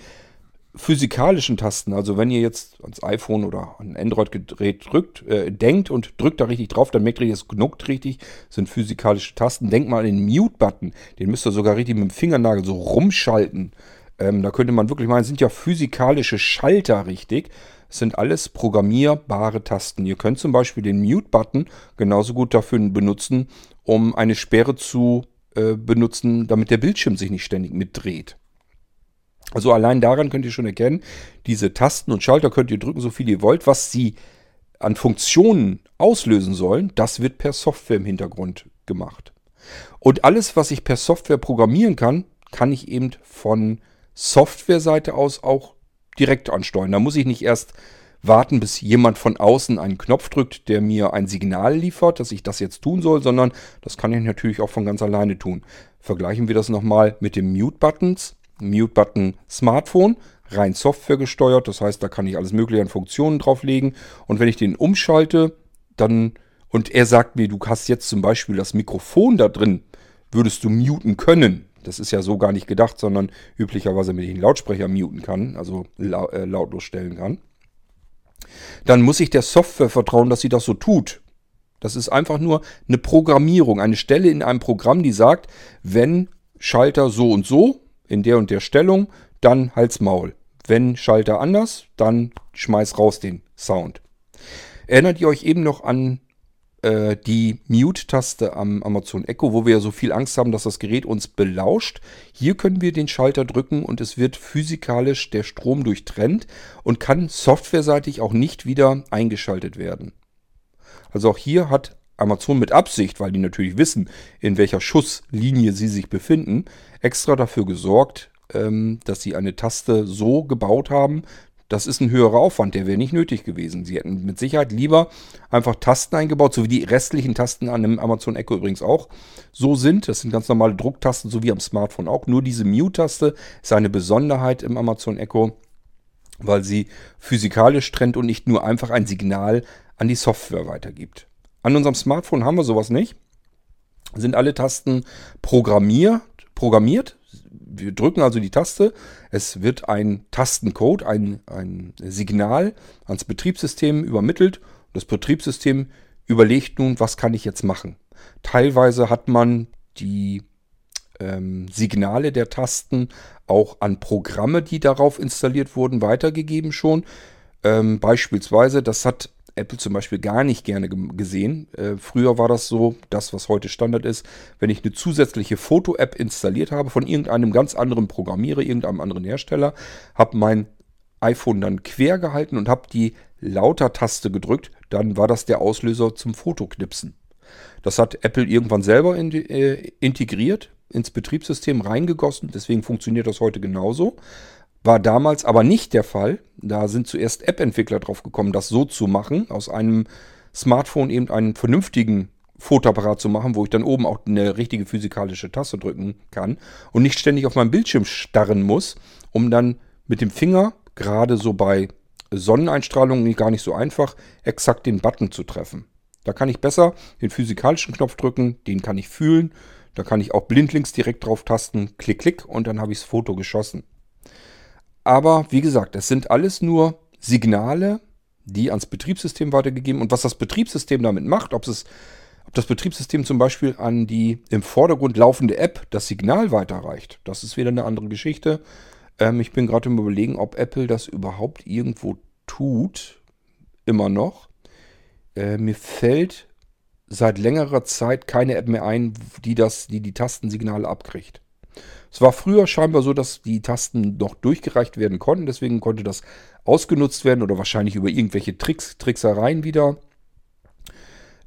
physikalischen Tasten, also wenn ihr jetzt ans iPhone oder ein Android-Gerät drückt, äh, denkt und drückt da richtig drauf, dann merkt ihr, es knuckt richtig, sind physikalische Tasten. Denkt mal an den Mute-Button, den müsst ihr sogar richtig mit dem Fingernagel so rumschalten. Ähm, da könnte man wirklich meinen, sind ja physikalische Schalter richtig. Sind alles programmierbare Tasten. Ihr könnt zum Beispiel den Mute-Button genauso gut dafür benutzen, um eine Sperre zu äh, benutzen, damit der Bildschirm sich nicht ständig mitdreht. Also allein daran könnt ihr schon erkennen, diese Tasten und Schalter könnt ihr drücken, so viel ihr wollt. Was sie an Funktionen auslösen sollen, das wird per Software im Hintergrund gemacht. Und alles, was ich per Software programmieren kann, kann ich eben von Softwareseite aus auch direkt ansteuern. Da muss ich nicht erst warten, bis jemand von außen einen Knopf drückt, der mir ein Signal liefert, dass ich das jetzt tun soll, sondern das kann ich natürlich auch von ganz alleine tun. Vergleichen wir das nochmal mit dem Mute-Buttons. Mute-Button Smartphone, rein Software gesteuert, das heißt, da kann ich alles mögliche an Funktionen drauflegen und wenn ich den umschalte, dann und er sagt mir, du hast jetzt zum Beispiel das Mikrofon da drin, würdest du muten können, das ist ja so gar nicht gedacht, sondern üblicherweise mit den Lautsprecher muten kann, also äh, lautlos stellen kann. Dann muss ich der Software vertrauen, dass sie das so tut. Das ist einfach nur eine Programmierung, eine Stelle in einem Programm, die sagt, wenn Schalter so und so, in der und der Stellung, dann Hals Maul. Wenn Schalter anders, dann schmeiß raus den Sound. Erinnert ihr euch eben noch an äh, die Mute-Taste am Amazon Echo, wo wir ja so viel Angst haben, dass das Gerät uns belauscht. Hier können wir den Schalter drücken und es wird physikalisch der Strom durchtrennt und kann softwareseitig auch nicht wieder eingeschaltet werden. Also auch hier hat Amazon mit Absicht, weil die natürlich wissen, in welcher Schusslinie sie sich befinden, extra dafür gesorgt, ähm, dass sie eine Taste so gebaut haben, das ist ein höherer Aufwand, der wäre nicht nötig gewesen. Sie hätten mit Sicherheit lieber einfach Tasten eingebaut, so wie die restlichen Tasten an dem Amazon Echo übrigens auch so sind. Das sind ganz normale Drucktasten, so wie am Smartphone auch. Nur diese Mute-Taste ist eine Besonderheit im Amazon Echo, weil sie physikalisch trennt und nicht nur einfach ein Signal an die Software weitergibt. An unserem Smartphone haben wir sowas nicht. Sind alle Tasten programmiert, programmiert wir drücken also die Taste, es wird ein Tastencode, ein, ein Signal ans Betriebssystem übermittelt. Das Betriebssystem überlegt nun, was kann ich jetzt machen. Teilweise hat man die ähm, Signale der Tasten auch an Programme, die darauf installiert wurden, weitergegeben schon. Ähm, beispielsweise, das hat Apple zum Beispiel gar nicht gerne gesehen. Äh, früher war das so, das was heute Standard ist, wenn ich eine zusätzliche Foto-App installiert habe von irgendeinem ganz anderen Programmierer, irgendeinem anderen Hersteller, habe mein iPhone dann quer gehalten und habe die Lauter-Taste gedrückt, dann war das der Auslöser zum Fotoknipsen. Das hat Apple irgendwann selber in, äh, integriert, ins Betriebssystem reingegossen. Deswegen funktioniert das heute genauso. War damals aber nicht der Fall. Da sind zuerst App-Entwickler drauf gekommen, das so zu machen, aus einem Smartphone eben einen vernünftigen Fotoapparat zu machen, wo ich dann oben auch eine richtige physikalische Taste drücken kann und nicht ständig auf meinem Bildschirm starren muss, um dann mit dem Finger, gerade so bei Sonneneinstrahlung gar nicht so einfach, exakt den Button zu treffen. Da kann ich besser den physikalischen Knopf drücken, den kann ich fühlen, da kann ich auch blindlings direkt drauf tasten, klick, klick und dann habe ich das Foto geschossen. Aber wie gesagt, es sind alles nur Signale, die ans Betriebssystem weitergegeben und was das Betriebssystem damit macht, ob es ob das Betriebssystem zum Beispiel an die im Vordergrund laufende App das Signal weiterreicht, das ist wieder eine andere Geschichte. Ähm, ich bin gerade im Überlegen, ob Apple das überhaupt irgendwo tut. Immer noch. Äh, mir fällt seit längerer Zeit keine App mehr ein, die das, die, die Tastensignale abkriegt. Es war früher scheinbar so, dass die Tasten noch durchgereicht werden konnten, deswegen konnte das ausgenutzt werden oder wahrscheinlich über irgendwelche Tricks, Tricksereien wieder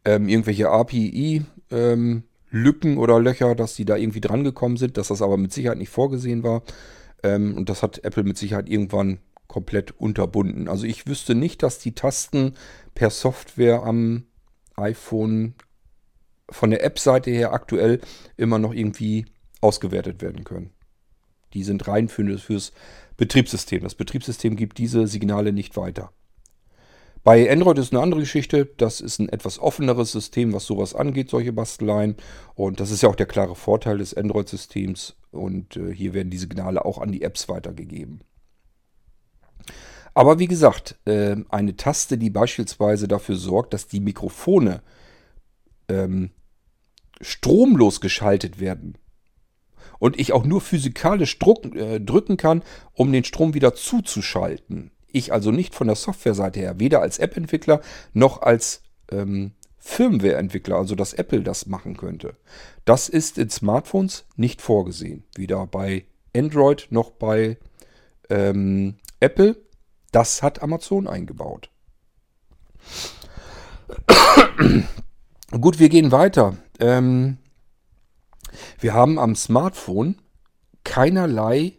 ähm, irgendwelche API ähm, Lücken oder Löcher, dass die da irgendwie drangekommen sind, dass das aber mit Sicherheit nicht vorgesehen war. Ähm, und das hat Apple mit Sicherheit irgendwann komplett unterbunden. Also ich wüsste nicht, dass die Tasten per Software am iPhone von der App-Seite her aktuell immer noch irgendwie ausgewertet werden können. Die sind rein für, fürs Betriebssystem. Das Betriebssystem gibt diese Signale nicht weiter. Bei Android ist eine andere Geschichte. Das ist ein etwas offeneres System, was sowas angeht, solche Basteleien. Und das ist ja auch der klare Vorteil des Android-Systems. Und äh, hier werden die Signale auch an die Apps weitergegeben. Aber wie gesagt, äh, eine Taste, die beispielsweise dafür sorgt, dass die Mikrofone ähm, stromlos geschaltet werden und ich auch nur physikalisch druck, äh, drücken kann, um den Strom wieder zuzuschalten ich also nicht von der Softwareseite her, weder als App-Entwickler noch als ähm, Firmware-Entwickler, also dass Apple das machen könnte. Das ist in Smartphones nicht vorgesehen. Weder bei Android noch bei ähm, Apple. Das hat Amazon eingebaut. Gut, wir gehen weiter. Ähm, wir haben am Smartphone keinerlei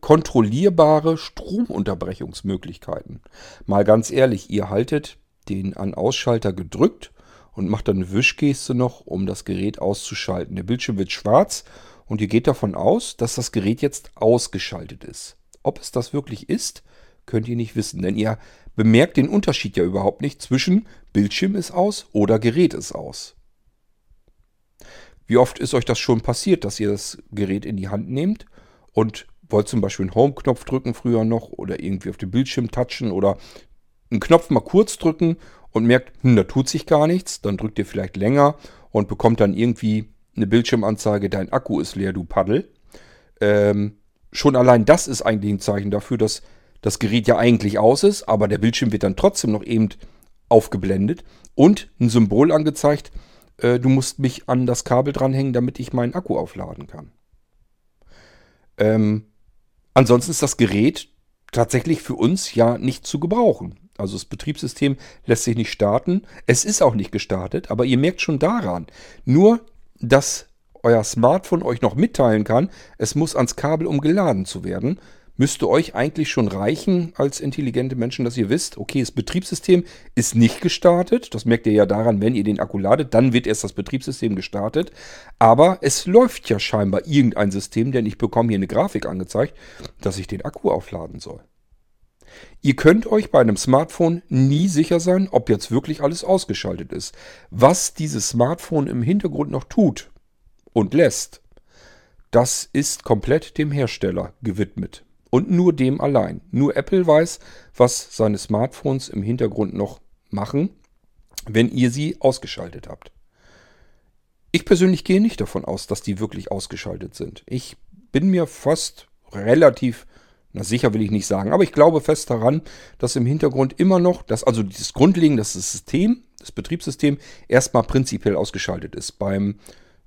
kontrollierbare Stromunterbrechungsmöglichkeiten. Mal ganz ehrlich, ihr haltet den An-Ausschalter gedrückt und macht dann eine Wischgeste noch, um das Gerät auszuschalten. Der Bildschirm wird schwarz und ihr geht davon aus, dass das Gerät jetzt ausgeschaltet ist. Ob es das wirklich ist, könnt ihr nicht wissen, denn ihr bemerkt den Unterschied ja überhaupt nicht zwischen Bildschirm ist aus oder Gerät ist aus. Wie oft ist euch das schon passiert, dass ihr das Gerät in die Hand nehmt und wollt zum Beispiel einen Home-Knopf drücken früher noch oder irgendwie auf den Bildschirm touchen oder einen Knopf mal kurz drücken und merkt, hm, da tut sich gar nichts. Dann drückt ihr vielleicht länger und bekommt dann irgendwie eine Bildschirmanzeige, dein Akku ist leer, du Paddel. Ähm, schon allein das ist eigentlich ein Zeichen dafür, dass das Gerät ja eigentlich aus ist, aber der Bildschirm wird dann trotzdem noch eben aufgeblendet und ein Symbol angezeigt, äh, du musst mich an das Kabel dranhängen, damit ich meinen Akku aufladen kann. Ähm, Ansonsten ist das Gerät tatsächlich für uns ja nicht zu gebrauchen. Also das Betriebssystem lässt sich nicht starten. Es ist auch nicht gestartet, aber ihr merkt schon daran, nur dass euer Smartphone euch noch mitteilen kann, es muss ans Kabel, um geladen zu werden müsste euch eigentlich schon reichen als intelligente Menschen, dass ihr wisst, okay, das Betriebssystem ist nicht gestartet. Das merkt ihr ja daran, wenn ihr den Akku ladet, dann wird erst das Betriebssystem gestartet. Aber es läuft ja scheinbar irgendein System, denn ich bekomme hier eine Grafik angezeigt, dass ich den Akku aufladen soll. Ihr könnt euch bei einem Smartphone nie sicher sein, ob jetzt wirklich alles ausgeschaltet ist. Was dieses Smartphone im Hintergrund noch tut und lässt, das ist komplett dem Hersteller gewidmet. Und nur dem allein. Nur Apple weiß, was seine Smartphones im Hintergrund noch machen, wenn ihr sie ausgeschaltet habt. Ich persönlich gehe nicht davon aus, dass die wirklich ausgeschaltet sind. Ich bin mir fast relativ, na sicher will ich nicht sagen, aber ich glaube fest daran, dass im Hintergrund immer noch, dass also dieses Grundlegende, das System, das Betriebssystem erstmal prinzipiell ausgeschaltet ist. Beim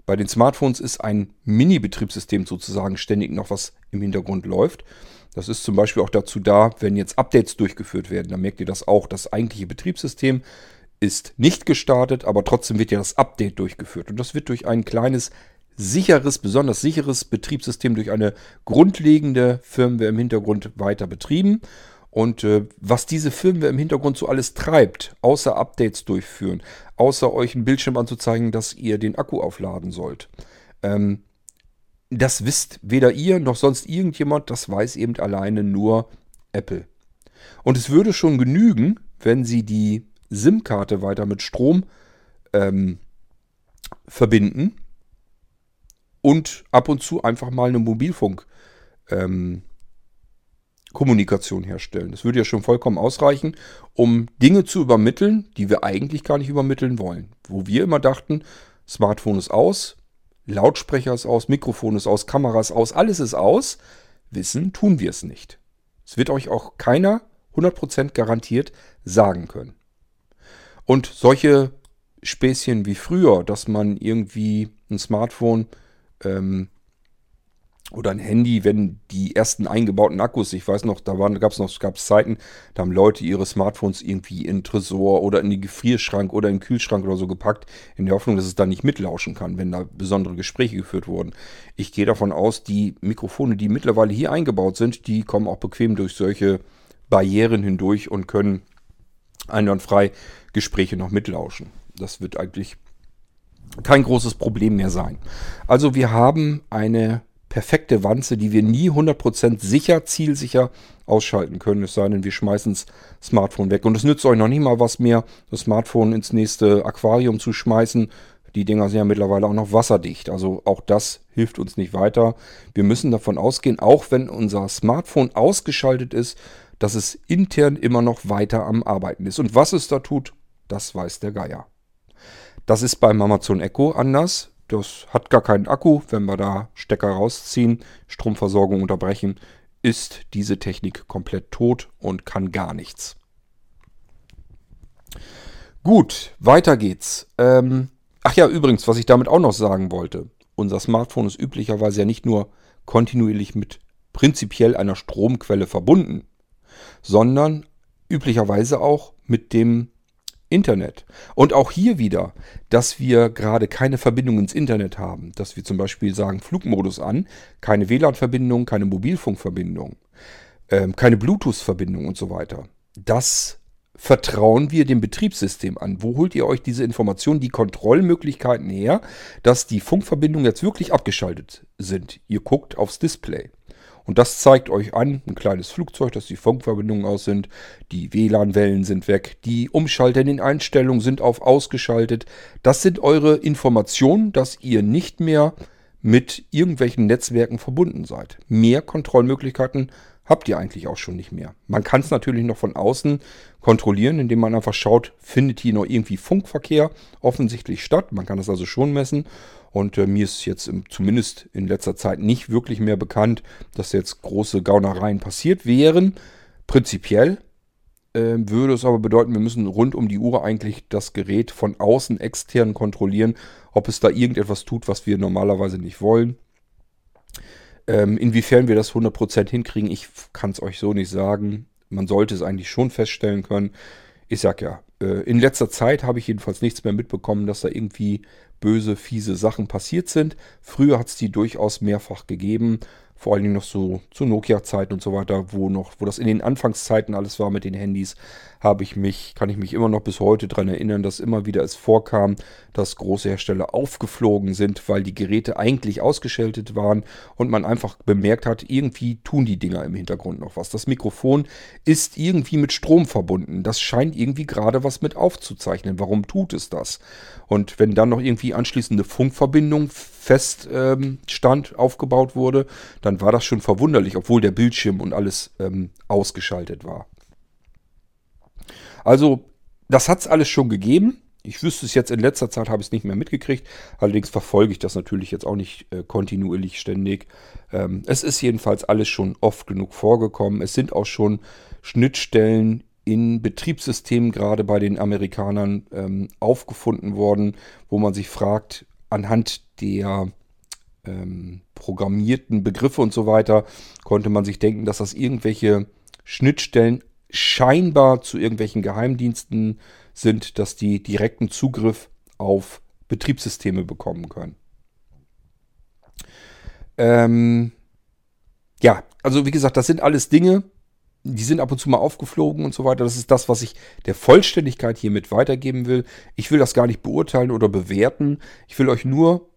bei den Smartphones ist ein Mini-Betriebssystem sozusagen ständig noch was im Hintergrund läuft. Das ist zum Beispiel auch dazu da, wenn jetzt Updates durchgeführt werden, dann merkt ihr das auch. Das eigentliche Betriebssystem ist nicht gestartet, aber trotzdem wird ja das Update durchgeführt. Und das wird durch ein kleines, sicheres, besonders sicheres Betriebssystem, durch eine grundlegende Firmware im Hintergrund weiter betrieben. Und äh, was diese Firmware im Hintergrund so alles treibt, außer Updates durchführen, außer euch einen Bildschirm anzuzeigen, dass ihr den Akku aufladen sollt, ähm, das wisst weder ihr noch sonst irgendjemand, das weiß eben alleine nur Apple. Und es würde schon genügen, wenn sie die SIM-Karte weiter mit Strom ähm, verbinden und ab und zu einfach mal eine Mobilfunk-Kommunikation ähm, herstellen. Das würde ja schon vollkommen ausreichen, um Dinge zu übermitteln, die wir eigentlich gar nicht übermitteln wollen. Wo wir immer dachten, Smartphone ist aus, Lautsprecher ist aus, Mikrofon ist aus, Kamera ist aus, alles ist aus. Wissen tun wir es nicht. Es wird euch auch keiner 100% garantiert sagen können. Und solche Späßchen wie früher, dass man irgendwie ein Smartphone ähm, oder ein Handy, wenn die ersten eingebauten Akkus, ich weiß noch, da gab es noch gab's Zeiten, da haben Leute ihre Smartphones irgendwie in Tresor oder in den Gefrierschrank oder in den Kühlschrank oder so gepackt, in der Hoffnung, dass es da nicht mitlauschen kann, wenn da besondere Gespräche geführt wurden. Ich gehe davon aus, die Mikrofone, die mittlerweile hier eingebaut sind, die kommen auch bequem durch solche Barrieren hindurch und können einwandfrei Gespräche noch mitlauschen. Das wird eigentlich kein großes Problem mehr sein. Also wir haben eine perfekte Wanze, die wir nie 100% sicher, zielsicher ausschalten können. Es sei denn, wir schmeißen das Smartphone weg. Und es nützt euch noch nicht mal was mehr, das Smartphone ins nächste Aquarium zu schmeißen. Die Dinger sind ja mittlerweile auch noch wasserdicht. Also auch das hilft uns nicht weiter. Wir müssen davon ausgehen, auch wenn unser Smartphone ausgeschaltet ist, dass es intern immer noch weiter am Arbeiten ist. Und was es da tut, das weiß der Geier. Das ist beim Amazon Echo anders. Das hat gar keinen Akku. Wenn wir da Stecker rausziehen, Stromversorgung unterbrechen, ist diese Technik komplett tot und kann gar nichts. Gut, weiter geht's. Ähm, ach ja, übrigens, was ich damit auch noch sagen wollte. Unser Smartphone ist üblicherweise ja nicht nur kontinuierlich mit prinzipiell einer Stromquelle verbunden sondern üblicherweise auch mit dem Internet. Und auch hier wieder, dass wir gerade keine Verbindung ins Internet haben. Dass wir zum Beispiel sagen, Flugmodus an, keine WLAN-Verbindung, keine Mobilfunkverbindung, ähm, keine Bluetooth-Verbindung und so weiter. Das vertrauen wir dem Betriebssystem an. Wo holt ihr euch diese Informationen, die Kontrollmöglichkeiten her, dass die Funkverbindungen jetzt wirklich abgeschaltet sind? Ihr guckt aufs Display. Und das zeigt euch an, ein kleines Flugzeug, dass die Funkverbindungen aus sind, die WLAN-Wellen sind weg, die Umschalter in den Einstellungen sind auf ausgeschaltet. Das sind eure Informationen, dass ihr nicht mehr mit irgendwelchen Netzwerken verbunden seid. Mehr Kontrollmöglichkeiten habt ihr eigentlich auch schon nicht mehr. Man kann es natürlich noch von außen kontrollieren, indem man einfach schaut, findet hier noch irgendwie Funkverkehr offensichtlich statt. Man kann das also schon messen. Und äh, mir ist jetzt im, zumindest in letzter Zeit nicht wirklich mehr bekannt, dass jetzt große Gaunereien passiert wären. Prinzipiell äh, würde es aber bedeuten, wir müssen rund um die Uhr eigentlich das Gerät von außen extern kontrollieren, ob es da irgendetwas tut, was wir normalerweise nicht wollen. Ähm, inwiefern wir das 100% hinkriegen, ich kann es euch so nicht sagen. Man sollte es eigentlich schon feststellen können. Ich sag ja, äh, in letzter Zeit habe ich jedenfalls nichts mehr mitbekommen, dass da irgendwie böse, fiese Sachen passiert sind. Früher hat es die durchaus mehrfach gegeben vor allen Dingen noch so zu Nokia-Zeiten und so weiter, wo noch, wo das in den Anfangszeiten alles war mit den Handys, habe ich mich, kann ich mich immer noch bis heute daran erinnern, dass immer wieder es vorkam, dass große Hersteller aufgeflogen sind, weil die Geräte eigentlich ausgeschaltet waren und man einfach bemerkt hat, irgendwie tun die Dinger im Hintergrund noch was. Das Mikrofon ist irgendwie mit Strom verbunden. Das scheint irgendwie gerade was mit aufzuzeichnen. Warum tut es das? Und wenn dann noch irgendwie anschließende Funkverbindung Feststand ähm, aufgebaut wurde, dann war das schon verwunderlich, obwohl der Bildschirm und alles ähm, ausgeschaltet war. Also, das hat es alles schon gegeben. Ich wüsste es jetzt in letzter Zeit, habe ich es nicht mehr mitgekriegt. Allerdings verfolge ich das natürlich jetzt auch nicht äh, kontinuierlich ständig. Ähm, es ist jedenfalls alles schon oft genug vorgekommen. Es sind auch schon Schnittstellen in Betriebssystemen, gerade bei den Amerikanern, ähm, aufgefunden worden, wo man sich fragt, anhand der ähm, programmierten Begriffe und so weiter, konnte man sich denken, dass das irgendwelche Schnittstellen scheinbar zu irgendwelchen Geheimdiensten sind, dass die direkten Zugriff auf Betriebssysteme bekommen können. Ähm, ja, also wie gesagt, das sind alles Dinge, die sind ab und zu mal aufgeflogen und so weiter. Das ist das, was ich der Vollständigkeit hiermit weitergeben will. Ich will das gar nicht beurteilen oder bewerten. Ich will euch nur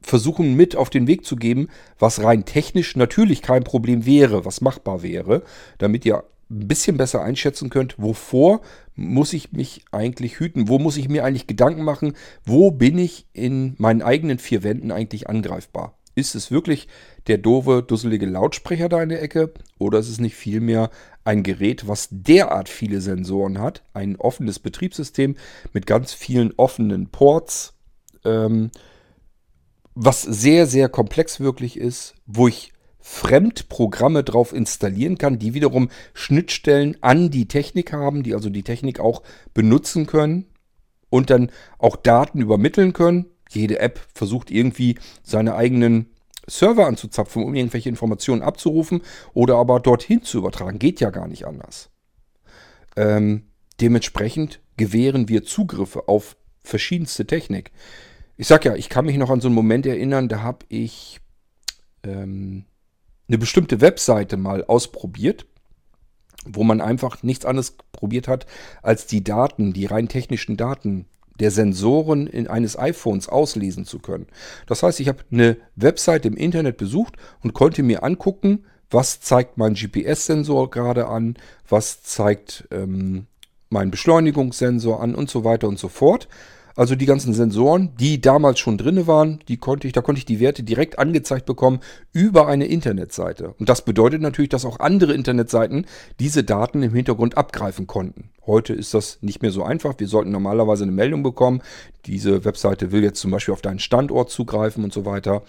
versuchen mit auf den Weg zu geben, was rein technisch natürlich kein Problem wäre, was machbar wäre, damit ihr ein bisschen besser einschätzen könnt, wovor muss ich mich eigentlich hüten, wo muss ich mir eigentlich Gedanken machen, wo bin ich in meinen eigenen vier Wänden eigentlich angreifbar. Ist es wirklich der doofe, dusselige Lautsprecher da in der Ecke oder ist es nicht vielmehr ein Gerät, was derart viele Sensoren hat, ein offenes Betriebssystem mit ganz vielen offenen Ports, ähm, was sehr, sehr komplex wirklich ist, wo ich Fremdprogramme drauf installieren kann, die wiederum Schnittstellen an die Technik haben, die also die Technik auch benutzen können und dann auch Daten übermitteln können. Jede App versucht irgendwie seine eigenen Server anzuzapfen, um irgendwelche Informationen abzurufen oder aber dorthin zu übertragen. Geht ja gar nicht anders. Ähm, dementsprechend gewähren wir Zugriffe auf verschiedenste Technik. Ich sag ja, ich kann mich noch an so einen Moment erinnern, da habe ich ähm, eine bestimmte Webseite mal ausprobiert, wo man einfach nichts anderes probiert hat, als die Daten, die rein technischen Daten der Sensoren in eines iPhones auslesen zu können. Das heißt, ich habe eine Website im Internet besucht und konnte mir angucken, was zeigt mein GPS-Sensor gerade an, was zeigt ähm, mein Beschleunigungssensor an und so weiter und so fort. Also die ganzen Sensoren, die damals schon drin waren, die konnte ich, da konnte ich die Werte direkt angezeigt bekommen über eine Internetseite. Und das bedeutet natürlich, dass auch andere Internetseiten diese Daten im Hintergrund abgreifen konnten. Heute ist das nicht mehr so einfach. Wir sollten normalerweise eine Meldung bekommen. Diese Webseite will jetzt zum Beispiel auf deinen Standort zugreifen und so weiter.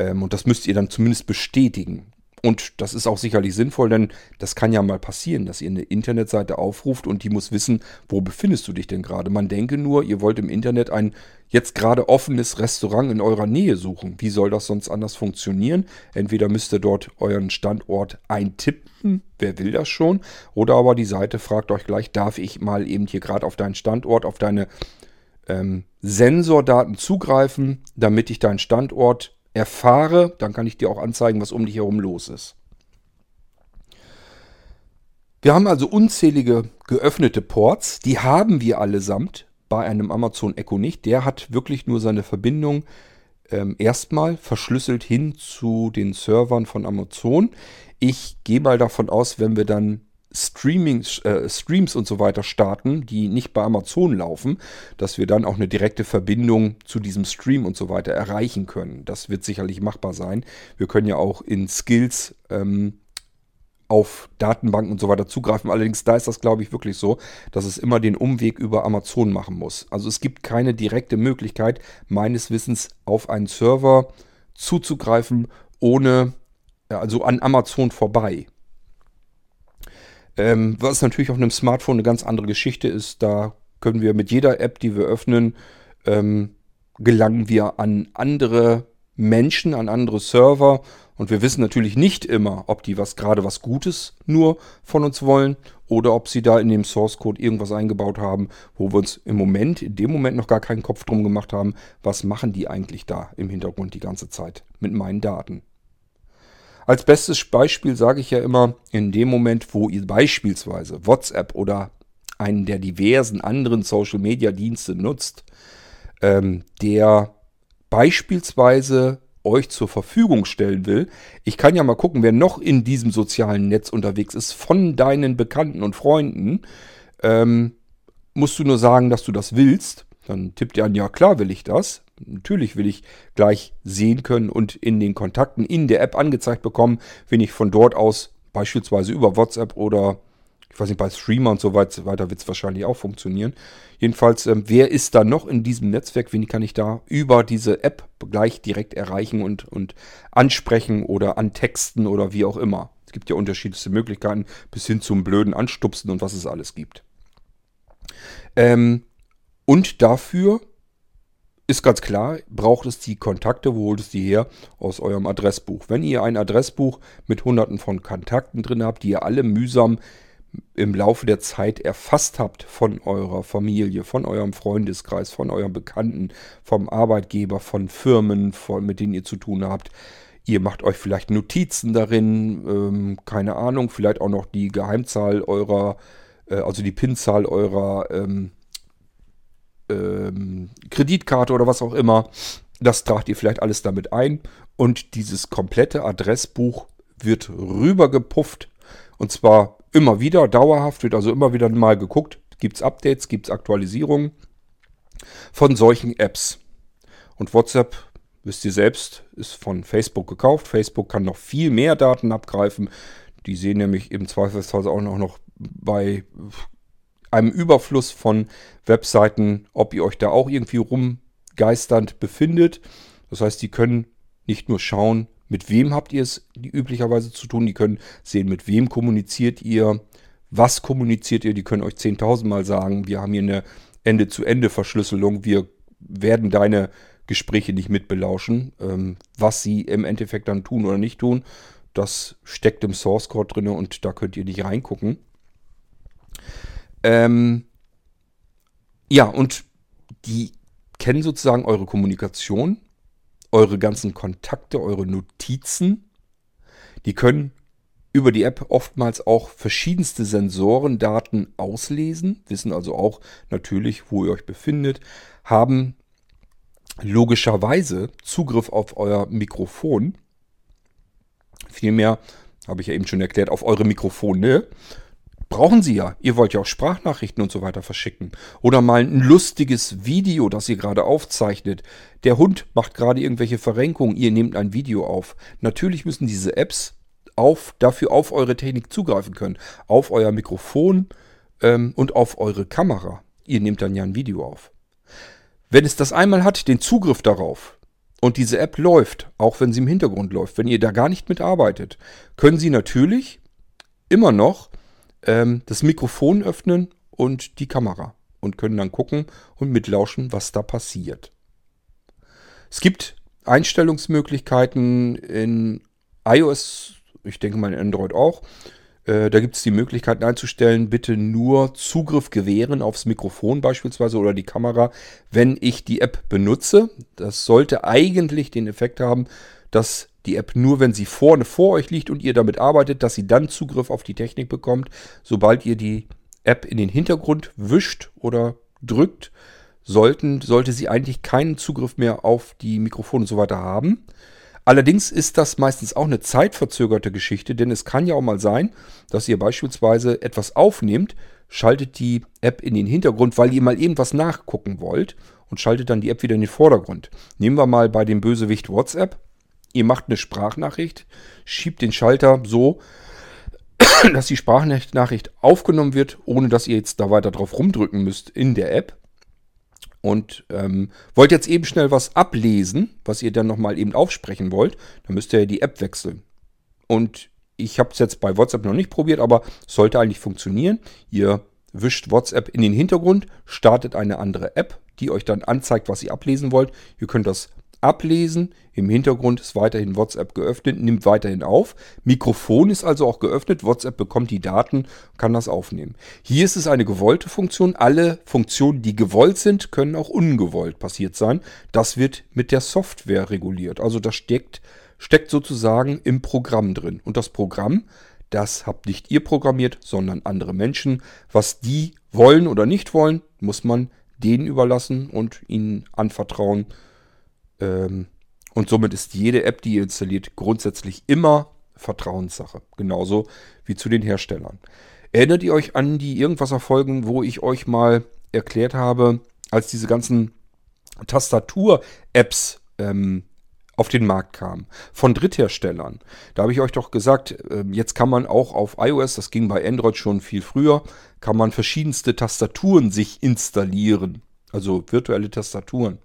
Ähm, und das müsst ihr dann zumindest bestätigen. Und das ist auch sicherlich sinnvoll, denn das kann ja mal passieren, dass ihr eine Internetseite aufruft und die muss wissen, wo befindest du dich denn gerade. Man denke nur, ihr wollt im Internet ein jetzt gerade offenes Restaurant in eurer Nähe suchen. Wie soll das sonst anders funktionieren? Entweder müsst ihr dort euren Standort eintippen, wer will das schon? Oder aber die Seite fragt euch gleich, darf ich mal eben hier gerade auf deinen Standort, auf deine ähm, Sensordaten zugreifen, damit ich deinen Standort erfahre, dann kann ich dir auch anzeigen, was um dich herum los ist. Wir haben also unzählige geöffnete Ports, die haben wir allesamt bei einem Amazon Echo nicht. Der hat wirklich nur seine Verbindung ähm, erstmal verschlüsselt hin zu den Servern von Amazon. Ich gehe mal davon aus, wenn wir dann Streaming, äh, Streams und so weiter starten, die nicht bei Amazon laufen, dass wir dann auch eine direkte Verbindung zu diesem Stream und so weiter erreichen können. Das wird sicherlich machbar sein. Wir können ja auch in Skills ähm, auf Datenbanken und so weiter zugreifen. Allerdings da ist das, glaube ich, wirklich so, dass es immer den Umweg über Amazon machen muss. Also es gibt keine direkte Möglichkeit, meines Wissens auf einen Server zuzugreifen, ohne, also an Amazon vorbei. Ähm, was natürlich auf einem Smartphone eine ganz andere Geschichte ist. Da können wir mit jeder App, die wir öffnen, ähm, gelangen wir an andere Menschen, an andere Server. Und wir wissen natürlich nicht immer, ob die was gerade was Gutes nur von uns wollen oder ob sie da in dem Source Code irgendwas eingebaut haben, wo wir uns im Moment, in dem Moment noch gar keinen Kopf drum gemacht haben, was machen die eigentlich da im Hintergrund die ganze Zeit mit meinen Daten. Als bestes Beispiel sage ich ja immer, in dem Moment, wo ihr beispielsweise WhatsApp oder einen der diversen anderen Social-Media-Dienste nutzt, ähm, der beispielsweise euch zur Verfügung stellen will. Ich kann ja mal gucken, wer noch in diesem sozialen Netz unterwegs ist, von deinen Bekannten und Freunden. Ähm, musst du nur sagen, dass du das willst. Dann tippt ihr an, ja klar will ich das. Natürlich will ich gleich sehen können und in den Kontakten in der App angezeigt bekommen, wenn ich von dort aus beispielsweise über WhatsApp oder ich weiß nicht, bei Streamer und so weiter wird es wahrscheinlich auch funktionieren. Jedenfalls, ähm, wer ist da noch in diesem Netzwerk? Wen kann ich da über diese App gleich direkt erreichen und, und ansprechen oder antexten oder wie auch immer? Es gibt ja unterschiedlichste Möglichkeiten bis hin zum blöden Anstupsen und was es alles gibt. Ähm, und dafür ist ganz klar, braucht es die Kontakte, wo holt es die her? Aus eurem Adressbuch. Wenn ihr ein Adressbuch mit hunderten von Kontakten drin habt, die ihr alle mühsam im Laufe der Zeit erfasst habt von eurer Familie, von eurem Freundeskreis, von euren Bekannten, vom Arbeitgeber, von Firmen, von, mit denen ihr zu tun habt. Ihr macht euch vielleicht Notizen darin, ähm, keine Ahnung, vielleicht auch noch die Geheimzahl eurer, äh, also die PIN-Zahl eurer ähm, ähm, Kreditkarte oder was auch immer. Das tragt ihr vielleicht alles damit ein und dieses komplette Adressbuch wird rübergepufft und zwar immer wieder, dauerhaft, wird also immer wieder mal geguckt, gibt es Updates, gibt es Aktualisierungen von solchen Apps. Und WhatsApp, wisst ihr selbst, ist von Facebook gekauft. Facebook kann noch viel mehr Daten abgreifen. Die sehen nämlich im Zweifelsfall auch noch bei einem Überfluss von Webseiten, ob ihr euch da auch irgendwie rumgeisternd befindet. Das heißt, die können nicht nur schauen, mit wem habt ihr es üblicherweise zu tun, die können sehen, mit wem kommuniziert ihr, was kommuniziert ihr, die können euch 10.000 Mal sagen, wir haben hier eine Ende-zu-Ende-Verschlüsselung, wir werden deine Gespräche nicht mitbelauschen. Ähm, was sie im Endeffekt dann tun oder nicht tun, das steckt im Source Code drin und da könnt ihr nicht reingucken. Ähm, ja, und die kennen sozusagen eure Kommunikation, eure ganzen Kontakte, eure Notizen. Die können über die App oftmals auch verschiedenste Sensorendaten auslesen, wissen also auch natürlich, wo ihr euch befindet, haben logischerweise Zugriff auf euer Mikrofon. Vielmehr, habe ich ja eben schon erklärt, auf eure Mikrofone brauchen Sie ja. Ihr wollt ja auch Sprachnachrichten und so weiter verschicken. Oder mal ein lustiges Video, das ihr gerade aufzeichnet. Der Hund macht gerade irgendwelche Verrenkungen, ihr nehmt ein Video auf. Natürlich müssen diese Apps auf, dafür auf eure Technik zugreifen können. Auf euer Mikrofon ähm, und auf eure Kamera. Ihr nehmt dann ja ein Video auf. Wenn es das einmal hat, den Zugriff darauf, und diese App läuft, auch wenn sie im Hintergrund läuft, wenn ihr da gar nicht mitarbeitet, können Sie natürlich immer noch ähm, das Mikrofon öffnen und die Kamera und können dann gucken und mitlauschen, was da passiert. Es gibt Einstellungsmöglichkeiten in iOS, ich denke mal in Android auch. Äh, da gibt es die Möglichkeiten einzustellen, bitte nur Zugriff gewähren aufs Mikrofon beispielsweise oder die Kamera, wenn ich die App benutze. Das sollte eigentlich den Effekt haben, dass die App nur, wenn sie vorne vor euch liegt und ihr damit arbeitet, dass sie dann Zugriff auf die Technik bekommt. Sobald ihr die App in den Hintergrund wischt oder drückt, sollten, sollte sie eigentlich keinen Zugriff mehr auf die Mikrofone und so weiter haben. Allerdings ist das meistens auch eine zeitverzögerte Geschichte, denn es kann ja auch mal sein, dass ihr beispielsweise etwas aufnehmt, schaltet die App in den Hintergrund, weil ihr mal irgendwas nachgucken wollt und schaltet dann die App wieder in den Vordergrund. Nehmen wir mal bei dem Bösewicht WhatsApp. Ihr macht eine Sprachnachricht, schiebt den Schalter so, dass die Sprachnachricht aufgenommen wird, ohne dass ihr jetzt da weiter drauf rumdrücken müsst in der App. Und ähm, wollt jetzt eben schnell was ablesen, was ihr dann nochmal eben aufsprechen wollt, dann müsst ihr die App wechseln. Und ich habe es jetzt bei WhatsApp noch nicht probiert, aber sollte eigentlich funktionieren. Ihr wischt WhatsApp in den Hintergrund, startet eine andere App, die euch dann anzeigt, was ihr ablesen wollt. Ihr könnt das ablesen. Im Hintergrund ist weiterhin WhatsApp geöffnet, nimmt weiterhin auf. Mikrofon ist also auch geöffnet. WhatsApp bekommt die Daten, kann das aufnehmen. Hier ist es eine gewollte Funktion. Alle Funktionen, die gewollt sind, können auch ungewollt passiert sein. Das wird mit der Software reguliert. Also das steckt, steckt sozusagen im Programm drin. Und das Programm, das habt nicht ihr programmiert, sondern andere Menschen. Was die wollen oder nicht wollen, muss man denen überlassen und ihnen anvertrauen ähm, und somit ist jede App, die ihr installiert, grundsätzlich immer Vertrauenssache. Genauso wie zu den Herstellern. Erinnert ihr euch an die Irgendwas-Erfolgen, wo ich euch mal erklärt habe, als diese ganzen Tastatur-Apps ähm, auf den Markt kamen von Drittherstellern. Da habe ich euch doch gesagt, äh, jetzt kann man auch auf iOS, das ging bei Android schon viel früher, kann man verschiedenste Tastaturen sich installieren also virtuelle Tastaturen.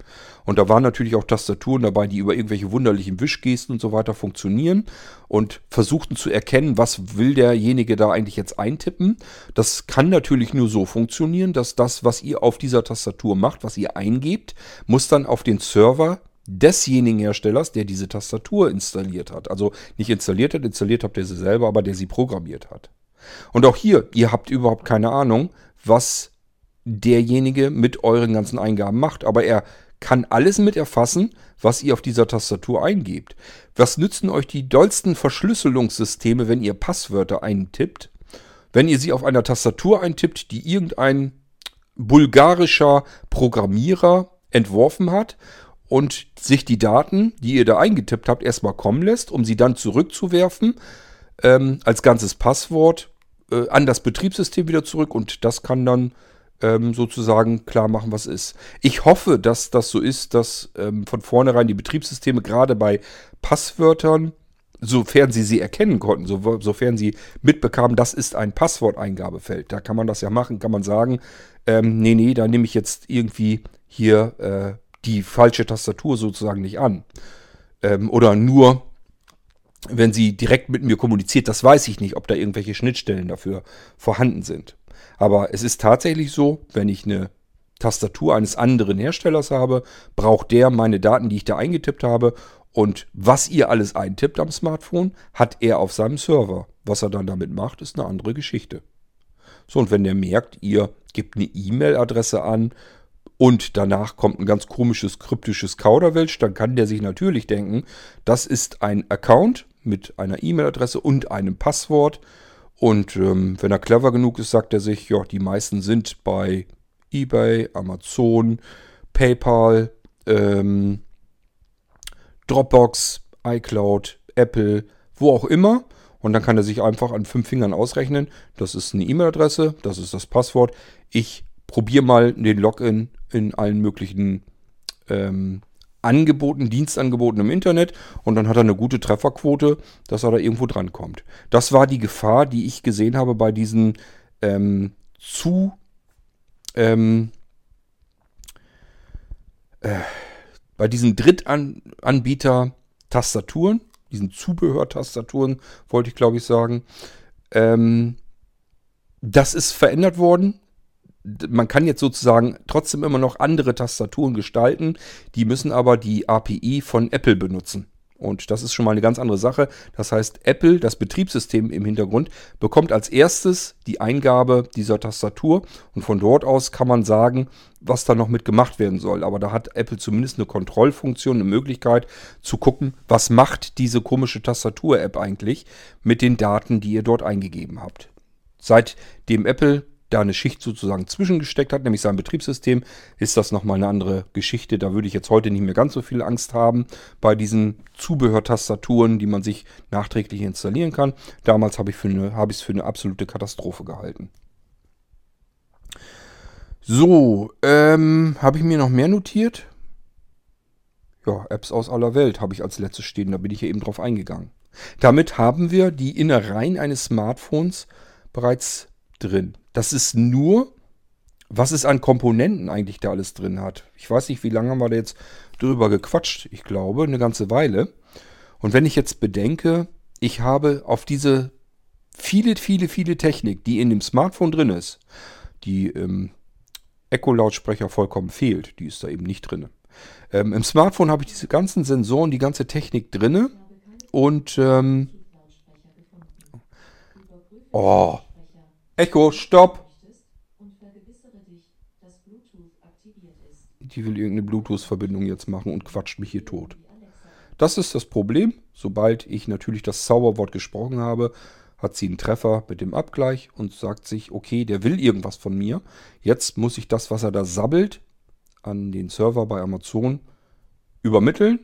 Und da waren natürlich auch Tastaturen dabei, die über irgendwelche wunderlichen Wischgesten und so weiter funktionieren und versuchten zu erkennen, was will derjenige da eigentlich jetzt eintippen. Das kann natürlich nur so funktionieren, dass das, was ihr auf dieser Tastatur macht, was ihr eingebt, muss dann auf den Server desjenigen Herstellers, der diese Tastatur installiert hat. Also nicht installiert hat, installiert habt ihr sie selber, aber der sie programmiert hat. Und auch hier, ihr habt überhaupt keine Ahnung, was derjenige mit euren ganzen Eingaben macht. Aber er kann alles mit erfassen, was ihr auf dieser Tastatur eingebt. Was nützen euch die dollsten Verschlüsselungssysteme, wenn ihr Passwörter eintippt? Wenn ihr sie auf einer Tastatur eintippt, die irgendein bulgarischer Programmierer entworfen hat und sich die Daten, die ihr da eingetippt habt, erstmal kommen lässt, um sie dann zurückzuwerfen ähm, als ganzes Passwort äh, an das Betriebssystem wieder zurück und das kann dann ähm, sozusagen klar machen, was ist. Ich hoffe, dass das so ist, dass ähm, von vornherein die Betriebssysteme gerade bei Passwörtern, sofern sie sie erkennen konnten, so, sofern sie mitbekamen, das ist ein Passworteingabefeld. Da kann man das ja machen, kann man sagen, ähm, nee, nee, da nehme ich jetzt irgendwie hier äh, die falsche Tastatur sozusagen nicht an. Ähm, oder nur, wenn sie direkt mit mir kommuniziert, das weiß ich nicht, ob da irgendwelche Schnittstellen dafür vorhanden sind. Aber es ist tatsächlich so, wenn ich eine Tastatur eines anderen Herstellers habe, braucht der meine Daten, die ich da eingetippt habe. Und was ihr alles eintippt am Smartphone, hat er auf seinem Server. Was er dann damit macht, ist eine andere Geschichte. So, und wenn der merkt, ihr gebt eine E-Mail-Adresse an und danach kommt ein ganz komisches kryptisches Kauderwelsch, dann kann der sich natürlich denken, das ist ein Account mit einer E-Mail-Adresse und einem Passwort und ähm, wenn er clever genug ist, sagt er sich, ja, die meisten sind bei eBay, Amazon, PayPal, ähm, Dropbox, iCloud, Apple, wo auch immer. Und dann kann er sich einfach an fünf Fingern ausrechnen. Das ist eine E-Mail-Adresse, das ist das Passwort. Ich probiere mal den Login in allen möglichen ähm, Angeboten, Dienstangeboten im Internet und dann hat er eine gute Trefferquote, dass er da irgendwo drankommt. Das war die Gefahr, die ich gesehen habe bei diesen ähm, zu ähm, äh, bei diesen Drittanbieter-Tastaturen, diesen Zubehörtastaturen, wollte ich glaube ich sagen. Ähm, das ist verändert worden man kann jetzt sozusagen trotzdem immer noch andere Tastaturen gestalten. Die müssen aber die API von Apple benutzen. Und das ist schon mal eine ganz andere Sache. Das heißt, Apple, das Betriebssystem im Hintergrund, bekommt als erstes die Eingabe dieser Tastatur. Und von dort aus kann man sagen, was da noch mit gemacht werden soll. Aber da hat Apple zumindest eine Kontrollfunktion, eine Möglichkeit zu gucken, was macht diese komische Tastatur-App eigentlich mit den Daten, die ihr dort eingegeben habt. Seitdem Apple da eine Schicht sozusagen zwischengesteckt hat, nämlich sein Betriebssystem, ist das nochmal eine andere Geschichte. Da würde ich jetzt heute nicht mehr ganz so viel Angst haben bei diesen Zubehörtastaturen, die man sich nachträglich installieren kann. Damals habe ich es für, hab für eine absolute Katastrophe gehalten. So, ähm, habe ich mir noch mehr notiert? Ja, Apps aus aller Welt habe ich als letztes stehen, da bin ich ja eben drauf eingegangen. Damit haben wir die Innereien eines Smartphones bereits drin. Das ist nur, was es an Komponenten eigentlich da alles drin hat. Ich weiß nicht, wie lange haben wir da jetzt drüber gequatscht. Ich glaube, eine ganze Weile. Und wenn ich jetzt bedenke, ich habe auf diese viele, viele, viele Technik, die in dem Smartphone drin ist, die im Echo-Lautsprecher vollkommen fehlt, die ist da eben nicht drin. Ähm, Im Smartphone habe ich diese ganzen Sensoren, die ganze Technik drin. Und ähm, oh, Echo, stopp! Die will irgendeine Bluetooth-Verbindung jetzt machen und quatscht mich hier tot. Das ist das Problem. Sobald ich natürlich das Zauberwort gesprochen habe, hat sie einen Treffer mit dem Abgleich und sagt sich, okay, der will irgendwas von mir. Jetzt muss ich das, was er da sabbelt, an den Server bei Amazon übermitteln.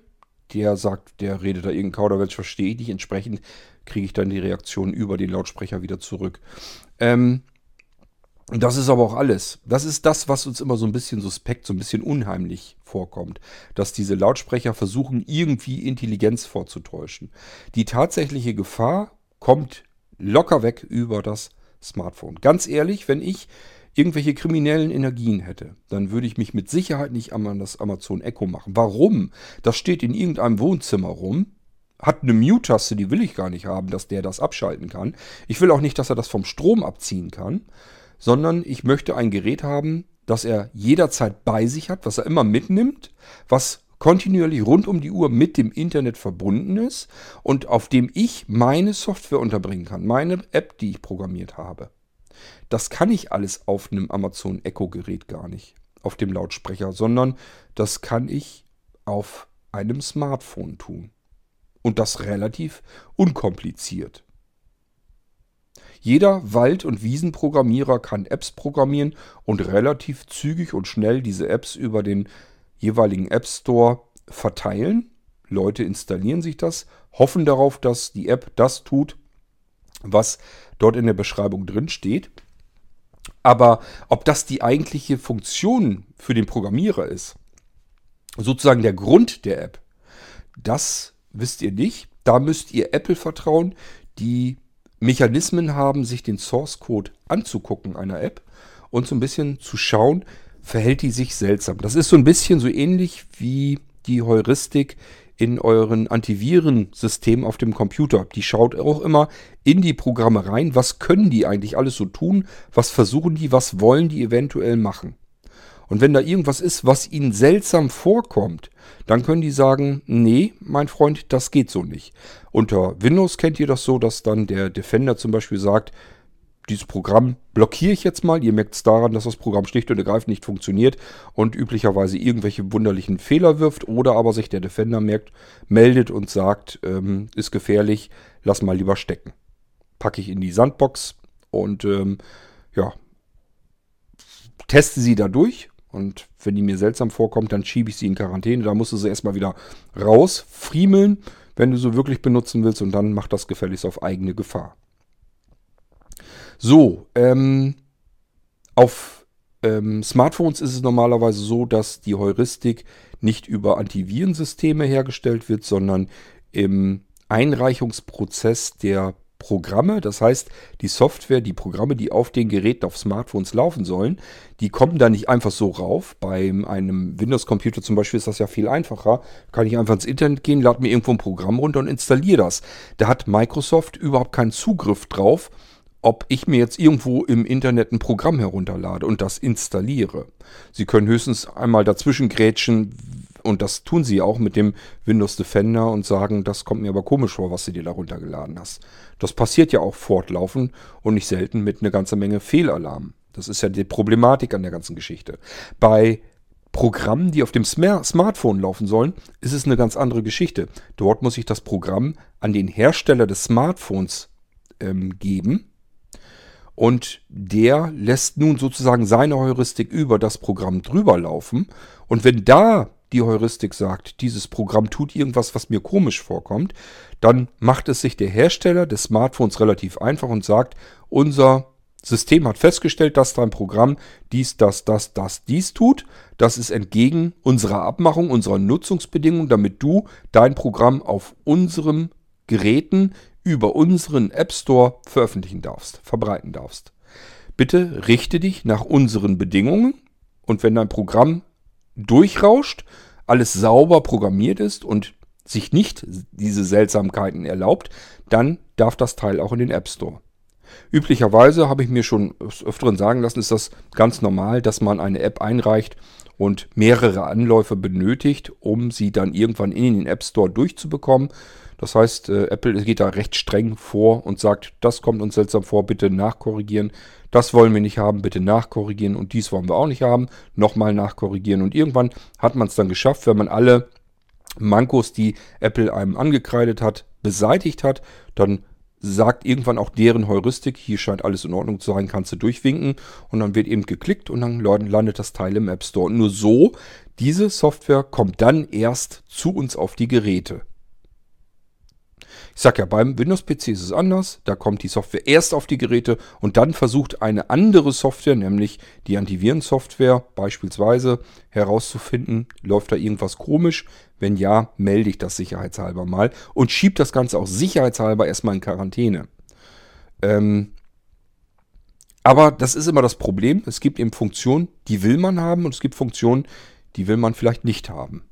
Der sagt, der redet da irgendein Kauderwelsch, verstehe ich nicht. Entsprechend kriege ich dann die Reaktion über den Lautsprecher wieder zurück. Ähm, das ist aber auch alles. Das ist das, was uns immer so ein bisschen suspekt, so ein bisschen unheimlich vorkommt. Dass diese Lautsprecher versuchen, irgendwie Intelligenz vorzutäuschen. Die tatsächliche Gefahr kommt locker weg über das Smartphone. Ganz ehrlich, wenn ich irgendwelche kriminellen Energien hätte, dann würde ich mich mit Sicherheit nicht an das Amazon Echo machen. Warum? Das steht in irgendeinem Wohnzimmer rum hat eine Mute-Taste, die will ich gar nicht haben, dass der das abschalten kann. Ich will auch nicht, dass er das vom Strom abziehen kann, sondern ich möchte ein Gerät haben, das er jederzeit bei sich hat, was er immer mitnimmt, was kontinuierlich rund um die Uhr mit dem Internet verbunden ist und auf dem ich meine Software unterbringen kann, meine App, die ich programmiert habe. Das kann ich alles auf einem Amazon Echo Gerät gar nicht, auf dem Lautsprecher, sondern das kann ich auf einem Smartphone tun. Und das relativ unkompliziert. Jeder Wald- und Wiesenprogrammierer kann Apps programmieren und relativ zügig und schnell diese Apps über den jeweiligen App Store verteilen. Leute installieren sich das, hoffen darauf, dass die App das tut, was dort in der Beschreibung drin steht. Aber ob das die eigentliche Funktion für den Programmierer ist, sozusagen der Grund der App, das wisst ihr nicht. Da müsst ihr Apple vertrauen, die Mechanismen haben, sich den Source Code anzugucken einer App und so ein bisschen zu schauen, verhält die sich seltsam. Das ist so ein bisschen so ähnlich wie die Heuristik in euren Antivirensystemen auf dem Computer. Die schaut auch immer in die Programme rein. Was können die eigentlich alles so tun? Was versuchen die? Was wollen die eventuell machen? Und wenn da irgendwas ist, was ihnen seltsam vorkommt, dann können die sagen, nee, mein Freund, das geht so nicht. Unter Windows kennt ihr das so, dass dann der Defender zum Beispiel sagt, dieses Programm blockiere ich jetzt mal. Ihr merkt es daran, dass das Programm schlicht und ergreifend nicht funktioniert und üblicherweise irgendwelche wunderlichen Fehler wirft oder aber sich der Defender merkt, meldet und sagt, ähm, ist gefährlich, lass mal lieber stecken. Packe ich in die Sandbox und ähm, ja, teste sie da durch und wenn die mir seltsam vorkommt, dann schiebe ich sie in Quarantäne. Da musst du sie erstmal wieder raus, friemeln, wenn du sie wirklich benutzen willst und dann macht das gefälligst auf eigene Gefahr. So, ähm, auf ähm, Smartphones ist es normalerweise so, dass die Heuristik nicht über Antivirensysteme hergestellt wird, sondern im Einreichungsprozess der Programme. Das heißt, die Software, die Programme, die auf den Geräten, auf Smartphones laufen sollen, die kommen da nicht einfach so rauf. Bei einem Windows-Computer zum Beispiel ist das ja viel einfacher. Kann ich einfach ins Internet gehen, lade mir irgendwo ein Programm runter und installiere das. Da hat Microsoft überhaupt keinen Zugriff drauf ob ich mir jetzt irgendwo im Internet ein Programm herunterlade und das installiere. Sie können höchstens einmal dazwischen grätschen und das tun sie auch mit dem Windows Defender und sagen, das kommt mir aber komisch vor, was du dir da runtergeladen hast. Das passiert ja auch fortlaufend und nicht selten mit einer ganzen Menge Fehlalarm. Das ist ja die Problematik an der ganzen Geschichte. Bei Programmen, die auf dem Smartphone laufen sollen, ist es eine ganz andere Geschichte. Dort muss ich das Programm an den Hersteller des Smartphones ähm, geben und der lässt nun sozusagen seine Heuristik über das Programm drüber laufen. Und wenn da die Heuristik sagt, dieses Programm tut irgendwas, was mir komisch vorkommt, dann macht es sich der Hersteller des Smartphones relativ einfach und sagt, unser System hat festgestellt, dass dein Programm dies, das, das, das, dies tut. Das ist entgegen unserer Abmachung, unserer Nutzungsbedingungen, damit du dein Programm auf unseren Geräten über unseren App Store veröffentlichen darfst, verbreiten darfst. Bitte richte dich nach unseren Bedingungen und wenn dein Programm durchrauscht, alles sauber programmiert ist und sich nicht diese Seltsamkeiten erlaubt, dann darf das Teil auch in den App Store. Üblicherweise habe ich mir schon öfteren sagen lassen, ist das ganz normal, dass man eine App einreicht und mehrere Anläufe benötigt, um sie dann irgendwann in den App Store durchzubekommen. Das heißt, äh, Apple geht da recht streng vor und sagt, das kommt uns seltsam vor, bitte nachkorrigieren. Das wollen wir nicht haben, bitte nachkorrigieren. Und dies wollen wir auch nicht haben, nochmal nachkorrigieren. Und irgendwann hat man es dann geschafft, wenn man alle Mankos, die Apple einem angekreidet hat, beseitigt hat, dann sagt irgendwann auch deren Heuristik, hier scheint alles in Ordnung zu sein, kannst du durchwinken und dann wird eben geklickt und dann landet das Teil im App Store. Und nur so, diese Software kommt dann erst zu uns auf die Geräte. Ich sage ja, beim Windows-PC ist es anders. Da kommt die Software erst auf die Geräte und dann versucht eine andere Software, nämlich die Antivirensoftware beispielsweise, herauszufinden, läuft da irgendwas komisch. Wenn ja, melde ich das sicherheitshalber mal und schiebe das Ganze auch sicherheitshalber erstmal in Quarantäne. Ähm, aber das ist immer das Problem. Es gibt eben Funktionen, die will man haben und es gibt Funktionen, die will man vielleicht nicht haben.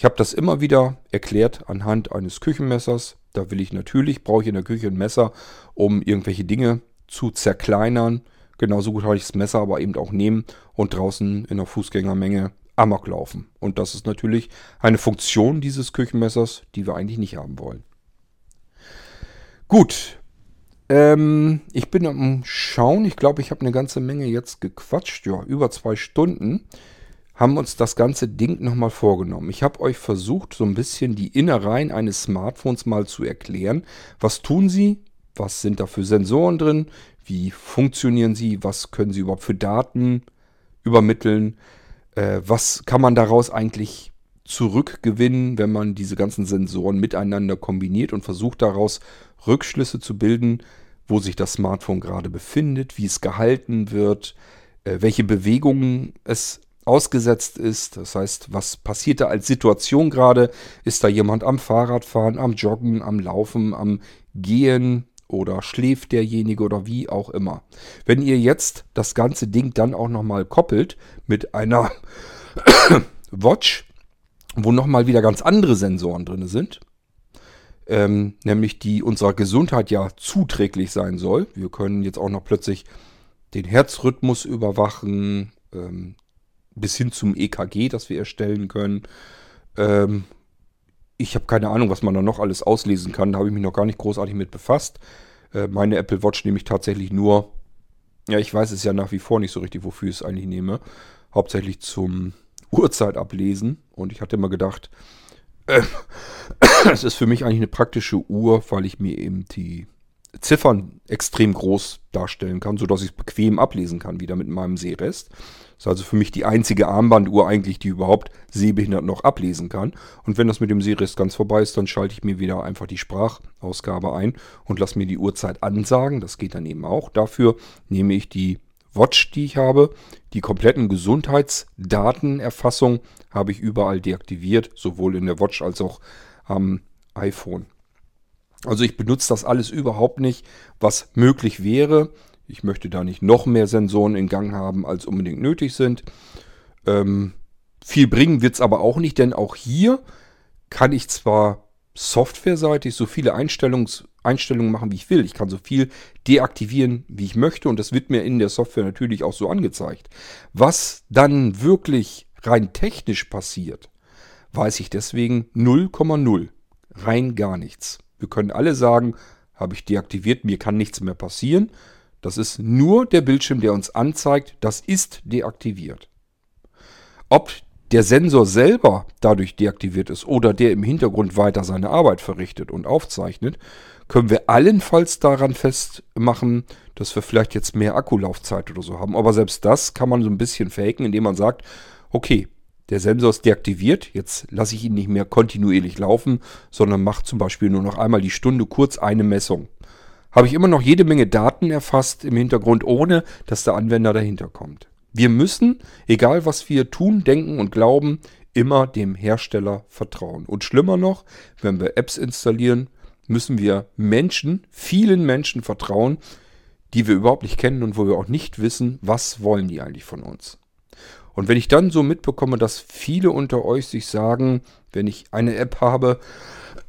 Ich habe das immer wieder erklärt anhand eines Küchenmessers. Da will ich natürlich, brauche ich in der Küche ein Messer, um irgendwelche Dinge zu zerkleinern. Genauso gut habe ich das Messer aber eben auch nehmen und draußen in der Fußgängermenge Amok laufen. Und das ist natürlich eine Funktion dieses Küchenmessers, die wir eigentlich nicht haben wollen. Gut. Ähm, ich bin am Schauen. Ich glaube, ich habe eine ganze Menge jetzt gequatscht. Ja, über zwei Stunden haben uns das ganze Ding nochmal vorgenommen. Ich habe euch versucht, so ein bisschen die Innereien eines Smartphones mal zu erklären. Was tun sie? Was sind da für Sensoren drin? Wie funktionieren sie? Was können sie überhaupt für Daten übermitteln? Äh, was kann man daraus eigentlich zurückgewinnen, wenn man diese ganzen Sensoren miteinander kombiniert und versucht daraus Rückschlüsse zu bilden, wo sich das Smartphone gerade befindet, wie es gehalten wird, äh, welche Bewegungen es ausgesetzt ist. Das heißt, was passiert da als Situation gerade? Ist da jemand am Fahrradfahren, am Joggen, am Laufen, am Gehen oder schläft derjenige oder wie auch immer. Wenn ihr jetzt das ganze Ding dann auch nochmal koppelt mit einer Watch, wo nochmal wieder ganz andere Sensoren drin sind, ähm, nämlich die unserer Gesundheit ja zuträglich sein soll. Wir können jetzt auch noch plötzlich den Herzrhythmus überwachen, ähm, bis hin zum EKG, das wir erstellen können. Ähm, ich habe keine Ahnung, was man da noch alles auslesen kann. Da habe ich mich noch gar nicht großartig mit befasst. Äh, meine Apple Watch nehme ich tatsächlich nur, ja, ich weiß es ja nach wie vor nicht so richtig, wofür ich es eigentlich nehme. Hauptsächlich zum Uhrzeit ablesen. Und ich hatte immer gedacht, äh, es ist für mich eigentlich eine praktische Uhr, weil ich mir eben die Ziffern extrem groß darstellen kann, sodass ich es bequem ablesen kann, wieder mit meinem Sehrest. Ist also für mich die einzige Armbanduhr eigentlich, die überhaupt sehbehindert noch ablesen kann. Und wenn das mit dem Sehrest ganz vorbei ist, dann schalte ich mir wieder einfach die Sprachausgabe ein und lasse mir die Uhrzeit ansagen. Das geht dann eben auch. Dafür nehme ich die Watch, die ich habe. Die kompletten Gesundheitsdatenerfassung habe ich überall deaktiviert, sowohl in der Watch als auch am iPhone. Also ich benutze das alles überhaupt nicht, was möglich wäre. Ich möchte da nicht noch mehr Sensoren in Gang haben, als unbedingt nötig sind. Ähm, viel bringen wird es aber auch nicht, denn auch hier kann ich zwar softwareseitig so viele Einstellungs Einstellungen machen, wie ich will. Ich kann so viel deaktivieren, wie ich möchte und das wird mir in der Software natürlich auch so angezeigt. Was dann wirklich rein technisch passiert, weiß ich deswegen 0,0. Rein gar nichts. Wir können alle sagen, habe ich deaktiviert, mir kann nichts mehr passieren. Das ist nur der Bildschirm, der uns anzeigt, das ist deaktiviert. Ob der Sensor selber dadurch deaktiviert ist oder der im Hintergrund weiter seine Arbeit verrichtet und aufzeichnet, können wir allenfalls daran festmachen, dass wir vielleicht jetzt mehr Akkulaufzeit oder so haben. Aber selbst das kann man so ein bisschen faken, indem man sagt, okay, der Sensor ist deaktiviert. Jetzt lasse ich ihn nicht mehr kontinuierlich laufen, sondern mache zum Beispiel nur noch einmal die Stunde kurz eine Messung. Habe ich immer noch jede Menge Daten erfasst im Hintergrund, ohne dass der Anwender dahinter kommt. Wir müssen, egal was wir tun, denken und glauben, immer dem Hersteller vertrauen. Und schlimmer noch, wenn wir Apps installieren, müssen wir Menschen, vielen Menschen vertrauen, die wir überhaupt nicht kennen und wo wir auch nicht wissen, was wollen die eigentlich von uns. Und wenn ich dann so mitbekomme, dass viele unter euch sich sagen, wenn ich eine App habe,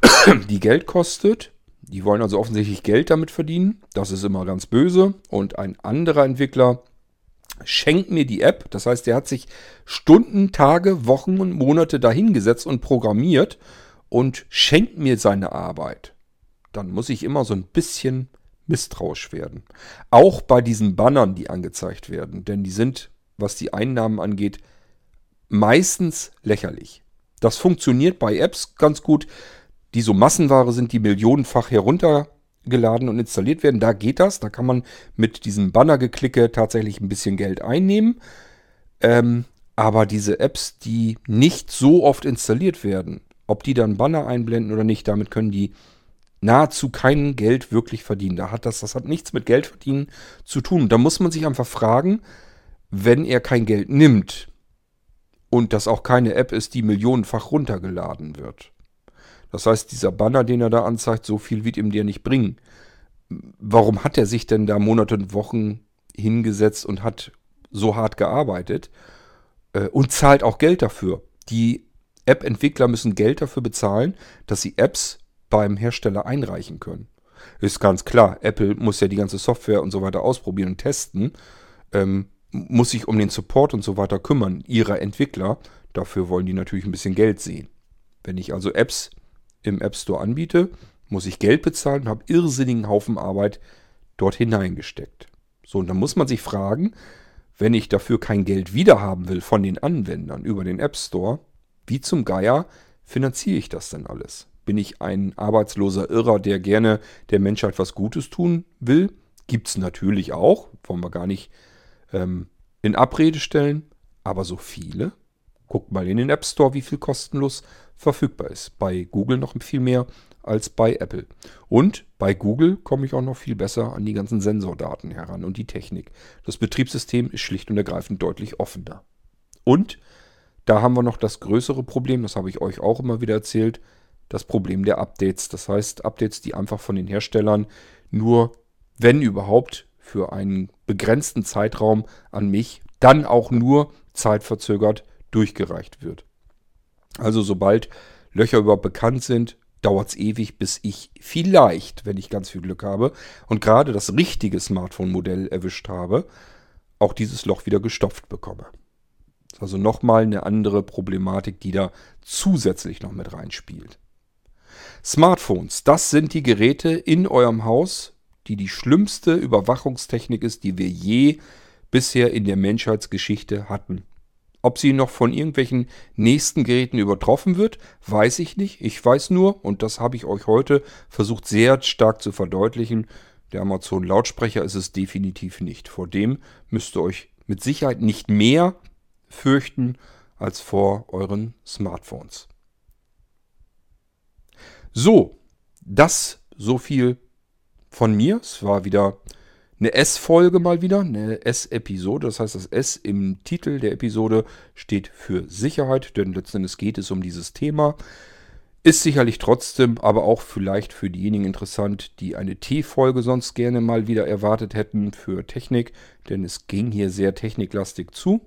die Geld kostet, die wollen also offensichtlich Geld damit verdienen, das ist immer ganz böse. Und ein anderer Entwickler schenkt mir die App, das heißt, der hat sich Stunden, Tage, Wochen und Monate dahingesetzt und programmiert und schenkt mir seine Arbeit. Dann muss ich immer so ein bisschen misstrauisch werden. Auch bei diesen Bannern, die angezeigt werden, denn die sind was die Einnahmen angeht, meistens lächerlich. Das funktioniert bei Apps ganz gut, die so Massenware sind, die millionenfach heruntergeladen und installiert werden. Da geht das. Da kann man mit diesem Bannergeklicke tatsächlich ein bisschen Geld einnehmen. Ähm, aber diese Apps, die nicht so oft installiert werden, ob die dann Banner einblenden oder nicht, damit können die nahezu kein Geld wirklich verdienen. Da hat das, das hat nichts mit Geld verdienen zu tun. Da muss man sich einfach fragen, wenn er kein Geld nimmt und das auch keine App ist, die millionenfach runtergeladen wird. Das heißt, dieser Banner, den er da anzeigt, so viel wird ihm der nicht bringen. Warum hat er sich denn da Monate und Wochen hingesetzt und hat so hart gearbeitet äh, und zahlt auch Geld dafür? Die App-Entwickler müssen Geld dafür bezahlen, dass sie Apps beim Hersteller einreichen können. Ist ganz klar, Apple muss ja die ganze Software und so weiter ausprobieren und testen. Ähm, muss sich um den Support und so weiter kümmern, ihrer Entwickler. Dafür wollen die natürlich ein bisschen Geld sehen. Wenn ich also Apps im App Store anbiete, muss ich Geld bezahlen und habe irrsinnigen Haufen Arbeit dort hineingesteckt. So, und dann muss man sich fragen, wenn ich dafür kein Geld wiederhaben will von den Anwendern über den App Store, wie zum Geier finanziere ich das denn alles? Bin ich ein arbeitsloser Irrer, der gerne der Menschheit was Gutes tun will? Gibt es natürlich auch, wollen wir gar nicht ähm, in Abrede stellen, aber so viele? Guckt mal in den App Store, wie viel kostenlos verfügbar ist. Bei Google noch viel mehr als bei Apple. Und bei Google komme ich auch noch viel besser an die ganzen Sensordaten heran und die Technik. Das Betriebssystem ist schlicht und ergreifend deutlich offener. Und da haben wir noch das größere Problem, das habe ich euch auch immer wieder erzählt, das Problem der Updates. Das heißt, Updates, die einfach von den Herstellern nur, wenn überhaupt, für einen begrenzten Zeitraum an mich, dann auch nur zeitverzögert durchgereicht wird. Also sobald Löcher überhaupt bekannt sind, dauert es ewig, bis ich vielleicht, wenn ich ganz viel Glück habe und gerade das richtige Smartphone-Modell erwischt habe, auch dieses Loch wieder gestopft bekomme. Also nochmal eine andere Problematik, die da zusätzlich noch mit reinspielt. Smartphones, das sind die Geräte in eurem Haus, die die schlimmste Überwachungstechnik ist, die wir je bisher in der Menschheitsgeschichte hatten. Ob sie noch von irgendwelchen nächsten Geräten übertroffen wird, weiß ich nicht. Ich weiß nur, und das habe ich euch heute versucht sehr stark zu verdeutlichen, der Amazon Lautsprecher ist es definitiv nicht. Vor dem müsst ihr euch mit Sicherheit nicht mehr fürchten als vor euren Smartphones. So, das so viel von mir. Es war wieder eine S-Folge mal wieder, eine S-Episode. Das heißt, das S im Titel der Episode steht für Sicherheit, denn letzten Endes geht es um dieses Thema. Ist sicherlich trotzdem, aber auch vielleicht für diejenigen interessant, die eine T-Folge sonst gerne mal wieder erwartet hätten für Technik, denn es ging hier sehr techniklastig zu,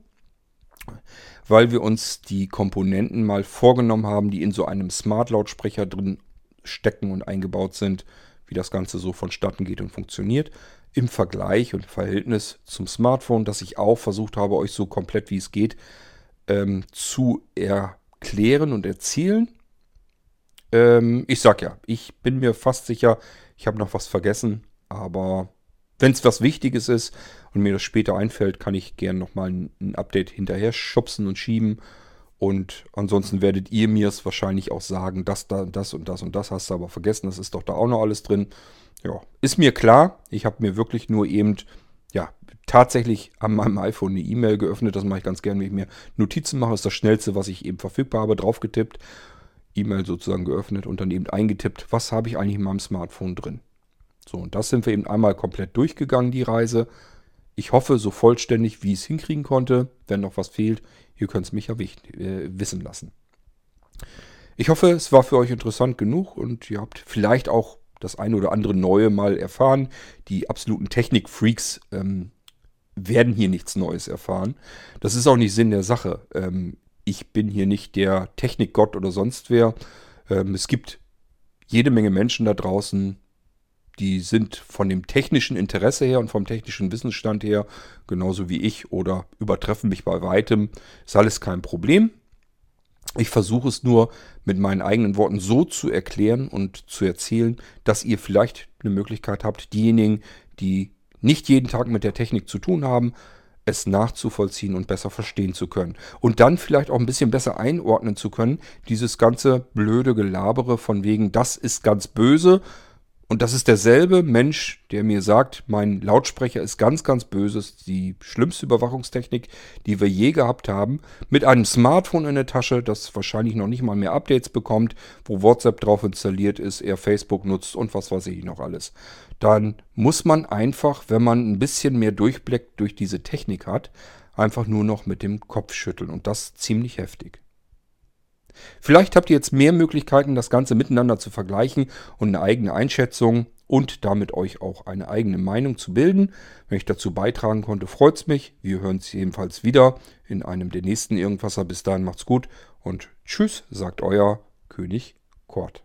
weil wir uns die Komponenten mal vorgenommen haben, die in so einem Smart-Lautsprecher drin stecken und eingebaut sind, wie das Ganze so vonstatten geht und funktioniert im Vergleich und Verhältnis zum Smartphone, das ich auch versucht habe, euch so komplett wie es geht ähm, zu erklären und erzählen. Ähm, ich sag ja, ich bin mir fast sicher, ich habe noch was vergessen, aber wenn es was Wichtiges ist und mir das später einfällt, kann ich gerne nochmal ein, ein Update hinterher schubsen und schieben. Und ansonsten werdet ihr mir es wahrscheinlich auch sagen, das, da, das und das und das hast du aber vergessen, das ist doch da auch noch alles drin. Ja, ist mir klar. Ich habe mir wirklich nur eben, ja, tatsächlich an meinem iPhone eine E-Mail geöffnet. Das mache ich ganz gerne, wenn ich mir Notizen mache. Das ist das Schnellste, was ich eben verfügbar habe, draufgetippt. E-Mail sozusagen geöffnet und dann eben eingetippt, was habe ich eigentlich in meinem Smartphone drin. So, und das sind wir eben einmal komplett durchgegangen, die Reise. Ich hoffe, so vollständig, wie ich es hinkriegen konnte. Wenn noch was fehlt, ihr könnt es mich ja äh, wissen lassen. Ich hoffe, es war für euch interessant genug und ihr habt vielleicht auch das eine oder andere Neue mal erfahren. Die absoluten Technik-Freaks ähm, werden hier nichts Neues erfahren. Das ist auch nicht Sinn der Sache. Ähm, ich bin hier nicht der Technikgott oder sonst wer. Ähm, es gibt jede Menge Menschen da draußen, die sind von dem technischen Interesse her und vom technischen Wissensstand her genauso wie ich oder übertreffen mich bei weitem. Ist alles kein Problem. Ich versuche es nur mit meinen eigenen Worten so zu erklären und zu erzählen, dass ihr vielleicht eine Möglichkeit habt, diejenigen, die nicht jeden Tag mit der Technik zu tun haben, es nachzuvollziehen und besser verstehen zu können. Und dann vielleicht auch ein bisschen besser einordnen zu können, dieses ganze blöde Gelabere von wegen, das ist ganz böse und das ist derselbe Mensch, der mir sagt, mein Lautsprecher ist ganz, ganz böse, ist die schlimmste Überwachungstechnik, die wir je gehabt haben, mit einem Smartphone in der Tasche, das wahrscheinlich noch nicht mal mehr Updates bekommt, wo WhatsApp drauf installiert ist, er Facebook nutzt und was weiß ich noch alles. Dann muss man einfach, wenn man ein bisschen mehr Durchblick durch diese Technik hat, einfach nur noch mit dem Kopf schütteln und das ziemlich heftig. Vielleicht habt ihr jetzt mehr Möglichkeiten, das Ganze miteinander zu vergleichen und eine eigene Einschätzung und damit euch auch eine eigene Meinung zu bilden. Wenn ich dazu beitragen konnte, freut es mich. Wir hören uns jedenfalls wieder in einem der nächsten Irgendwasser. Bis dahin macht's gut und tschüss, sagt euer König Kort.